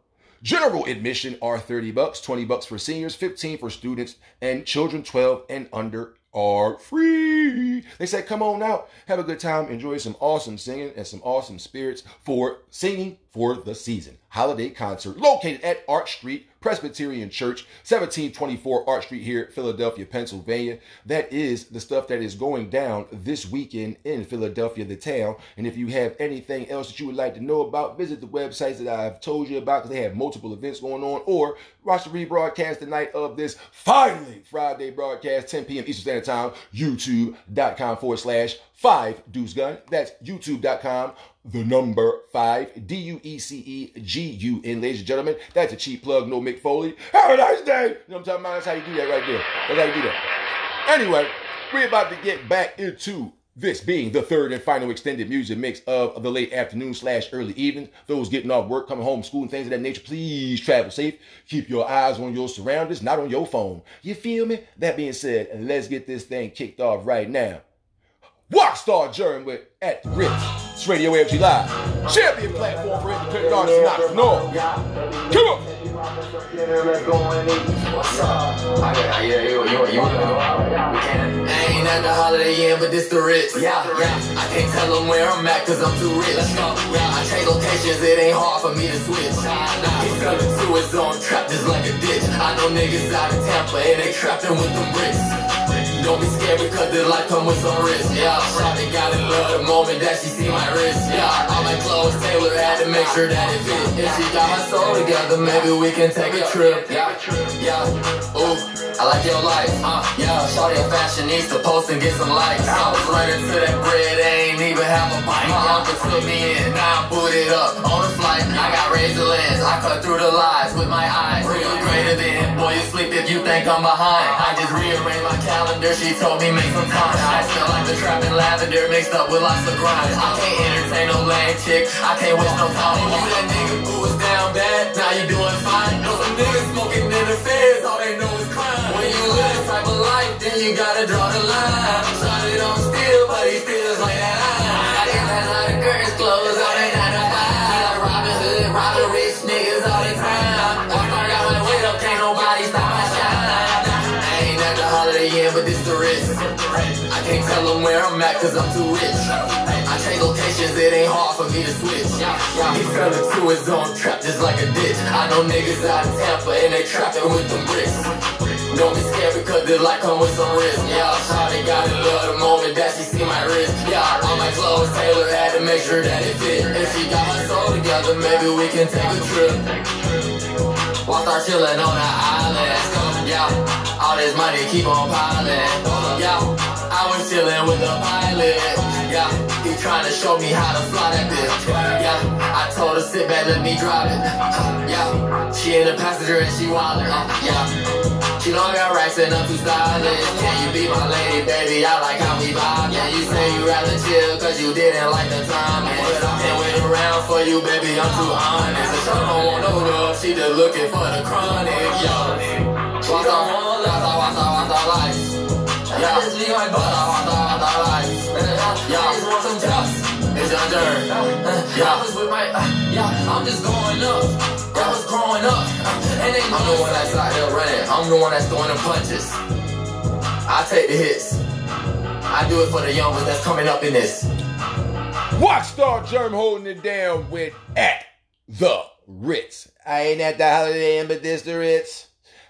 General admission are 30 bucks, 20 bucks for seniors, 15 for students, and children 12 and under are free. They said, come on out, have a good time, enjoy some awesome singing and some awesome spirits for singing for the season. Holiday concert located at Arch Street Presbyterian Church, 1724 Arch Street here, Philadelphia, Pennsylvania. That is the stuff that is going down this weekend in Philadelphia, the town. And if you have anything else that you would like to know about, visit the websites that I've told you about because they have multiple events going on, or watch the rebroadcast the night of this finally Friday broadcast, 10 p.m. Eastern Standard Time, youtube.com forward slash five deuce gun. That's youtube.com the number five, D U E C E G U N, ladies and gentlemen. That's a cheap plug, no Mick Foley. Have a nice day. You know what I'm talking about? That's how you do that right there. That's how you do that. Anyway, we're about to get back into this being the third and final extended music mix of the late afternoon slash early evening. Those getting off work, coming home, school, and things of that nature, please travel safe. Keep your eyes on your surroundings, not on your phone. You feel me? That being said, let's get this thing kicked off right now. Rockstar Germ with At the Ritz. It's Radio AFG Live. Champion platform for independent artists and entrepreneurs. Come on. What's up? I ain't at the Holiday Inn, but this the Ritz. Yeah, yeah. I can't tell them where I'm at, cause I'm too rich. Let's go. Yeah, I change locations, it ain't hard for me to switch. Nah, he's coming to his own trap just like a ditch. I know niggas out of Tampa, and they trapping with them bricks. Don't be scared because the life come with some risk. Yeah, Shawty got in love the moment that she see my wrist. Yeah, all my clothes tailored, had to make sure that it fit. If she got my soul together, maybe we can take a trip. Yeah, yeah, ooh, I like your life. Uh, yeah, Shawty a fashionista, post and get some likes. I was running to that bread, ain't even have a bite. My uncle took me in, now I'm booted up on the flight. I got razor lens, I cut through the lies with my eyes. Real greater than, boy, you sleep if you think I'm behind. I just rearrange my calendar, she told me make some time. I smell like the trap and lavender mixed up with lots of grind. I can't entertain no lame chick, I can't waste no time. You that nigga who was down bad, now you doing fine. Know some niggas smoking in the feds, all they know is crime. When you live this type of life, then you gotta draw the line. Shawty don't steal, but he steals can't tell them where I'm at, cause I'm too rich. I change locations, it ain't hard for me to switch. He fell into his own trap just like a ditch. I know niggas out in Tampa and they trapping with them bricks. Don't be scared because this life come with some risk. Yeah, Shawty got in love the moment that she see my wrist. Yeah, all my clothes Taylor had to make sure that it fit. If she got her soul together, maybe we can take a trip. While start chillin' on the island. Yeah, all this money keep on piling. Yeah, I was chillin' with the pilot. Yeah, he tryna show me how to fly that bitch. Yeah, I told her sit back, let me drive it. Yeah, she in the passenger and she wildin'. Uh, yeah. She I got racks and I'm too stylish. Can you be my lady, baby? I like how we vibe. Yeah, you say you rather chill cause you didn't like the time. But I can't wait around for you, baby. I'm too honest. She don't want no love, she just looking for the chronic. Yo, what's up, what's up, what's up, what's up, life? Yeah, what's up, what's up, what's up, life? Eh, yeah, just want some dust. It's your. Eh, yeah, I was with my, uh, yeah, I'm just going up. I was growing up. Uh, and they I'm the one that's out there running. I'm the one that's throwing the punches. I take the hits. I do it for the young ones that's coming up in this. Rockstar Germ holding it down with At the Ritz. I ain't at the Holiday Inn, but this the Ritz.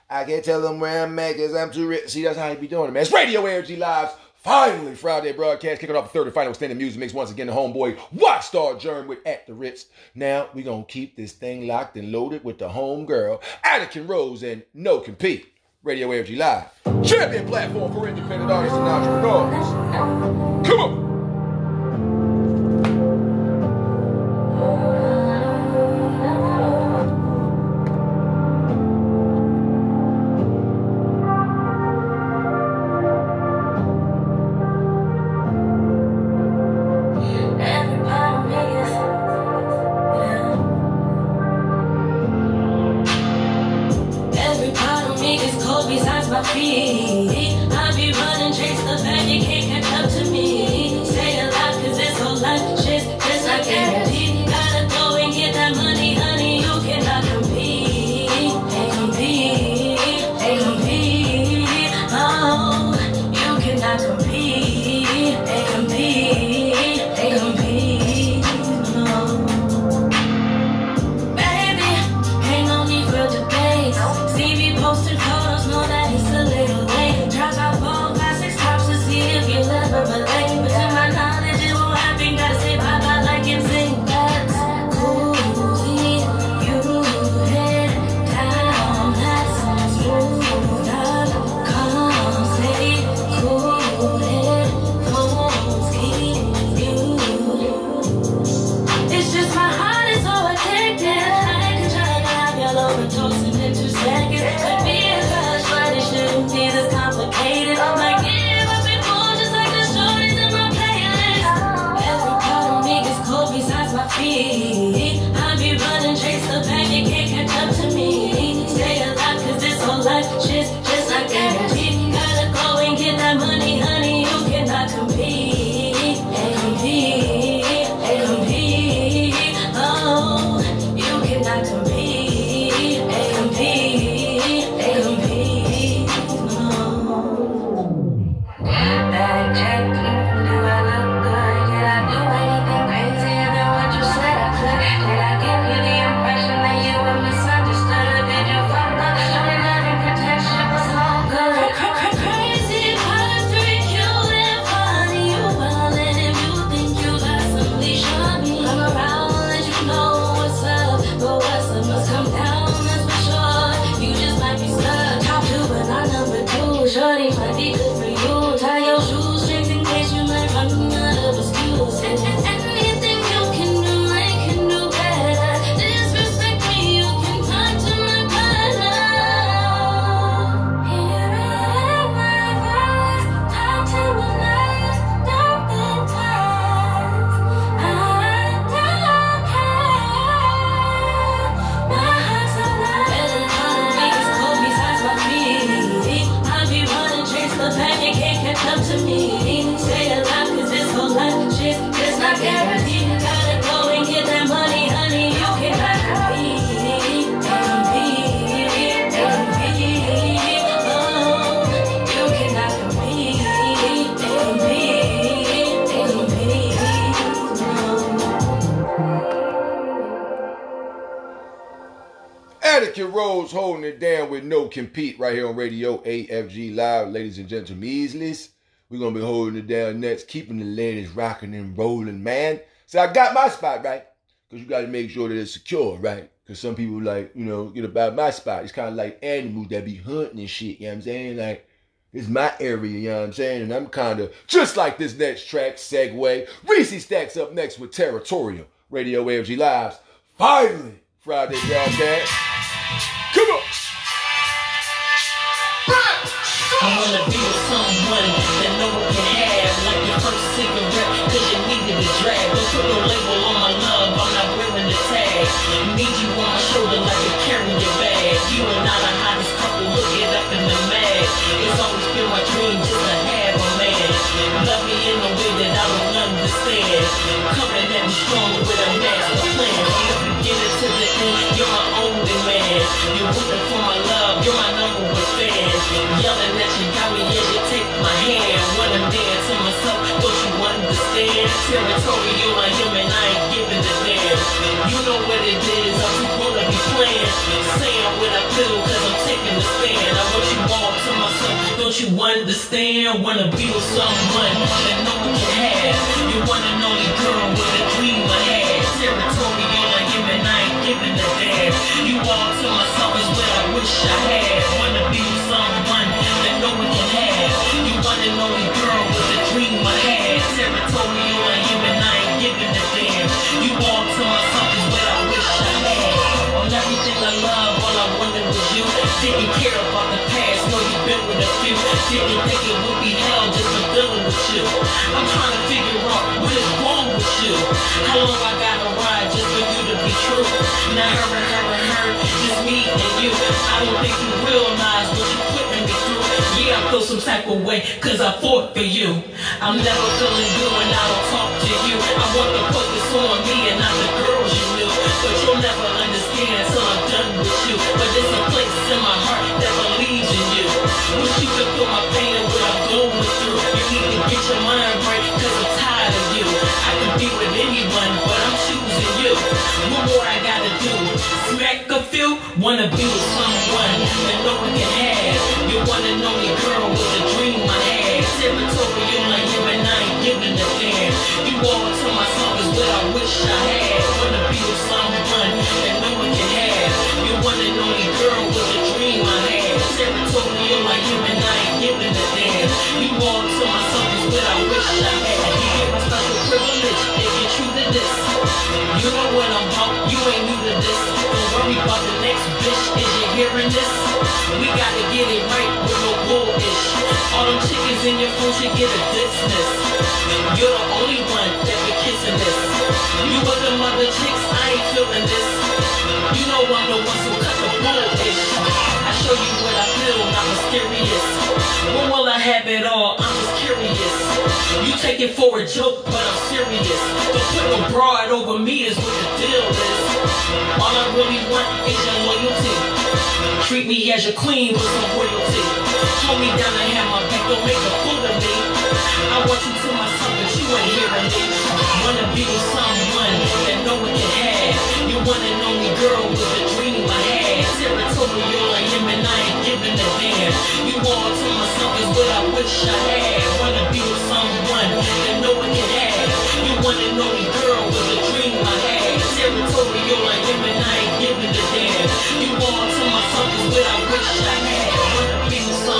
I can't tell them where I'm at because I'm too rich. See, that's how you be doing it, man. It's Radio AFG Live's finally Friday broadcast, kicking off the third and final extended music mix once again. The homeboy Rockstar Germ with At the Ritz. Now we gonna keep this thing locked and loaded with the home girl, Atikin Rose, and No Compete. Radio AFG Live, champion platform for independent artists and entrepreneurs. Come on. No Compete right here on Radio AFG Live, ladies and gentlemen. We're going to be holding it down next, keeping the ladies rocking and rolling, man. So I got my spot right because you got to make sure that it's secure, right? Because some people, like, you know, get about my spot. It's kind of like animals that be hunting and shit, you know what I'm saying? Like, it's my area, you know what I'm saying? And I'm kind of just like this next track, segue. Reese stacks up next with Territorial, Radio AFG Lives. Finally, Friday Broadcast. I wanna be with someone that no one can have. Like your first cigarette, cause you needed a drag. Don't put no label You understand? Wanna be with someone that know what you have. You wanna know the girl with a dream I had. ahead. Territorial like him and I ain't giving a damn. You all to myself is what I wish I had. Wanna be shit and thinking would be hell just I'm dealing with you. I'm trying to figure out what is wrong with you. How long I gotta ride just for you to be true? Now her and her and her, just me and you. I don't think you realize what you putting me through. Yeah, I feel some type of way, cause I fought for you. I'm never feeling good when I don't talk to you. I want to focus on me and not the girls you knew. But you'll never understand till I'm done with you. But there's a place in my heart that believes in you. What you What more I gotta do? Smack a few? Wanna be with someone that no one can have. You one and only girl with a dream I had. Territorial like you and I ain't giving a damn. You all to myself is what I wish I had. Wanna be with someone that no one can have. You one and only girl with a dream I had. Territorial like you and I ain't giving a damn. You all to myself is what I wish I had. You get my special privilege if you're true to this. You know what I'm about, you ain't new to this. Don't worry about the next bitch, is you hearing this? We gotta get it right with no bull-ish. All them chickens in your phone should get a dismiss. You're the only one that be kissing this. You other chicks, I ain't feeling this. You know I'm the one who cut the bull-ish. I show you what I feel, not mysterious. When will I have it all? I'm just curious. You take it for a joke, but I'm serious. Don't put no broad over me is what the deal is. All I really want is your loyalty. Treat me as your queen with some royalty. Hold me down and have my back, don't make a fool of me. I want you to myself, but you ain't hearing me. Wanna be with someone that no one can have. You one and only girl with a dream I had. Territorial like him and I ain't giving a damn. You all to myself is what I wish I had. Wanna be with someone that no one can have. You one and only girl with a dream I had. Territorial like him and I ain't giving a damn. You all to myself is what I wish I had.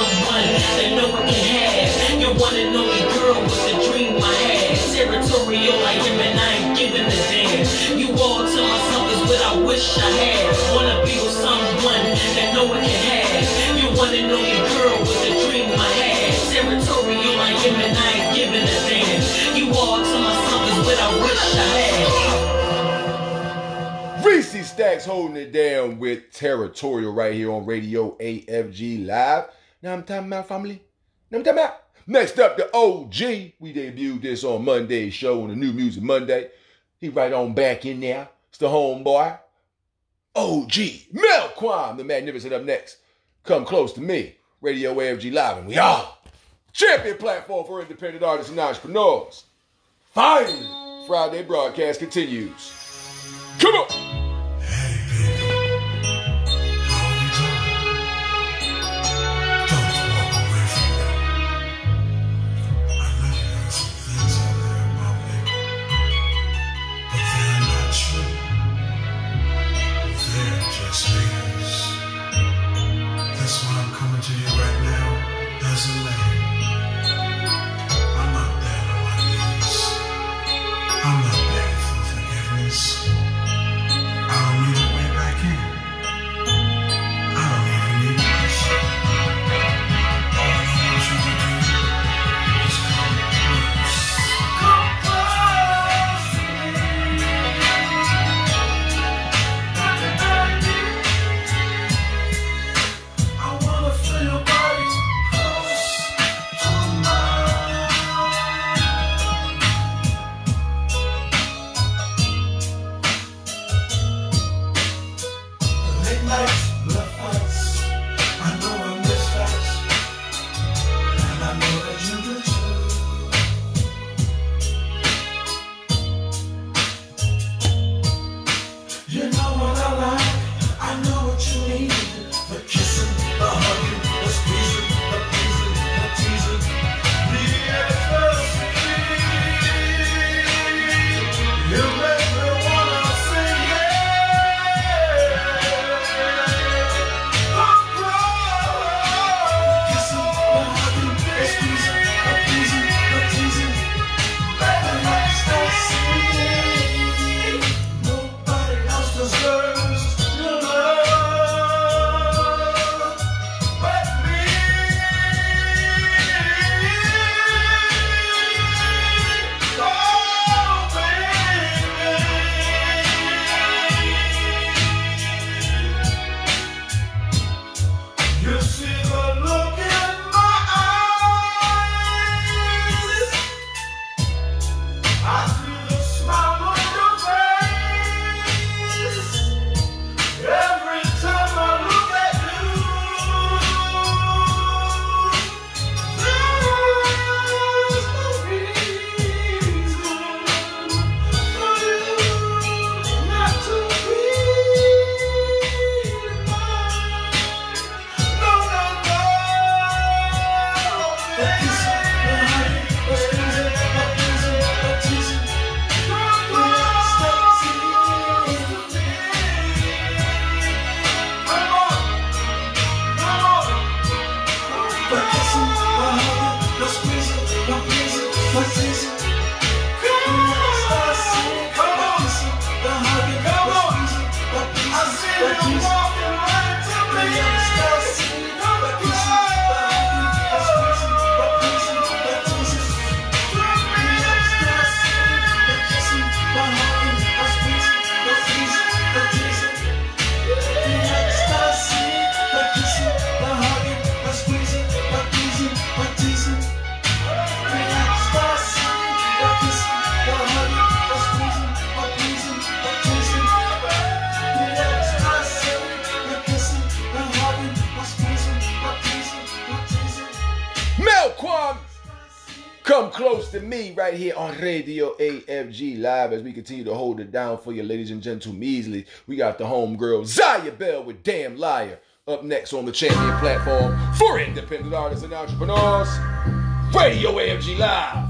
Someone that no one can have. You one and only girl with a dream I had. Territorial like him and I ain't giving a damn. You all to myself is what I wish I had. Wanna be with someone that no one can have. You one and only girl with a dream I had. Territorial like him and I ain't giving a damn. You all to myself is what I wish I had. Reese Stacks holding it down with Territorial right here on Radio AFG Live. Now I'm talking about family. Now I'm talking about. Next up, the OG. We debuted this on Monday's show on the New Music Monday. He right on back in there. It's the homeboy. OG. Melquan, the magnificent up next. Come close to me. Radio AFG Live, and we are champion platform for independent artists and entrepreneurs. Finally, Friday broadcast continues. Come on. Right here on Radio AFG Live as we continue to hold it down for you, ladies and gentlemen. Easily, we got the homegirl Zaya Bell with Damn Liar up next on the champion platform for independent artists and entrepreneurs. Radio AFG Live.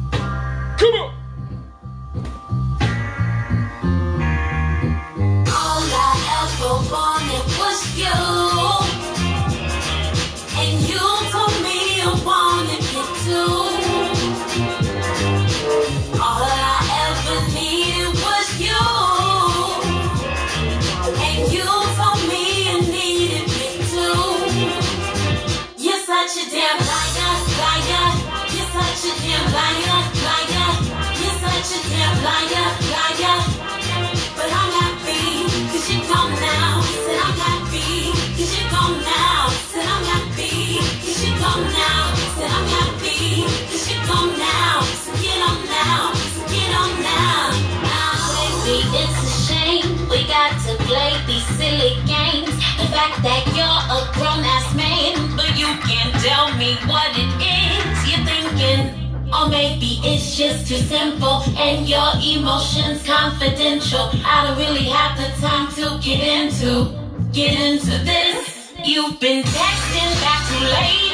Silly games. The fact that you're a grown ass man, but you can't tell me what it is you're thinking. Or maybe it's just too simple and your emotions confidential. I don't really have the time to get into, get into this. You've been texting back too late.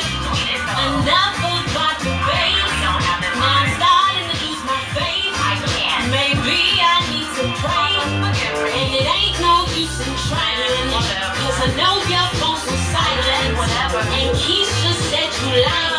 Enough use in trying. Cause I know your phone's on silent. And Keisha said you lying.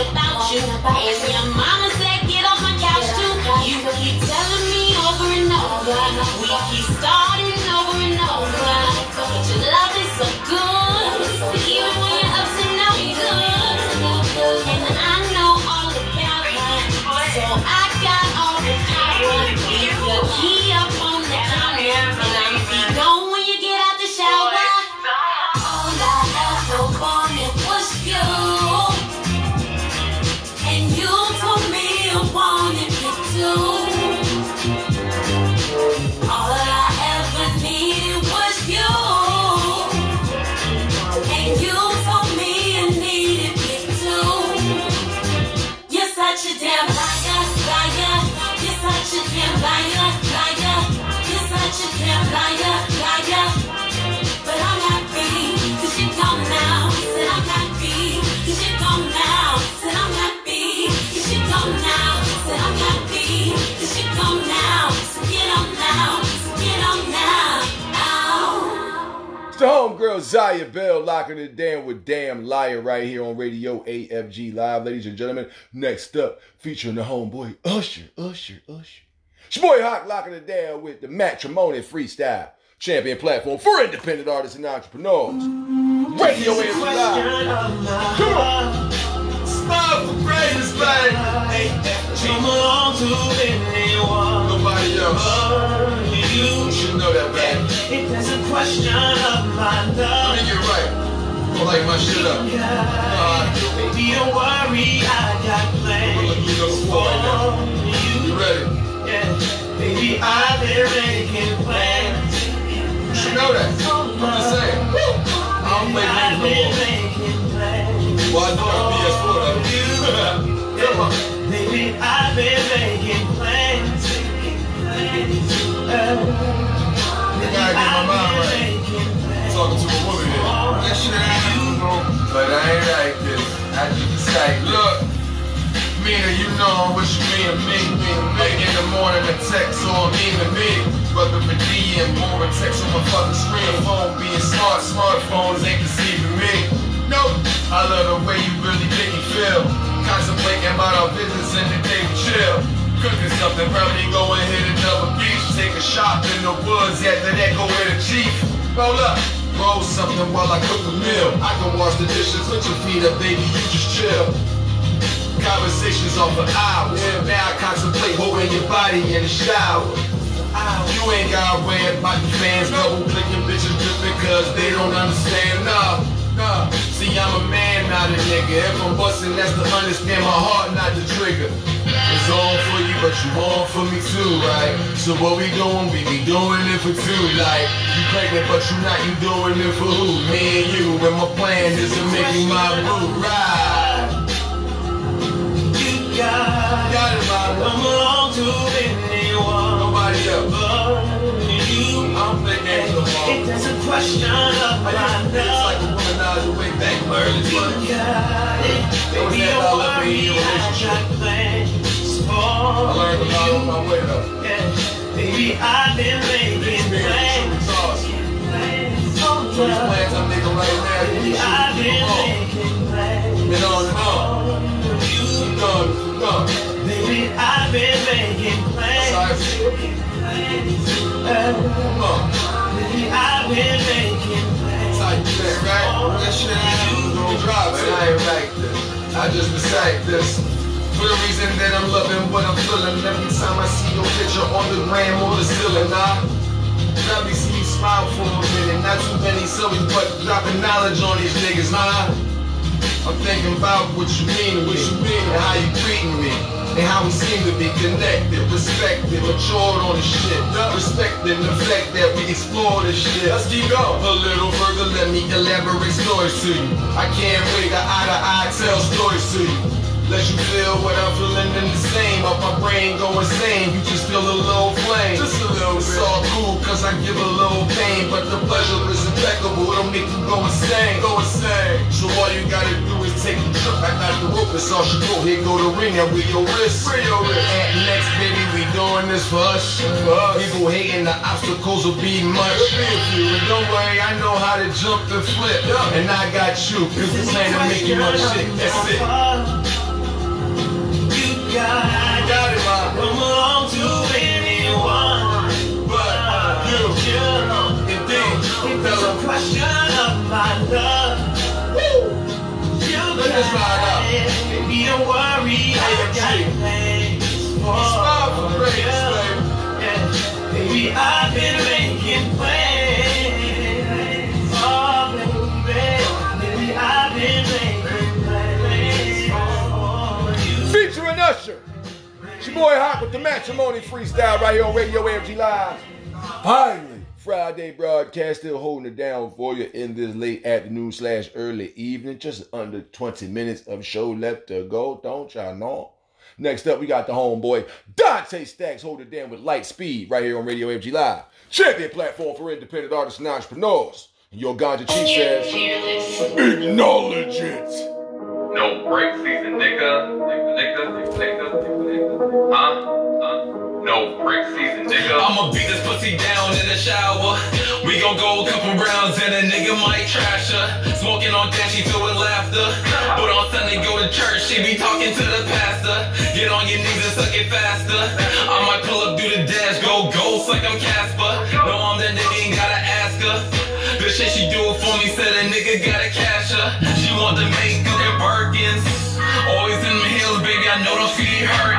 About you. And your mama It's Zaya Bell locking it down with Damn Liar right here on Radio AFG Live. Ladies and gentlemen, next up, featuring the homeboy Usher, Usher, Usher. Boy Hawk locking it down with the Matrimony Freestyle. Champion platform for independent artists and entrepreneurs. Radio AFG Live. Come on. Stop the greatest thing. Come along to anyone. Nobody else. You. Should know that, man. If there's a question of my love. Let me get right. Don't like my shit up. Baby, don't worry, I got plans for you. You ready? Yeah. Baby, I've been making plans. You should know that. I'm just saying. I don't play games no more. Well, I know I'm PS4 though. [LAUGHS] Come on. Baby, I've been making plans. I gotta get my mind right. I'm talking to a woman here. That shit ain't, but I ain't like this. I say, look, Mina, you know what you mean to me. Late in the morning, a text on me to me. Brother D and more text on my fucking screen. Phone being smart, smartphones ain't deceiving me. Nope, I love the way you really make me feel. Contemplating about our business and the day we chill. Cooking something, probably go and hit another beach. Take a shot in the woods, after that go with a chief. Roll up, roll something while I cook a meal. I can wash the dishes, put your feet up, baby, you just chill. Conversations off for hours. Now I contemplate holding your body in the shower. You ain't gotta worry about the fans double clicking bitches just because they don't understand. Nah, nah. See, I'm a man, not a nigga. If I'm busting, that's to understand my heart, not the trigger. It's on for you, but you on for me too, right? So what we doing? We be doing it for two, like you pregnant, but you not. You doing it for who? Me and you. And my plan is to make you my boo, right? God, Got it, don't belong to anyone Nobody else. but you. I'm thinking of It is a question of my love. Way back early 20s. got it. Baby, that don't love in worry, your I relationship. I learned a lot on my way though. Baby, I've been making plans. These plans I'm making right now, Baby, I've been making plans. Been on and on. Baby, I've been making plans. Sorry. Baby, I've been making you think, right? Shit gonna drop it. I ain't like this. I just recite this. For the reason that I'm loving what I'm feeling every time I see your picture on the gram or the ceiling. Let me see you smile for a minute. Not too many silly, but dropping knowledge on these niggas, nah. I'm thinking about what you mean to me, and how you treating me, and how we seem to be connected, respected, matured on the shit, respecting the fact that we explore this shit. Let's keep going. A little further, let me elaborate stories to you. I can't wait to eye to eye tell stories to you. Let you feel what I'm feeling in the same. Up my brain go insane. You just feel a little flame. Just a cause I give a little pain. But the pleasure is impeccable. It'll make you go insane. Go insane. So all you gotta do is take a trip. I got the rope. It's all she go. Here go the ring and with your wrist. Where your wrist. At next, baby, we doing this for us. For us. People hating the obstacles will be much. But don't worry, I know how to jump and flip. And I got you. Cause we plan to make you my shit. That's it. You got my love. You Let this ride it. Baby, don't worry, I got AMG. plans for baby. I've been making plans. Baby, I've been making plans for you. Featuring Usher. Your boy Hot with the matrimony freestyle right here on Radio AFG Live. Finally, Friday broadcast still holding it down for you in this late afternoon slash early evening. Just under 20 minutes of show left to go. Don't y'all know? Next up, we got the homeboy Dante Stacks holding it down with light speed right here on Radio AFG Live. Champion platform for independent artists and entrepreneurs. And your Ganja Chief says, acknowledge it. No break season, nigga. Nigga, nigga, nigga, nigga. Huh? Huh? No break season, nigga. I'ma beat this pussy down in the shower. We gon' go a couple rounds and a nigga might trash her. Smoking on that, she filled with laughter. But on Sunday, go to church, she be talking to the pastor. Get on your knees and suck it faster. I might pull up, do the dash, go ghost like I'm Casper. No, I'm that nigga, ain't gotta ask her. The shit she do it for me, said a nigga gotta cash her. She want the makeup and Birkins. Always in the hills, baby, I know those feet hurting.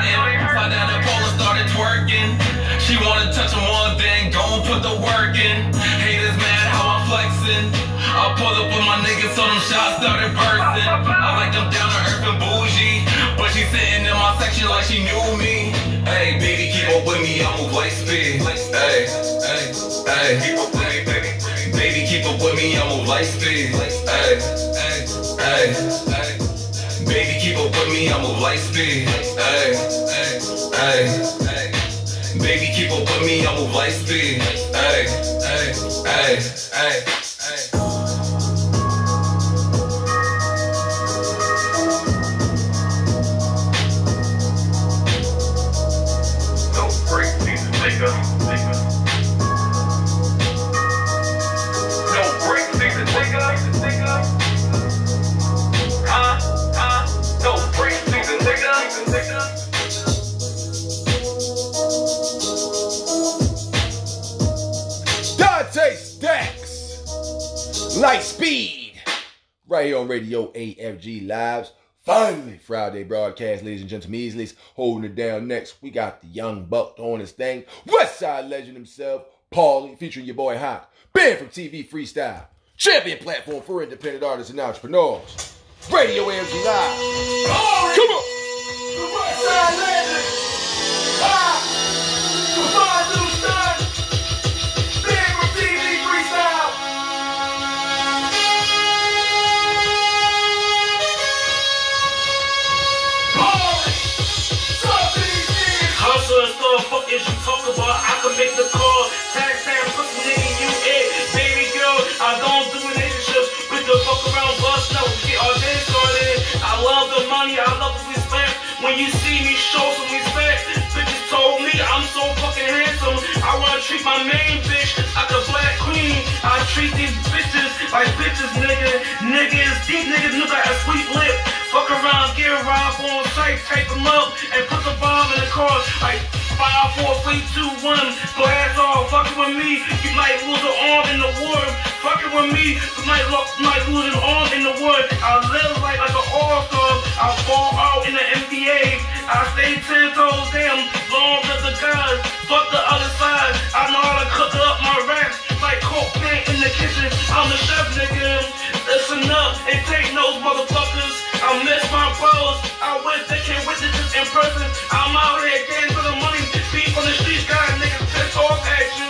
Started. I like down to earth and bougie. But sitting in my section like she knew me. Hey, baby, keep up with me, I move like speed. Hey, hey, hey, keep up with me, baby. Baby, keep up with me, I move like speed. Hey, hey, hey. Baby, keep up with me, I move like speed. Hey, hey, hey. Baby, keep up with me, I move like speed. Hey, hey, hey, hey. Speed. Right here on Radio AFG Lives. Finally, Friday broadcast, ladies and gentlemen. Easily holding it down next. We got the young buck doing his thing. West Side legend himself, Paulie, featuring your boy Hawk. Banned from TV Freestyle. Champion platform for independent artists and entrepreneurs. Radio AFG Live. Come on. West Side legend. Ah, the five. Is you talk about? I can make the call. Tax time, pussy nigga, you it. Baby girl, I don't do relationships with the fuck around bust. No, get all day started. I love the money, I love the respect. When you see me, show some respect. Bitches told me I'm so fucking handsome. I wanna treat my main bitch like a black queen. I treat these bitches like bitches, nigga. Niggas, these niggas look like a sweet lip. Fuck around, get around, on site, take them up, and put the bomb in the car. Like five, four, three, two, one. Blast off, fucking with me, you might lose an arm in the war. Fucking with me, you might, lo- might lose an arm in the war. I live like like an all-star. I fall out in the NBA. I stay ten toes down, long as the guys. Fuck the other side. I know how to cook up my raps like coke paint in the kitchen. I'm the chef, nigga. Listen up and take notes, motherfuckers. I miss my bros. I wish they can witness this in person. I'm out here getting to the off at you.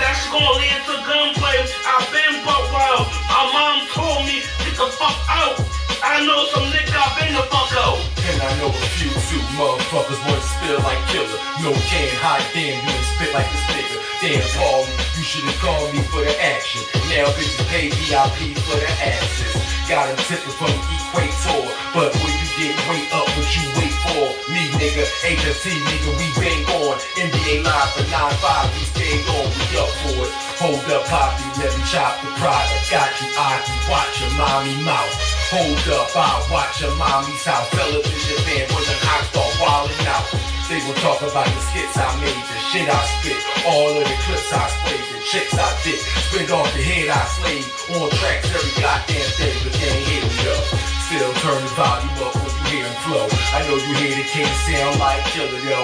That's gonna lead to gunplay. I've been buck wild. My mom told me, get the fuck out. I know some nigga I've been the fuck out. And I know a few two motherfuckers want to spill like killer. No can hot damn, you ain't spit like this nigga. Damn, Paul, you should've called me for the action. Now bitches pay VIP for the asses. Got him tipping from the equator. But when you get way up, what you wait for? Me, nigga, HFT, nigga, we bang on. NBA live for 9-5, we stay on, we up for it. Hold up, Poppy, let me chop the product. Got you, Aki, watch your mommy mouth. Hold up, I'll watch your mommy's house. Television fan when the I start wilding out. They will talk about the skits I made, the shit I spit, all of the clips I sprayed, the chicks I spit off the head I slayed, on tracks every goddamn day, but they ain't hit me up. Still turn the volume up when you hear him flow. I know you hear the king sound like killer, yo.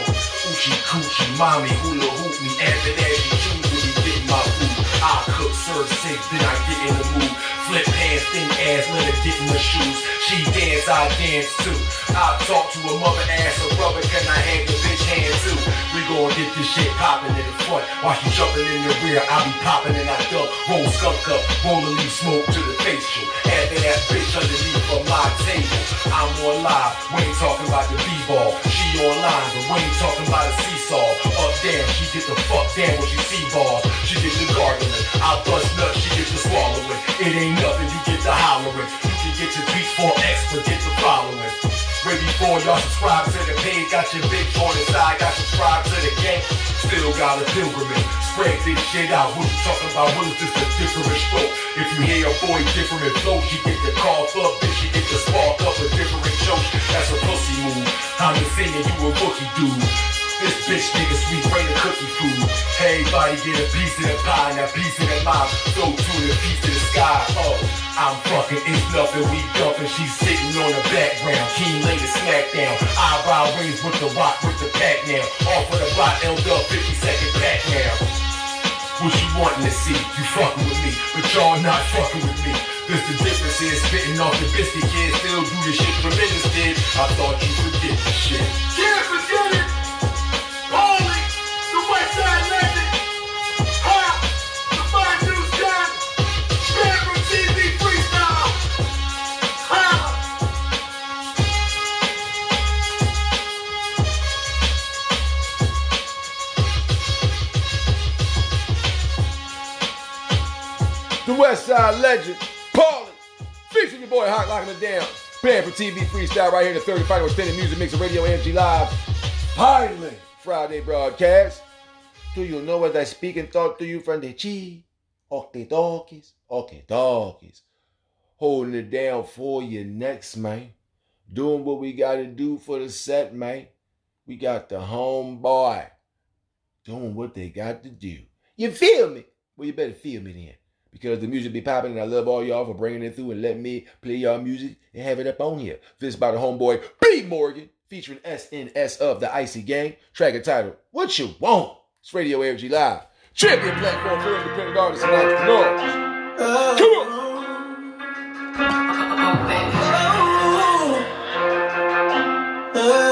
Oochie coochie, mommy, hula hoop me, after that she choose when you get my food. I cook, serve, sing, then I get in the mood. Flip pants, thin ass, let her get in the shoes. She dance, I dance too. I talk to a mother ass a rubber, can I have the bitch hand too? We gon' get this shit poppin' in the front. While she jumping in the rear, I be popping and I duck. Roll skunk up, roll a leaf smoke to the facial. After that bitch underneath of my table. I'm on live, we ain't talking about the B-ball. She online, but we ain't talking about a seesaw. Up down, she get the fuck down when she see balls. She get the gargling. I bust nuts, she get the swallowing. It ain't nothing, you get the hollering. You can get your tweets for X, but get the following. Way before y'all subscribe to the page, got your bitch on the side, got subscribed to the gang. Still got a pilgrimage. Spread this shit out. What you talking about? What is this a different stroke? If you hear a boy different flow, she get the cough up, bitch, she get the spark up a different choke. That's a pussy move. I'm just saying you a rookie dude. This bitch nigga sweet brain of cookie food. Everybody get a piece of the pie, now piece of the mouth. So to the piece of the sky. Oh, I'm fucking, it's nothing, we dumping. She's sitting on the background. Keen lady smackdown. Eyebrow raised with the rock with the pack now. Off of the block, L up 50 second pack now. What you wanting to see? You fucking with me, but y'all not fucking with me. This the difference is spitting off the biscuit kids still do the shit tremendous did. I thought you forget the shit. Can't forget it. The West Side legend, Paulie. Featuring your boy Hot locking it down. Banned for TV freestyle right here in the 30 final extended music mix of Radio AFG Live. Finally, Friday broadcast. Do you know what I speak and talk to you from the chi? Okay, doggies. Okay, doggies. Holding it down for you next, man. Doing what we got to do for the set, man. We got the homeboy doing what they got to do. You feel me? well, you better feel me then. Because the music be popping and I love all y'all for bringing it through and letting me play y'all music and have it up on here. This by the homeboy B Morgan featuring SNS of the Icy Gang. Track and title, What You Want. It's Radio AFG Live. Champion platform for independent artists and entrepreneurs. Come on. Oh, Tell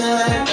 opposition.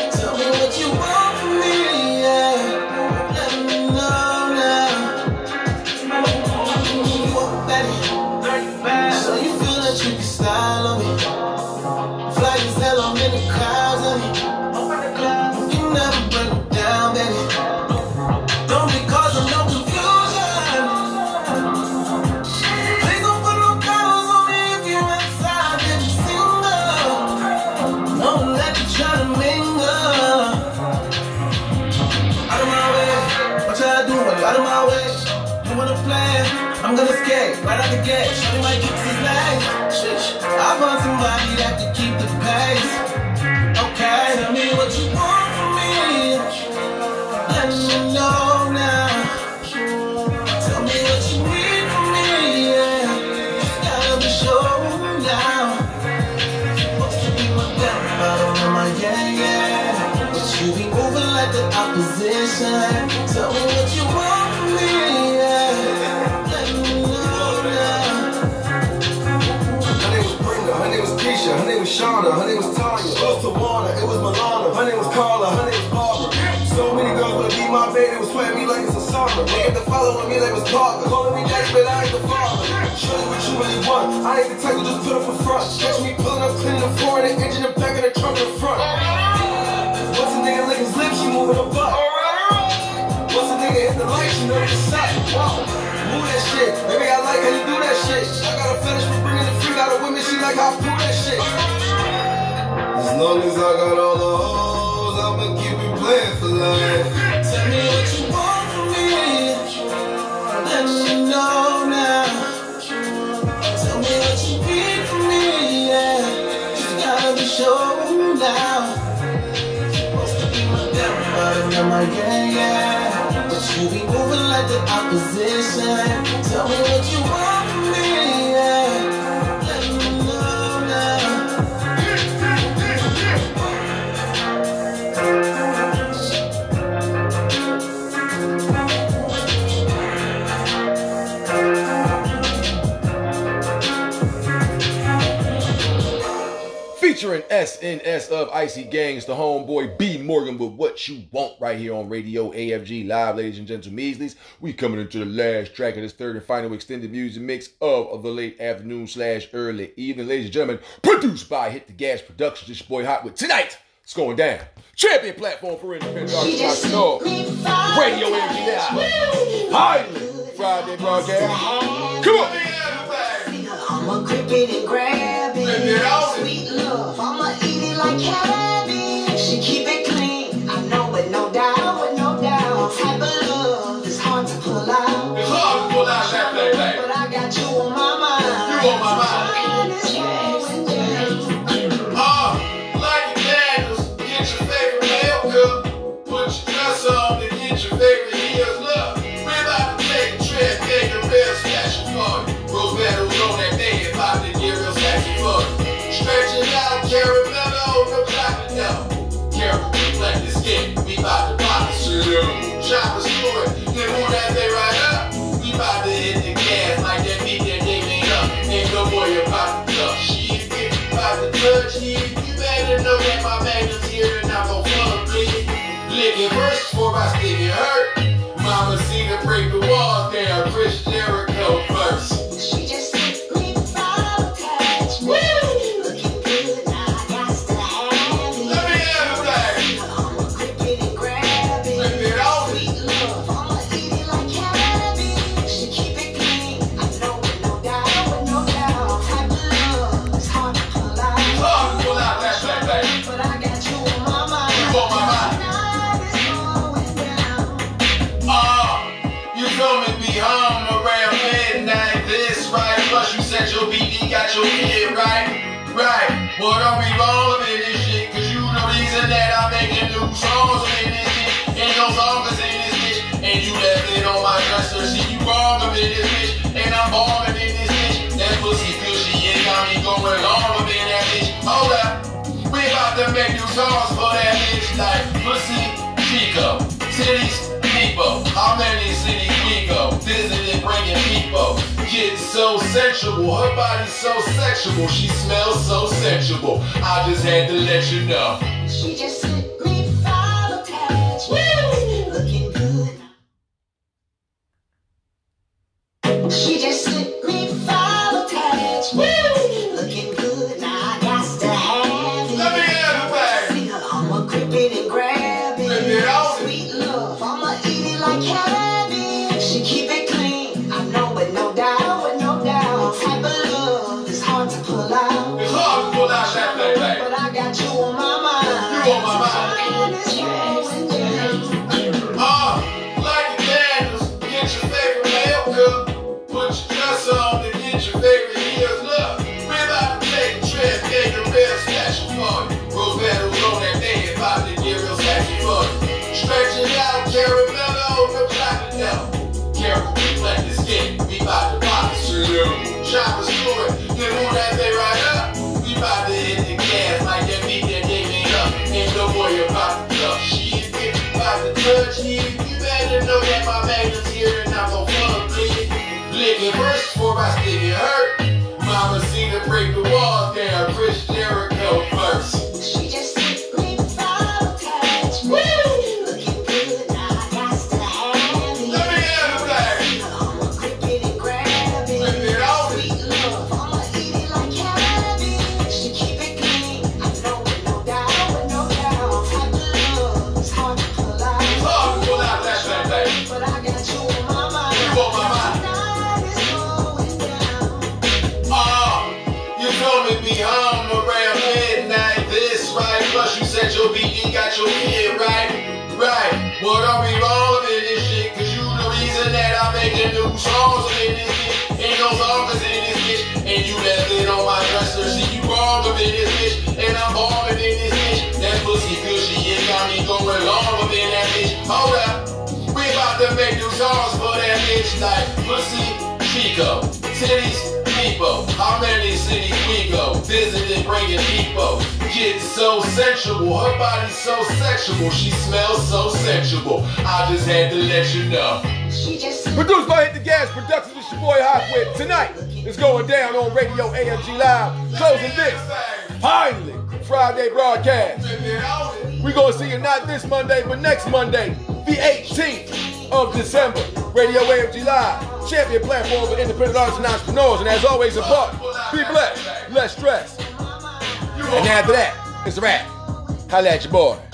Me like calling me daddy, but I ain't the father. Show you what you really want. I ain't the type to just put up a front. Catch me pulling up, cleaning the floor, and the engine, the back, and the trunk, in front. Once a nigga lick his lips, she moving her butt. Once a nigga hit the light, she know it's. Wow. Move that shit. Baby, I like how you do that shit. I got a fetish for bringing the freak out of women. She like how I pull that shit. As long as I got all the hoes, I'ma keep it playing for life. Tell me what you yeah. Yeah, but you be moving like the opposition. Tell me what you want SNS of Icy Gangs, the homeboy B Morgan with What You Want right here on Radio AFG Live, ladies and gentlemen. Measleys. We coming into the last track of this third and final extended music mix of, of the late afternoon slash early evening. Ladies and gentlemen, produced by Hit the Gas Productions. This your boy Hot with tonight. It's going down. Champion platform for independent artists. Radio AFG Live. Finally Friday broadcast. Come on. I'ma and grab it. Sweet love, I'ma eat it like cabbage. About to pop it. Shit up. Shop the store, then move that thing right up. We about to hit the gas like that beat that they made up. Ain't no boy about to touch. She about to touch you. You better know that my magnum's here and I'm gon' fuck it. Lick it first before I stick it hurt. Mama see the break the walls down. Chris Jericho first. Make new songs for that bitch, like pussy, Chico, titties, people. How many cities we go? Bringing people. Getting so sensual, her body's so sexual. She smells so sensual. I just had to let you know. She just slipped me store, then move that up. We about to the gas like that up. Ain't no about to about to touch you. Better know that my magnum's here and I'm gon' it. I stick it hurt. Mama see to break the walls down. Chris Jericho first. Hold up. We about to make new songs for that bitch like Pussy, Chico, Titties, People. How many cities we go? Visiting, bringing people. Getting so sensual, her body's so sexual. She smells so sexual. I just had to let you know. She just Produced by Hit the Gas Productions, it's your boy Hot Whip. Tonight is going down on Radio AFG Live. Closing this, finally, Friday broadcast. We're going to see you not this Monday, but next Monday, the 18th of December. Radio AFG Live, champion platform for independent artists and entrepreneurs. And as always, a buck, be blessed, less stress. And after that, it's a wrap. Holla at your boy.